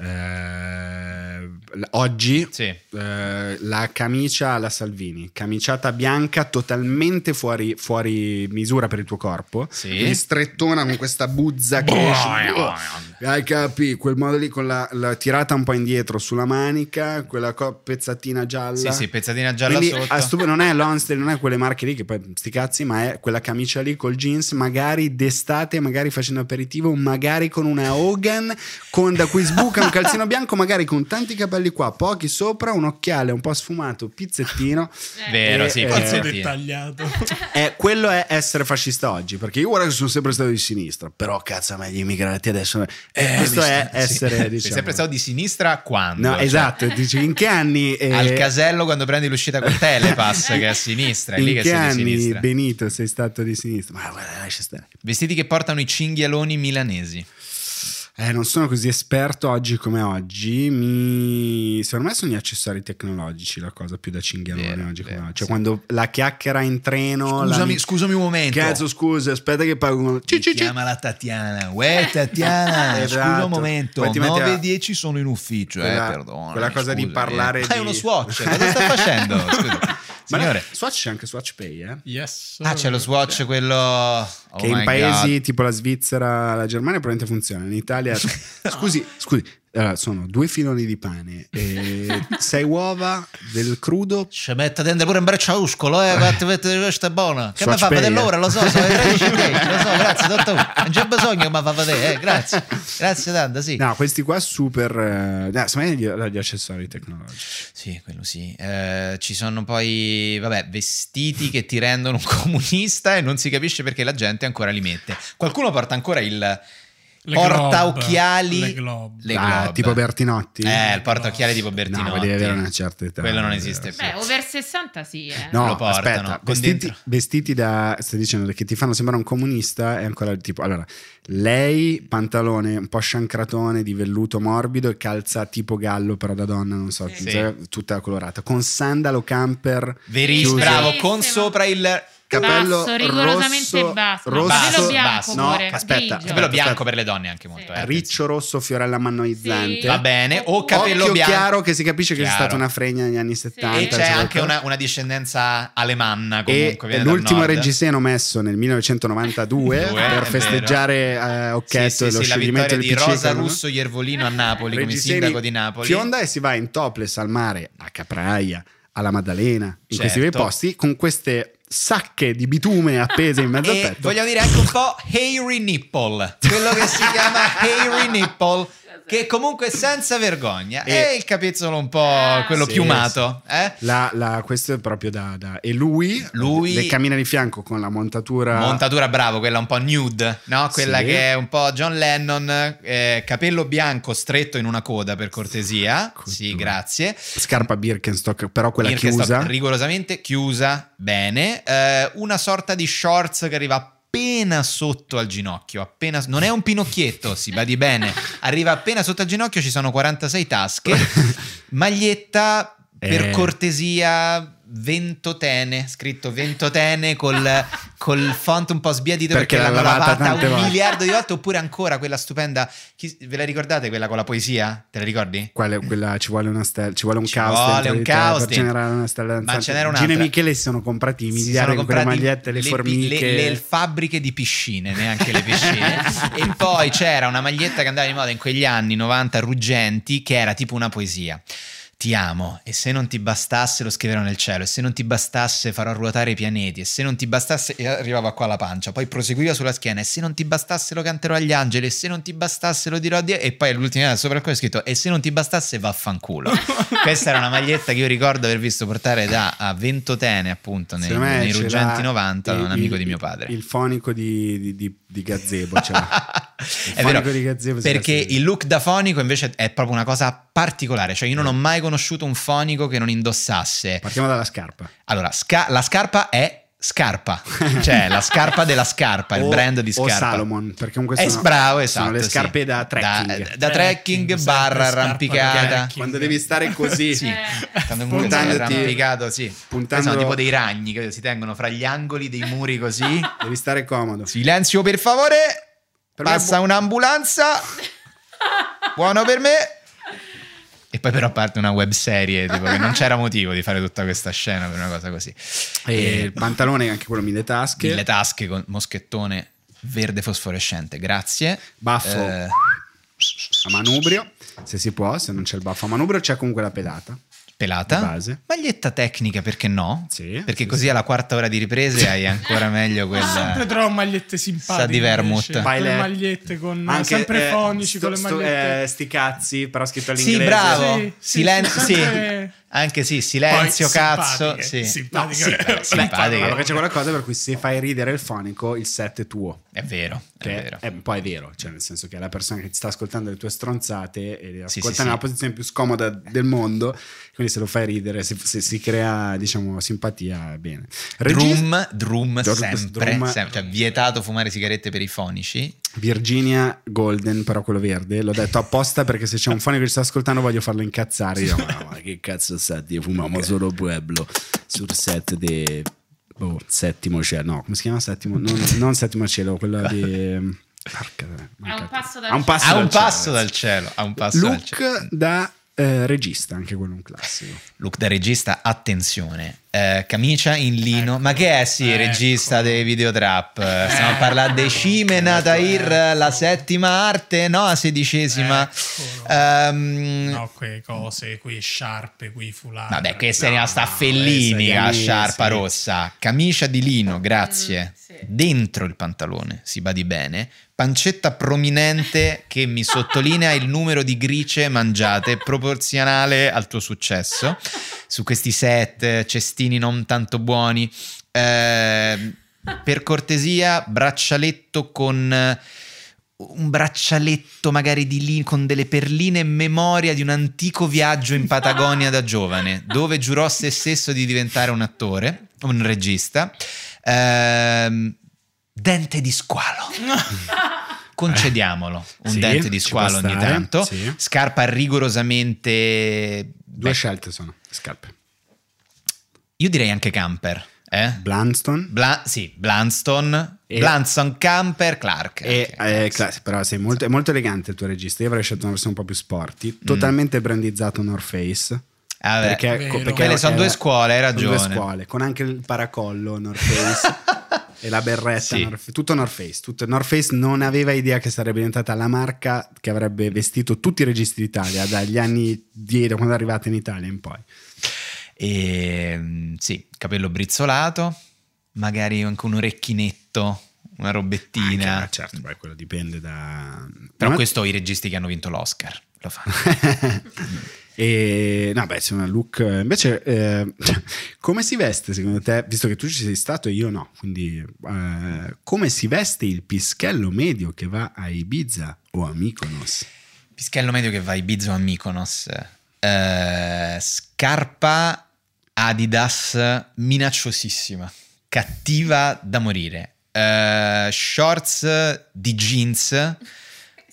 Speaker 1: Eh, oggi
Speaker 2: Sì.
Speaker 1: eh, la camicia alla Salvini, camiciata bianca totalmente fuori, fuori misura per il tuo corpo,
Speaker 2: Sì.
Speaker 1: strettona con questa buzza che
Speaker 2: Boh,
Speaker 1: capi, quel modo lì con la, la tirata un po' indietro sulla manica, quella co- pezzatina gialla.
Speaker 2: Sì, sì, pezzatina gialla
Speaker 1: Quindi
Speaker 2: sotto.
Speaker 1: a stu- non è l'Onstel, non è quelle marche lì che poi sti cazzi, ma è quella camicia lì col jeans, magari d'estate, magari facendo aperitivo, magari con una Hogan, con da cui sbuca un calzino bianco, magari con tanti capelli qua, pochi sopra, un occhiale un po' sfumato, pizzettino.
Speaker 2: Vero,
Speaker 1: Eh,
Speaker 2: sì,
Speaker 1: eh,
Speaker 2: pezzettino.
Speaker 3: dettagliato.
Speaker 1: Eh, quello è essere fascista oggi, perché io guarda che sono sempre stato di sinistra, però cazzo, ma gli immigrati adesso... Eh, questo è
Speaker 2: Sì.
Speaker 1: essere,
Speaker 2: Sei
Speaker 1: diciamo...
Speaker 2: sempre stato di sinistra quando?
Speaker 1: No,
Speaker 2: Cioè,
Speaker 1: esatto, dici in che anni... eh,
Speaker 2: Al casello quando prendi l'uscita col Telepass che è a sinistra, è lì
Speaker 1: in
Speaker 2: che
Speaker 1: che
Speaker 2: sei di
Speaker 1: anni
Speaker 2: sinistra.
Speaker 1: Benito sei stato di sinistra? Ma guarda, lascia stare.
Speaker 2: Vestiti che portano i cinghialoni milanesi.
Speaker 1: Eh, non sono così esperto oggi come oggi. Mi... Secondo me sono gli accessori tecnologici la cosa più da cinghialone
Speaker 2: Vero,
Speaker 1: oggi come
Speaker 2: vero,
Speaker 1: oggi. Cioè,
Speaker 2: sì.
Speaker 1: quando la chiacchiera in treno.
Speaker 2: Scusami,
Speaker 1: la...
Speaker 2: scusami un momento.
Speaker 1: Cazzo, scusa, aspetta che pago. Ci, ci,
Speaker 2: chiama la Tatiana. Uè, Tatiana,
Speaker 1: Esatto.
Speaker 2: scusa un momento.
Speaker 1: Metti a-
Speaker 2: 9 e 10 sono in ufficio,
Speaker 1: Quella-
Speaker 2: eh, perdona.
Speaker 1: quella cosa di
Speaker 2: scusami.
Speaker 1: parlare
Speaker 2: è
Speaker 1: di-
Speaker 2: uno swatch, cosa sta facendo? Scusa.
Speaker 1: Ma no,
Speaker 2: Signore.
Speaker 1: Swatch c'è anche Swatch Pay, eh?
Speaker 3: Yes.
Speaker 2: Ah, c'è lo swatch quello... Oh
Speaker 1: che in paesi
Speaker 2: God.
Speaker 1: tipo la Svizzera, la Germania probabilmente funziona. In Italia, scusi, scusi, allora, sono due filoni di pane, e sei uova del crudo.
Speaker 2: Ci mette dentro pure un brecciauscolo, eh, vedere questa è buona. Che mi fa vedere
Speaker 1: eh.
Speaker 2: l'ora, lo so, sono le 13.10, lo so, grazie dottore. Non c'è bisogno che mi fa vedere, eh, grazie. Grazie tanta, sì.
Speaker 1: No, questi qua super. Eh, no, secondo me gli, gli accessori tecnologici.
Speaker 2: Sì, quello sì. Eh, ci sono poi, vabbè, vestiti che ti rendono un comunista e non si capisce perché la gente ancora li mette. Qualcuno porta ancora il
Speaker 3: Le
Speaker 2: porta
Speaker 3: globe,
Speaker 2: occhiali.
Speaker 3: le globe.
Speaker 2: Le
Speaker 1: Ah,
Speaker 2: globe.
Speaker 1: tipo Bertinotti?
Speaker 2: Eh, il porta occhiali tipo Bertinotti.
Speaker 1: No, devi avere una certa età.
Speaker 2: Quello non esiste più.
Speaker 5: Beh, over 60 sì, eh.
Speaker 1: No,
Speaker 2: Lo portano,
Speaker 1: aspetta, vestiti, vestiti da, stai dicendo che ti fanno sembrare un comunista è ancora tipo, allora, lei pantalone un po' sciancratone di velluto morbido e calza tipo gallo però da donna, non so,
Speaker 5: Sì.
Speaker 1: cioè, tutta colorata, con sandalo camper
Speaker 2: Verissimo, bravo, con sopra il
Speaker 1: capello
Speaker 5: Basso, rigorosamente
Speaker 1: rosso,
Speaker 5: basso.
Speaker 1: rosso,
Speaker 2: Capello
Speaker 5: bianco
Speaker 1: no,
Speaker 5: pure,
Speaker 1: aspetta,
Speaker 5: grigio.
Speaker 2: capello
Speaker 1: aspetta,
Speaker 2: bianco per le donne anche molto.
Speaker 5: Sì.
Speaker 2: eh,
Speaker 1: riccio rosso, fiorella mannoizzante.
Speaker 5: Sì.
Speaker 2: Va bene, o capello
Speaker 1: Occhio
Speaker 2: bianco.
Speaker 1: chiaro che si capisce che c'è
Speaker 2: Chiaro.
Speaker 1: stata una fregna negli anni 70.
Speaker 2: E c'è
Speaker 1: eccetera.
Speaker 2: anche una, una discendenza alemanna
Speaker 1: E
Speaker 2: comunque. viene dal
Speaker 1: l'ultimo reggiseno messo nel 1992
Speaker 2: Due,
Speaker 1: per festeggiare eh, Occhetto
Speaker 2: Sì, sì,
Speaker 1: e lo
Speaker 2: sì, la
Speaker 1: scioglimento
Speaker 2: vittoria
Speaker 1: del
Speaker 2: di
Speaker 1: PC.
Speaker 2: Rosa. Russo Iervolino a Napoli come sindaco di Napoli.
Speaker 1: Fionda e si va in topless al mare, a Capraia, alla Maddalena, in
Speaker 2: Certo.
Speaker 1: questi bei posti, con queste sacche di bitume appese in mezzo al petto.
Speaker 2: vogliamo dire anche un po' hairy nipple, quello che si chiama hairy nipple, che comunque senza vergogna.
Speaker 1: E-
Speaker 2: E il capezzolo un po'
Speaker 5: Ah.
Speaker 2: quello
Speaker 1: Sì,
Speaker 2: piumato. Eh?
Speaker 1: La- la- questo è proprio da, da- E lui,
Speaker 2: Lui-
Speaker 1: le cammina di fianco con la montatura.
Speaker 2: Montatura bravo, quella un po' nude, no? Quella
Speaker 1: Sì.
Speaker 2: che è un po' John Lennon, eh, capello bianco stretto in una coda per cortesia.
Speaker 1: Ecco,
Speaker 2: Sì,
Speaker 1: tu.
Speaker 2: grazie.
Speaker 1: Scarpa Birkenstock, però quella
Speaker 2: Birkenstock
Speaker 1: chiusa.
Speaker 2: rigorosamente chiusa, bene. Eh, una sorta di shorts che arriva appena sotto al ginocchio, appena, non è un pinocchietto, si badi bene, arriva appena sotto al ginocchio, ci sono 46 tasche, maglietta per
Speaker 1: Eh.
Speaker 2: cortesia ventotene, scritto ventotene col, col font un po' sbiadito perché,
Speaker 1: Perché l'ha
Speaker 2: l'hanno
Speaker 1: lavata
Speaker 2: lavata un
Speaker 1: volte.
Speaker 2: miliardo di volte, oppure ancora quella stupenda, chi- ve la ricordate quella con la poesia? Te la ricordi?
Speaker 1: Quella, quella- ci vuole una stella, ci vuole un
Speaker 2: Ci
Speaker 1: caos
Speaker 2: vuole un caos
Speaker 1: per generare una stella
Speaker 2: Ma ce n'era
Speaker 1: Gino e
Speaker 2: un'altra.
Speaker 1: Michele si sono comprati i miliardi di quelle magliette, le,
Speaker 2: pi-
Speaker 1: formiche.
Speaker 2: le- le fabbriche di piscine, neanche le piscine. e poi c'era una maglietta che andava di moda in quegli anni 90 ruggenti, che era tipo una poesia. Ti amo e se non ti bastasse lo scriverò nel cielo e se non ti bastasse farò ruotare i pianeti e se non ti bastasse e arrivava qua alla pancia poi proseguiva sulla schiena e se non ti bastasse lo canterò agli angeli e se non ti bastasse lo dirò a Dio e poi l'ultima sopra il cuore è scritto e se non ti bastasse vaffanculo questa era una maglietta che io ricordo aver visto portare da a Ventotene appunto nei, nei ruggenti
Speaker 1: l'ha
Speaker 2: 90
Speaker 1: il-
Speaker 2: un amico
Speaker 1: il-
Speaker 2: di mio padre
Speaker 1: Il fonico di, di, di, di Gazebo. ce l'ha.
Speaker 2: è vero,
Speaker 1: di Gazebo
Speaker 2: perché il look da fonico invece è proprio una cosa particolare, cioè io non ho mai conosciuto un fonico che non indossasse.
Speaker 1: Partiamo dalla scarpa.
Speaker 2: Allora, sca- la scarpa è scarpa, cioè la scarpa della scarpa, il
Speaker 1: O-
Speaker 2: brand di
Speaker 1: O
Speaker 2: scarpa.
Speaker 1: Salomon, perché comunque
Speaker 2: È
Speaker 1: sono,
Speaker 2: bravo, esatto.
Speaker 1: sono le
Speaker 2: sì.
Speaker 1: scarpe da trekking.
Speaker 2: Da, da trekking, barra arrampicata.
Speaker 3: trekking.
Speaker 1: Quando devi stare così,
Speaker 2: Sì,
Speaker 5: Eh.
Speaker 2: quando comunque sei arrampicato, sì.
Speaker 1: puntando-
Speaker 2: Sono tipo dei ragni che si tengono fra gli angoli dei muri così.
Speaker 1: devi stare comodo.
Speaker 2: Silenzio per favore.
Speaker 1: Per
Speaker 2: Passa
Speaker 1: bu-
Speaker 2: un'ambulanza. Buono per me. E poi però parte una web serie, tipo che non c'era motivo di fare tutta questa scena per una cosa così.
Speaker 1: E il pantalone, anche quello mille tasche.
Speaker 2: Le tasche con moschettone verde fosforescente, grazie.
Speaker 1: Baffo.
Speaker 2: Eh,
Speaker 1: a manubrio, se si può, se non c'è il baffo a manubrio c'è comunque la pedata.
Speaker 2: Pelata. Maglietta tecnica, perché no?
Speaker 1: Sì,
Speaker 2: Perché
Speaker 1: sì,
Speaker 2: così
Speaker 1: sì.
Speaker 2: alla quarta ora di riprese hai ancora meglio
Speaker 3: Sempre
Speaker 2: quella...
Speaker 3: trovo magliette simpatiche.
Speaker 2: Sa di vermouth.
Speaker 3: Quelle
Speaker 1: le-
Speaker 3: magliette con
Speaker 1: Anche,
Speaker 3: sempre
Speaker 1: eh,
Speaker 3: fonici
Speaker 1: sto-
Speaker 3: con le
Speaker 1: sto-
Speaker 3: magliette.
Speaker 1: eh, sti cazzi, però scritto
Speaker 2: Sì,
Speaker 1: all'inglese.
Speaker 2: bravo.
Speaker 3: Sì, sì,
Speaker 2: Silenzio, sì.
Speaker 3: sempre-
Speaker 2: Anche sì, silenzio,
Speaker 3: Poi
Speaker 2: cazzo.
Speaker 3: simpatiche,
Speaker 2: Sì.
Speaker 3: simpatiche.
Speaker 2: No, sì,
Speaker 1: Beh,
Speaker 2: simpatiche.
Speaker 1: ma perché c'è quella cosa per cui se fai ridere il fonico, il set è tuo.
Speaker 2: È vero, è
Speaker 1: Che
Speaker 2: vero.
Speaker 1: è, un po' è vero, cioè nel senso che la persona che ti sta ascoltando le tue stronzate e le
Speaker 2: Sì,
Speaker 1: ascolta
Speaker 2: sì,
Speaker 1: nella
Speaker 2: sì.
Speaker 1: posizione più scomoda del mondo, quindi se lo fai ridere, se, se si crea diciamo simpatia, bene. Regista-
Speaker 2: Drum, drum
Speaker 1: Drum-
Speaker 2: sempre,
Speaker 1: drum-
Speaker 2: sempre, cioè vietato fumare sigarette per i fonici.
Speaker 1: Virginia Golden, però quello verde, l'ho detto apposta perché se c'è un fonico che ci sta ascoltando voglio farlo incazzare. Io, ma, ma che cazzo sta? Io fumamo solo Pueblo sul set di boh, settimo cielo. No, come si chiama settimo? Non, non settimo cielo, quello di... Porca,
Speaker 5: A un passo dal
Speaker 1: A un passo
Speaker 2: A
Speaker 1: dal
Speaker 2: un
Speaker 1: cielo,
Speaker 2: passo dal
Speaker 1: ragazzi.
Speaker 2: cielo, a un passo dal cielo.
Speaker 1: Look da eh, regista, anche quello un classico.
Speaker 2: Look da regista, attenzione. Eh, camicia in lino, ma che è sì,
Speaker 3: Ecco.
Speaker 2: regista dei videotrap? Eh, Stiamo a parlare di Cimena, Tahir, la settima arte, no, la sedicesima.
Speaker 3: Eccolo.
Speaker 2: Ehm,
Speaker 3: No, quelle cose, quei sciarpe, quei foulard.
Speaker 2: Vabbè, questa è
Speaker 3: No,
Speaker 2: rimasta a
Speaker 1: questa
Speaker 2: Fellini,
Speaker 1: è
Speaker 2: a
Speaker 1: di-
Speaker 2: sciarpa
Speaker 1: sì.
Speaker 2: rossa, camicia di lino, grazie.
Speaker 5: Mm, sì.
Speaker 2: Dentro il pantalone, si badi bene, pancetta prominente che mi sottolinea il numero di gricie mangiate proporzionale al tuo successo. Su questi set, cestini non tanto buoni. Eh, per cortesia, braccialetto con eh, un braccialetto magari di lì con delle perline in memoria di un antico viaggio in Patagonia da giovane, dove giurò se stesso di diventare un attore, un regista. Ehm, dente di squalo. Concediamolo, un
Speaker 1: Sì,
Speaker 2: dente di squalo ogni
Speaker 1: stare,
Speaker 2: tanto.
Speaker 1: sì.
Speaker 2: Scarpa rigorosamente...
Speaker 1: Due
Speaker 2: beh,
Speaker 1: scelte sono, scarpe.
Speaker 2: io direi anche camper. Eh?
Speaker 1: Blunston
Speaker 2: Bla- sì, Blunston,
Speaker 1: E-
Speaker 2: Blunston, Camper, Clark.
Speaker 1: e
Speaker 2: anche.
Speaker 1: eh, class- però sei molto, è molto elegante il tuo regista. Io avrei scelto una versione un po' più
Speaker 2: Mm.
Speaker 1: sporty, totalmente brandizzato North Face.
Speaker 2: Ah, beh,
Speaker 1: perché,
Speaker 3: vero.
Speaker 1: perché
Speaker 2: Quelle sono due scuole, hai ragione.
Speaker 1: Due scuole, con anche il paracollo North Face e la berretta
Speaker 2: Sì.
Speaker 1: North- tutto North Face. Tutto, North Face non aveva idea che sarebbe diventata la marca che avrebbe vestito tutti i registi d'Italia dagli anni di da quando è arrivata in Italia in poi.
Speaker 2: E, mm, sì, capello brizzolato, magari anche un orecchinetto, una robettina.
Speaker 1: Anche, certo, poi quello dipende da...
Speaker 2: Però
Speaker 1: Ma-
Speaker 2: questo i registi che hanno vinto l'Oscar lo fanno.
Speaker 1: e no, beh, c'è una look. Invece, eh, come si veste secondo te? Visto che tu ci sei stato e io no, quindi eh, come si veste il pischello medio che va a Ibiza o a Mykonos?
Speaker 2: Pischello medio che va a Ibiza o a Mykonos. Eh, scarpa Adidas minacciosissima, cattiva da morire. Eh, shorts di jeans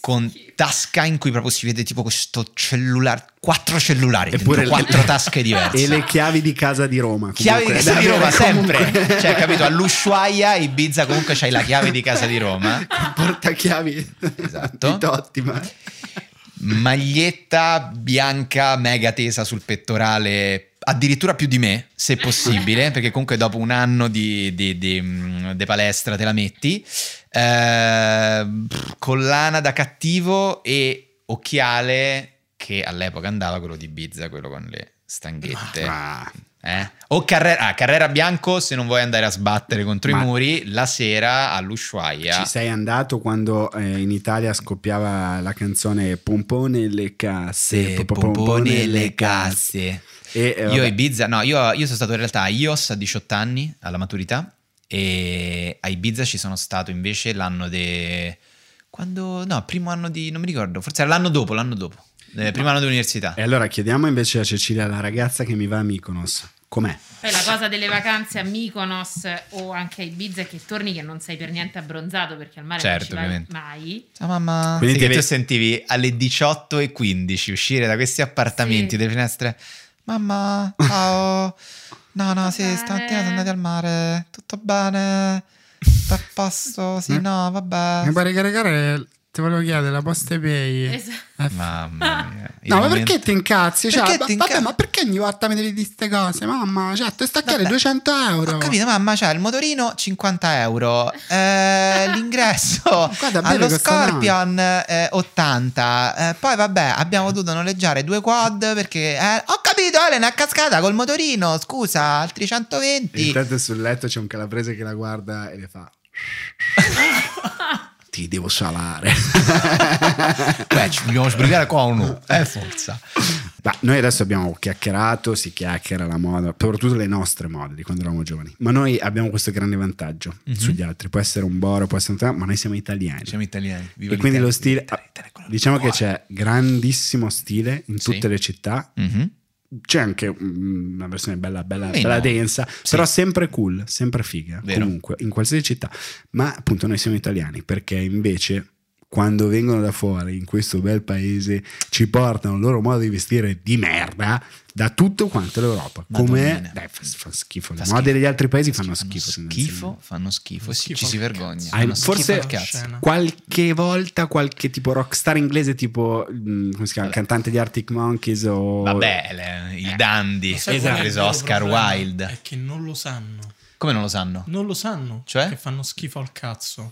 Speaker 2: con tasca in cui proprio si vede tipo questo cellulare, quattro cellulari,
Speaker 1: Eppure
Speaker 2: dentro
Speaker 1: le-
Speaker 2: quattro tasche diverse.
Speaker 1: E le chiavi di casa di Roma.
Speaker 2: Chiavi di
Speaker 1: comunque,
Speaker 2: casa di Roma
Speaker 1: avere comunque-
Speaker 2: sempre, cioè capito, all'Ushuaia, Ibiza comunque c'hai la chiave di casa di Roma.
Speaker 1: Portachiavi
Speaker 2: Esatto.
Speaker 1: di Totti, ma...
Speaker 2: maglietta bianca mega tesa sul pettorale addirittura più di me se possibile perché comunque dopo un anno di, di- di, mm, di palestra te la metti Eh, collana da cattivo e occhiale che all'epoca andava quello di Ibiza quello con le stanghette
Speaker 1: Ah,
Speaker 2: eh? O Carrera, ah, Carrera Bianco se non vuoi andare a sbattere contro
Speaker 1: Ma-
Speaker 2: i muri la sera all'Ushuaia
Speaker 1: Ci sei andato quando eh, in Italia scoppiava la canzone Pompone le casse,
Speaker 2: Se
Speaker 1: po- po-
Speaker 2: pompone le casse.
Speaker 1: E, eh,
Speaker 2: Io a Ibiza, no, io, io sono stato in realtà a IOS a 18 anni, alla maturità, e a Ibiza ci sono stato invece l'anno de... Quando... No, primo anno di... non mi ricordo, forse era l'anno dopo, l'anno dopo, eh, primo anno dell'università.
Speaker 1: E allora chiediamo invece a Cecilia, la ragazza che mi va a Mykonos, com'è?
Speaker 5: Poi la cosa delle vacanze a Mykonos o anche a Ibiza è che torni che non sei per niente abbronzato perché al mare
Speaker 2: Certo,
Speaker 5: non ci mai.
Speaker 2: Ciao mamma.
Speaker 1: Quindi
Speaker 2: Sì,
Speaker 1: ti
Speaker 2: tu sentivi alle 18.15 uscire da questi appartamenti,
Speaker 5: Sì.
Speaker 2: delle finestre. Mamma, ciao. No, no, sì,
Speaker 5: bene?
Speaker 2: stamattina siamo andati al mare. Tutto bene? Tutto a posto? Sì, no, vabbè.
Speaker 1: Mi pare caricare
Speaker 7: Ti volevo chiedere la posta pay.
Speaker 5: Esatto.
Speaker 7: Eh,
Speaker 2: Mamma mia. il
Speaker 7: No, ma perché ti incazzi? Cioè,
Speaker 2: Perché ti
Speaker 7: vabbè,
Speaker 2: inca-
Speaker 7: ma perché ogni volta mi devi dire queste cose? Mamma, cioè, ti staccare
Speaker 2: Vabbè.
Speaker 7: 200 euro.
Speaker 2: Ho capito, mamma, c'ha il motorino 50 euro, eh, l'ingresso
Speaker 7: Guarda,
Speaker 2: allo. Scorpion eh, 80, eh, poi vabbè abbiamo dovuto noleggiare due quad perché eh, ho capito Elena è cascata col motorino, scusa, altri 120.
Speaker 1: Intanto sul letto c'è un calabrese che la guarda e le fa. Ti devo salare.
Speaker 2: Beh, ci dobbiamo sbrigare qua o no? Eh, forza.
Speaker 1: Ma noi adesso abbiamo chiacchierato, si chiacchiera la moda, soprattutto le nostre mode di quando eravamo giovani. Ma noi abbiamo questo grande vantaggio
Speaker 2: Mhm.
Speaker 1: sugli altri. Può essere un boro, può essere un ma noi siamo italiani.
Speaker 2: Siamo italiani. Viva
Speaker 1: e quindi lo stile,
Speaker 2: viva l'Italia,
Speaker 1: diciamo che c'è grandissimo stile in
Speaker 2: Sì.
Speaker 1: tutte le città.
Speaker 2: Mhm.
Speaker 1: C'è anche mm, una versione bella, bella,
Speaker 2: Meno.
Speaker 1: bella densa,
Speaker 2: Sì.
Speaker 1: però sempre cool, sempre figa.
Speaker 2: Vero.
Speaker 1: Comunque, in qualsiasi città. Ma appunto noi siamo italiani perché invece quando vengono da fuori in questo bel paese ci portano il loro modo di vestire di merda da tutto quanto l'Europa. Come fa, fa schifo. Le
Speaker 2: Fa
Speaker 1: mode
Speaker 2: schifo.
Speaker 1: degli altri paesi fanno
Speaker 2: Fanno
Speaker 1: schifo.
Speaker 2: schifo,
Speaker 1: tendenzialmente.
Speaker 2: fanno schifo, sì,
Speaker 3: Schifo
Speaker 2: ci si vergogna.
Speaker 1: Ah,
Speaker 2: Fanno schifo
Speaker 1: forse qualche volta qualche tipo rockstar inglese tipo mm, come si chiama cantante di Arctic Monkeys o
Speaker 2: Vabbè, le- il dandy,
Speaker 3: il
Speaker 2: preso
Speaker 3: vero
Speaker 2: Oscar? Wilde.
Speaker 3: È che non lo sanno.
Speaker 2: Come non lo sanno?
Speaker 3: Non lo sanno.
Speaker 2: Cioè?
Speaker 3: Che fanno schifo al cazzo.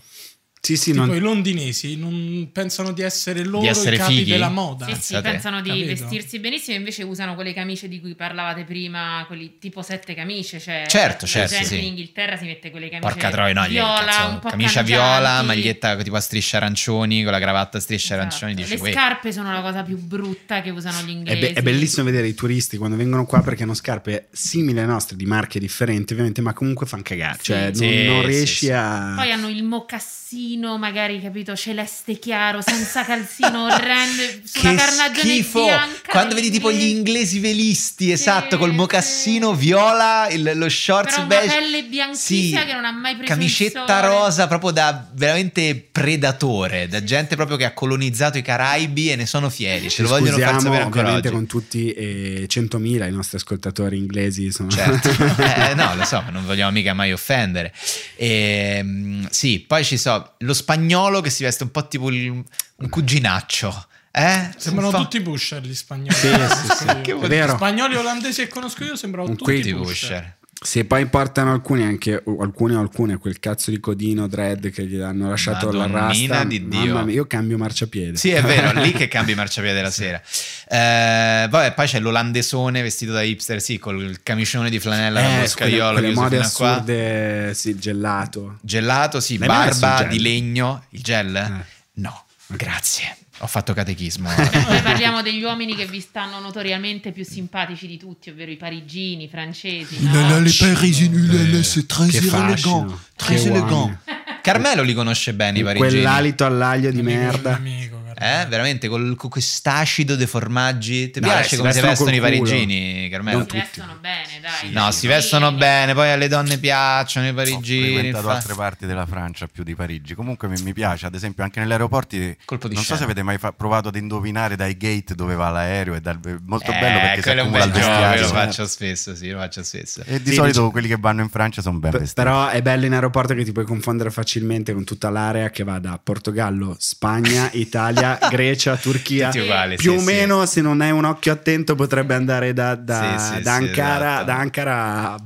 Speaker 1: Sì sì
Speaker 3: tipo
Speaker 1: non-
Speaker 3: i londinesi non pensano di essere loro
Speaker 2: essere
Speaker 3: i capi
Speaker 2: fighi?
Speaker 3: della moda.
Speaker 5: Sì, sì, pensano di
Speaker 3: Capito?
Speaker 5: vestirsi benissimo, invece usano quelle camicie di cui parlavate prima, quelli tipo sette camicie. Cioè,
Speaker 2: Certo, certo,
Speaker 5: gente
Speaker 2: sì.
Speaker 5: in Inghilterra si mette quelle camicie
Speaker 2: Porca troia, no, gli-
Speaker 5: viola,
Speaker 2: cazzo,
Speaker 5: un po'
Speaker 2: camicia
Speaker 5: cangianti.
Speaker 2: viola, maglietta tipo a strisce arancioni, con la cravatta a strisce
Speaker 5: Esatto.
Speaker 2: arancioni, dici,
Speaker 5: Le
Speaker 2: "Uè".
Speaker 5: scarpe sono la cosa più brutta che usano gli
Speaker 1: È,
Speaker 5: inglesi.
Speaker 1: be- è bellissimo vedere i turisti quando vengono qua perché hanno scarpe simili alle nostre, di marche differenti, ovviamente, ma comunque fanno cagare.
Speaker 5: Sì.
Speaker 1: Cioè, non,
Speaker 2: Sì,
Speaker 1: non riesci
Speaker 2: sì.
Speaker 1: a.
Speaker 5: Poi hanno il mocassino, magari, capito, celeste chiaro, senza calzino, orrendo, su una carnagione
Speaker 2: schifo!
Speaker 5: bianca.
Speaker 2: Quando vedi tipo gli
Speaker 5: inglesi.
Speaker 2: velisti, esatto, col
Speaker 5: sì.
Speaker 2: mocassino viola, il- lo shorts
Speaker 5: Però
Speaker 2: beige.
Speaker 5: pelle bianchissima che non ha mai preso
Speaker 2: Camicetta rosa proprio da veramente predatore, da gente proprio che ha colonizzato i Caraibi e ne sono fieri, ce lo vogliono far sapere ancora
Speaker 1: ovviamente
Speaker 2: oggi.
Speaker 1: con tutti eh, 100.000 i nostri ascoltatori inglesi sono
Speaker 2: Certo, Eh, no, lo so, ma non vogliamo mica mai offendere. Ehm, sì, poi ci so lo spagnolo che si veste un po' tipo il- un cuginaccio. Eh?
Speaker 3: Sembrano
Speaker 2: po'-
Speaker 3: tutti pusher gli spagnoli.
Speaker 1: Sì, sì, sì. Vero.
Speaker 3: Spagnoli olandesi che conosco io sembrano
Speaker 1: Un
Speaker 3: tutti pusher.
Speaker 2: pusher.
Speaker 1: Se poi portano alcuni anche alcuni o alcune quel cazzo di codino dread che gli hanno lasciato la rasta,
Speaker 2: di Dio.
Speaker 1: mamma mia, io cambio marciapiede.
Speaker 2: Sì, è vero, lì che cambi marciapiede la sera. Eh, vabbè, poi c'è l'olandesone vestito da hipster, sì, col camicione di flanella
Speaker 1: Eh, quelle, quelle
Speaker 2: chiuso
Speaker 1: mode
Speaker 2: fino a qua.
Speaker 1: assurde, sì, gelato.
Speaker 2: Gelato, sì,
Speaker 1: L'hai
Speaker 2: barba di legno. Il gel?
Speaker 1: Eh.
Speaker 2: No, grazie. Ho fatto catechismo.
Speaker 5: Poi parliamo degli uomini che vi stanno notoriamente più simpatici di tutti, ovvero i parigini, i francesi. no?
Speaker 4: c'est très
Speaker 1: fascino, che uomini.
Speaker 2: Carmelo li conosce bene i parigini.
Speaker 1: Quell'alito all'aglio di merda.
Speaker 3: amico.
Speaker 2: Eh, veramente, col, con quest'acido dei formaggi. Ti
Speaker 1: No,
Speaker 2: piace come si
Speaker 1: vestono
Speaker 2: i parigini, Carmelo?
Speaker 1: Non
Speaker 5: Si vestono bene, dai.
Speaker 2: No, si vestono bene, poi alle donne piacciono i
Speaker 6: Ho
Speaker 2: parigini.
Speaker 6: frequentato
Speaker 2: fa-
Speaker 6: altre parti della Francia più di Parigi. Comunque mi, mi piace, ad esempio, anche negli aeroporti.
Speaker 2: Colpo di
Speaker 6: non so
Speaker 2: scena.
Speaker 6: se avete mai fa- provato ad indovinare dai gate dove va l'aereo. È dal- molto
Speaker 2: Eh,
Speaker 6: bello perché si
Speaker 2: quello è un
Speaker 6: accumula
Speaker 2: bel
Speaker 6: il vestiario.
Speaker 2: lo faccio spesso, sì, lo faccio spesso.
Speaker 6: E di
Speaker 1: Sì,
Speaker 6: solito
Speaker 1: dici-
Speaker 6: quelli che vanno in Francia sono ben vestiti.
Speaker 1: Però è bello in aeroporto che ti puoi confondere facilmente con tutta l'area che va da Portogallo, Spagna, Italia, Grecia, Turchia.
Speaker 2: Uguali,
Speaker 1: Più
Speaker 2: sì,
Speaker 1: o
Speaker 2: sì.
Speaker 1: meno, se non hai un occhio attento, potrebbe andare da, da-
Speaker 2: Sì, sì,
Speaker 1: da
Speaker 2: sì,
Speaker 1: Ankara,
Speaker 2: esatto.
Speaker 1: da Ankara a-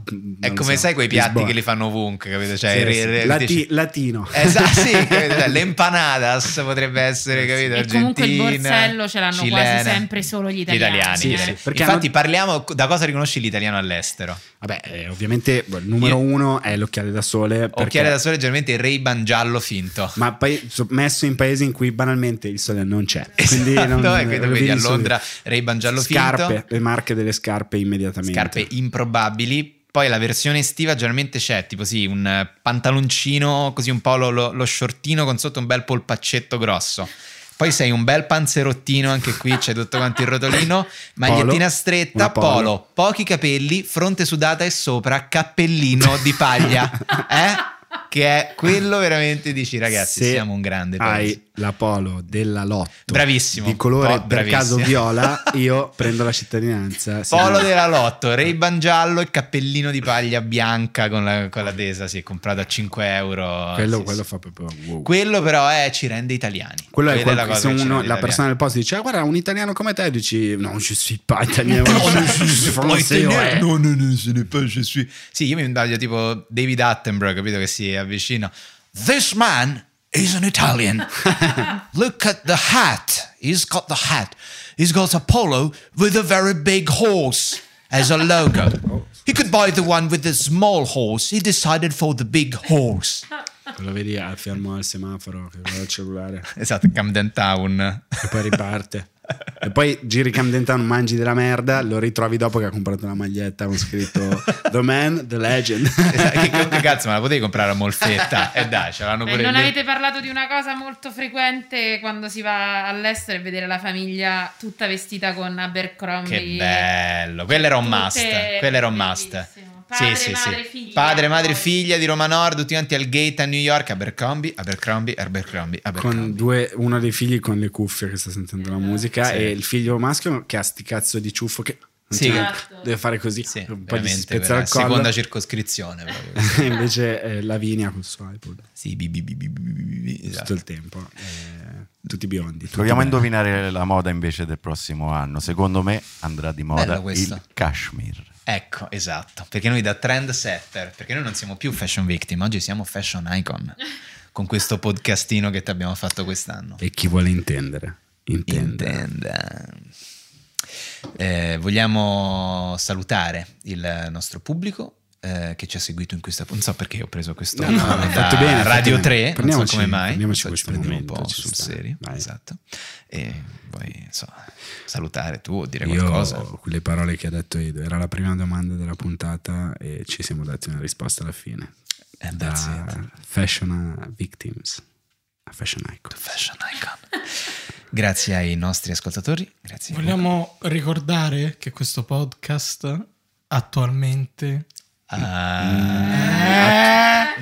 Speaker 2: È come
Speaker 1: so,
Speaker 2: sai quei piatti
Speaker 1: Lisbona.
Speaker 2: che li fanno ovunque, capito? Cioè,
Speaker 1: Sì,
Speaker 2: re-
Speaker 1: sì.
Speaker 2: re-
Speaker 1: Lati-
Speaker 2: dici-
Speaker 1: latino.
Speaker 2: Esatto, sì, capito? Cioè, le empanadas potrebbe essere, capito?
Speaker 5: E comunque il
Speaker 2: Argentina,
Speaker 5: borsello ce l'hanno
Speaker 2: cilena.
Speaker 5: quasi sempre solo gli italiani.
Speaker 2: Gli italiani,
Speaker 1: Sì,
Speaker 2: gli
Speaker 1: sì,
Speaker 2: italiani.
Speaker 1: perché
Speaker 2: Infatti
Speaker 1: hanno-
Speaker 2: parliamo da cosa riconosci l'italiano all'estero.
Speaker 1: Vabbè, eh, ovviamente il numero
Speaker 2: Io-
Speaker 1: uno è l'occhiale da sole. perché-
Speaker 2: Occhiale da sole leggermente il Ray-Ban giallo finto.
Speaker 1: Ma poi so- messo in paesi in cui banalmente il sole non c'è. Quindi
Speaker 2: Esatto,
Speaker 1: non,
Speaker 2: e quindi vedi a. Londra Ray-Ban giallo
Speaker 1: Scarpe,
Speaker 2: finto.
Speaker 1: le marche delle scarpe immediatamente.
Speaker 2: Scarpe improbabili. Poi la versione estiva generalmente c'è tipo sì, un eh, pantaloncino, così un po' lo, lo- lo shortino con sotto un bel polpaccetto grosso. Poi sei un bel panzerottino, anche qui c'è tutto quanto il rotolino, magliettina
Speaker 1: Polo,
Speaker 2: stretta,
Speaker 1: polo.
Speaker 2: polo, pochi capelli, fronte sudata e sopra cappellino di paglia. Eh? Che è quello veramente dici ragazzi,
Speaker 1: Se
Speaker 2: siamo un grande
Speaker 1: hai
Speaker 2: paese.
Speaker 1: la polo della Lotto
Speaker 2: Bravissimo.
Speaker 1: di colore
Speaker 2: Po-
Speaker 1: per caso viola, io prendo la cittadinanza.
Speaker 2: Polo della Lotto, Ray-Ban giallo e cappellino di paglia bianca con la, con la tesa, si è comprato a 5 euro.
Speaker 1: Quello,
Speaker 2: Sì,
Speaker 1: quello
Speaker 2: sì.
Speaker 1: fa proprio wow.
Speaker 2: Quello però è, ci rende italiani.
Speaker 1: Quello è
Speaker 2: Quella
Speaker 1: quel-
Speaker 2: cosa
Speaker 1: se
Speaker 2: ci
Speaker 1: uno- la
Speaker 2: italiani.
Speaker 1: persona del posto dice: "Ah, Guarda, un italiano come te, dici: No, je suis pas italien. je suis français, ouais."
Speaker 2: No, no, no, n'est pas, je suis. Sì, io mi immagino tipo David Attenborough, capito che si avvicina. This man is an Italian. Look at the hat. He's got the hat. He's got a polo with a very big horse as a logo. He could buy the one with the small horse. He decided for the big horse.
Speaker 1: Lo vedi fermo al semaforo, che al cellulare
Speaker 2: Esatto, Camden Town.
Speaker 1: e poi riparte. E poi giri Camden Town, mangi della merda, lo ritrovi dopo che ha comprato la maglietta con scritto The Man, The Legend.
Speaker 2: Che, cazzo, ma la potevi comprare a Molfetta? E dai, ce l'hanno
Speaker 5: Beh,
Speaker 2: pure
Speaker 5: non
Speaker 2: lì.
Speaker 5: avete parlato di una cosa molto frequente quando si va all'estero e vedere la famiglia tutta vestita con Abercrombie.
Speaker 2: Che bello, quello era un
Speaker 5: Tutte-
Speaker 2: must. Quello era un must.
Speaker 5: Padre,
Speaker 2: sì, sì,
Speaker 5: madre,
Speaker 2: sì.
Speaker 5: figlia,
Speaker 2: Padre, madre, figlia di Roma Nord, tutti quanti al gate a New York, Abercrombie, Abercrombie, Abercrombie, Abercrombie.
Speaker 1: con due, uno dei figli con le cuffie che sta sentendo la musica
Speaker 2: Sì.
Speaker 1: e il figlio maschio che ha sti cazzo di ciuffo che
Speaker 2: Sì,
Speaker 5: Esatto.
Speaker 1: deve fare così,
Speaker 2: Sì,
Speaker 1: un po' di spezzare
Speaker 2: la
Speaker 1: il collo.
Speaker 2: seconda circoscrizione.
Speaker 1: E invece eh, Lavinia col suo iPod
Speaker 2: Sì, bi, bi, bi, bi, bi, bi, bi,
Speaker 1: tutto
Speaker 2: esatto.
Speaker 1: il tempo. eh, tutti biondi. tutti
Speaker 6: Proviamo a indovinare la moda invece del prossimo anno. Secondo me andrà di moda il cashmere.
Speaker 2: Ecco, esatto, perché noi da trend setter, perché noi non siamo più fashion victim, oggi siamo fashion icon con questo podcastino che ti abbiamo fatto quest'anno.
Speaker 1: E chi vuole intendere? Intende.
Speaker 2: Intenda. Eh, vogliamo salutare il nostro pubblico eh, che ci ha seguito in questa non so perché ho preso questo
Speaker 1: No, no,
Speaker 2: da
Speaker 1: fatto bene, fatto
Speaker 2: Radio
Speaker 1: bene.
Speaker 2: 3 non so come mai
Speaker 1: prendiamoci questo
Speaker 2: prendiamo un po'
Speaker 1: momento,
Speaker 2: sul
Speaker 1: sta.
Speaker 2: serio
Speaker 1: Vai.
Speaker 2: esatto e poi so, salutare tu o dire
Speaker 1: Io
Speaker 2: qualcosa
Speaker 1: quelle parole che ha detto Edo era la prima domanda della puntata e ci siamo dati una risposta alla fine.
Speaker 2: Eh,
Speaker 1: da
Speaker 2: that's it.
Speaker 1: fashion victims a fashion icon.
Speaker 2: fashion icon grazie ai nostri ascoltatori grazie
Speaker 3: Vogliamo ricordare che questo podcast attualmente
Speaker 2: Ah,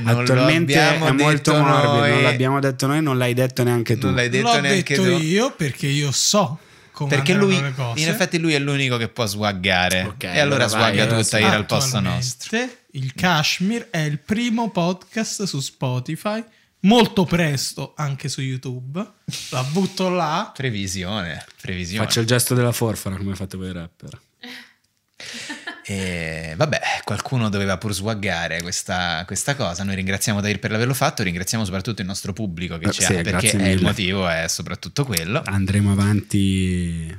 Speaker 1: Attualmente è molto morbido,
Speaker 2: noi.
Speaker 1: non l'abbiamo detto noi, non l'hai detto neanche tu.
Speaker 2: Non l'hai detto
Speaker 3: l'ho
Speaker 2: neanche
Speaker 3: detto
Speaker 2: tu.
Speaker 3: io perché io so come
Speaker 2: Perché lui, in effetti, lui è l'unico che può swaggare.
Speaker 1: Ok,
Speaker 2: e allora
Speaker 1: allora vai,
Speaker 2: swagga tutta ira al posto nostro.
Speaker 3: Il Kashmir è il primo podcast su Spotify, molto presto anche su YouTube. La butto là.
Speaker 2: Previsione, previsione.
Speaker 1: Faccio il gesto della forfora come fate voi rapper.
Speaker 2: E vabbè, qualcuno doveva pur swaggare questa, questa cosa. Noi ringraziamo Dair per averlo fatto, ringraziamo soprattutto il nostro pubblico che
Speaker 1: Eh,
Speaker 2: ci
Speaker 1: sì,
Speaker 2: ha, perché il motivo è soprattutto quello.
Speaker 1: Andremo avanti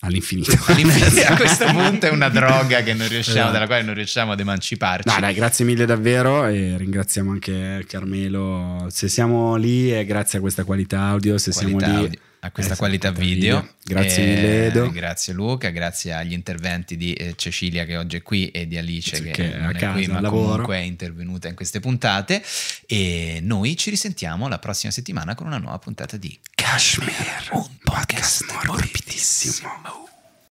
Speaker 1: all'infinito.
Speaker 2: All'infinito, a questo punto è una droga che non riusciamo,
Speaker 1: Esatto.
Speaker 2: dalla quale non riusciamo ad emanciparci.
Speaker 1: No, dai, grazie mille davvero e ringraziamo anche Carmelo. Se siamo lì è grazie a questa qualità audio, se
Speaker 2: Qualità
Speaker 1: siamo lì
Speaker 2: audio- a questa
Speaker 1: eh,
Speaker 2: qualità video.
Speaker 1: Grazie
Speaker 2: Eh,
Speaker 1: mille Edo.
Speaker 2: Grazie Luca, grazie agli interventi di eh, Cecilia che oggi è qui e di Alice che,
Speaker 1: che è
Speaker 2: non è
Speaker 1: casa,
Speaker 2: qui ma
Speaker 1: lavoro.
Speaker 2: comunque è intervenuta in queste puntate e noi ci risentiamo la prossima settimana con una nuova puntata di
Speaker 1: Kashmir, un podcast morbidissimo.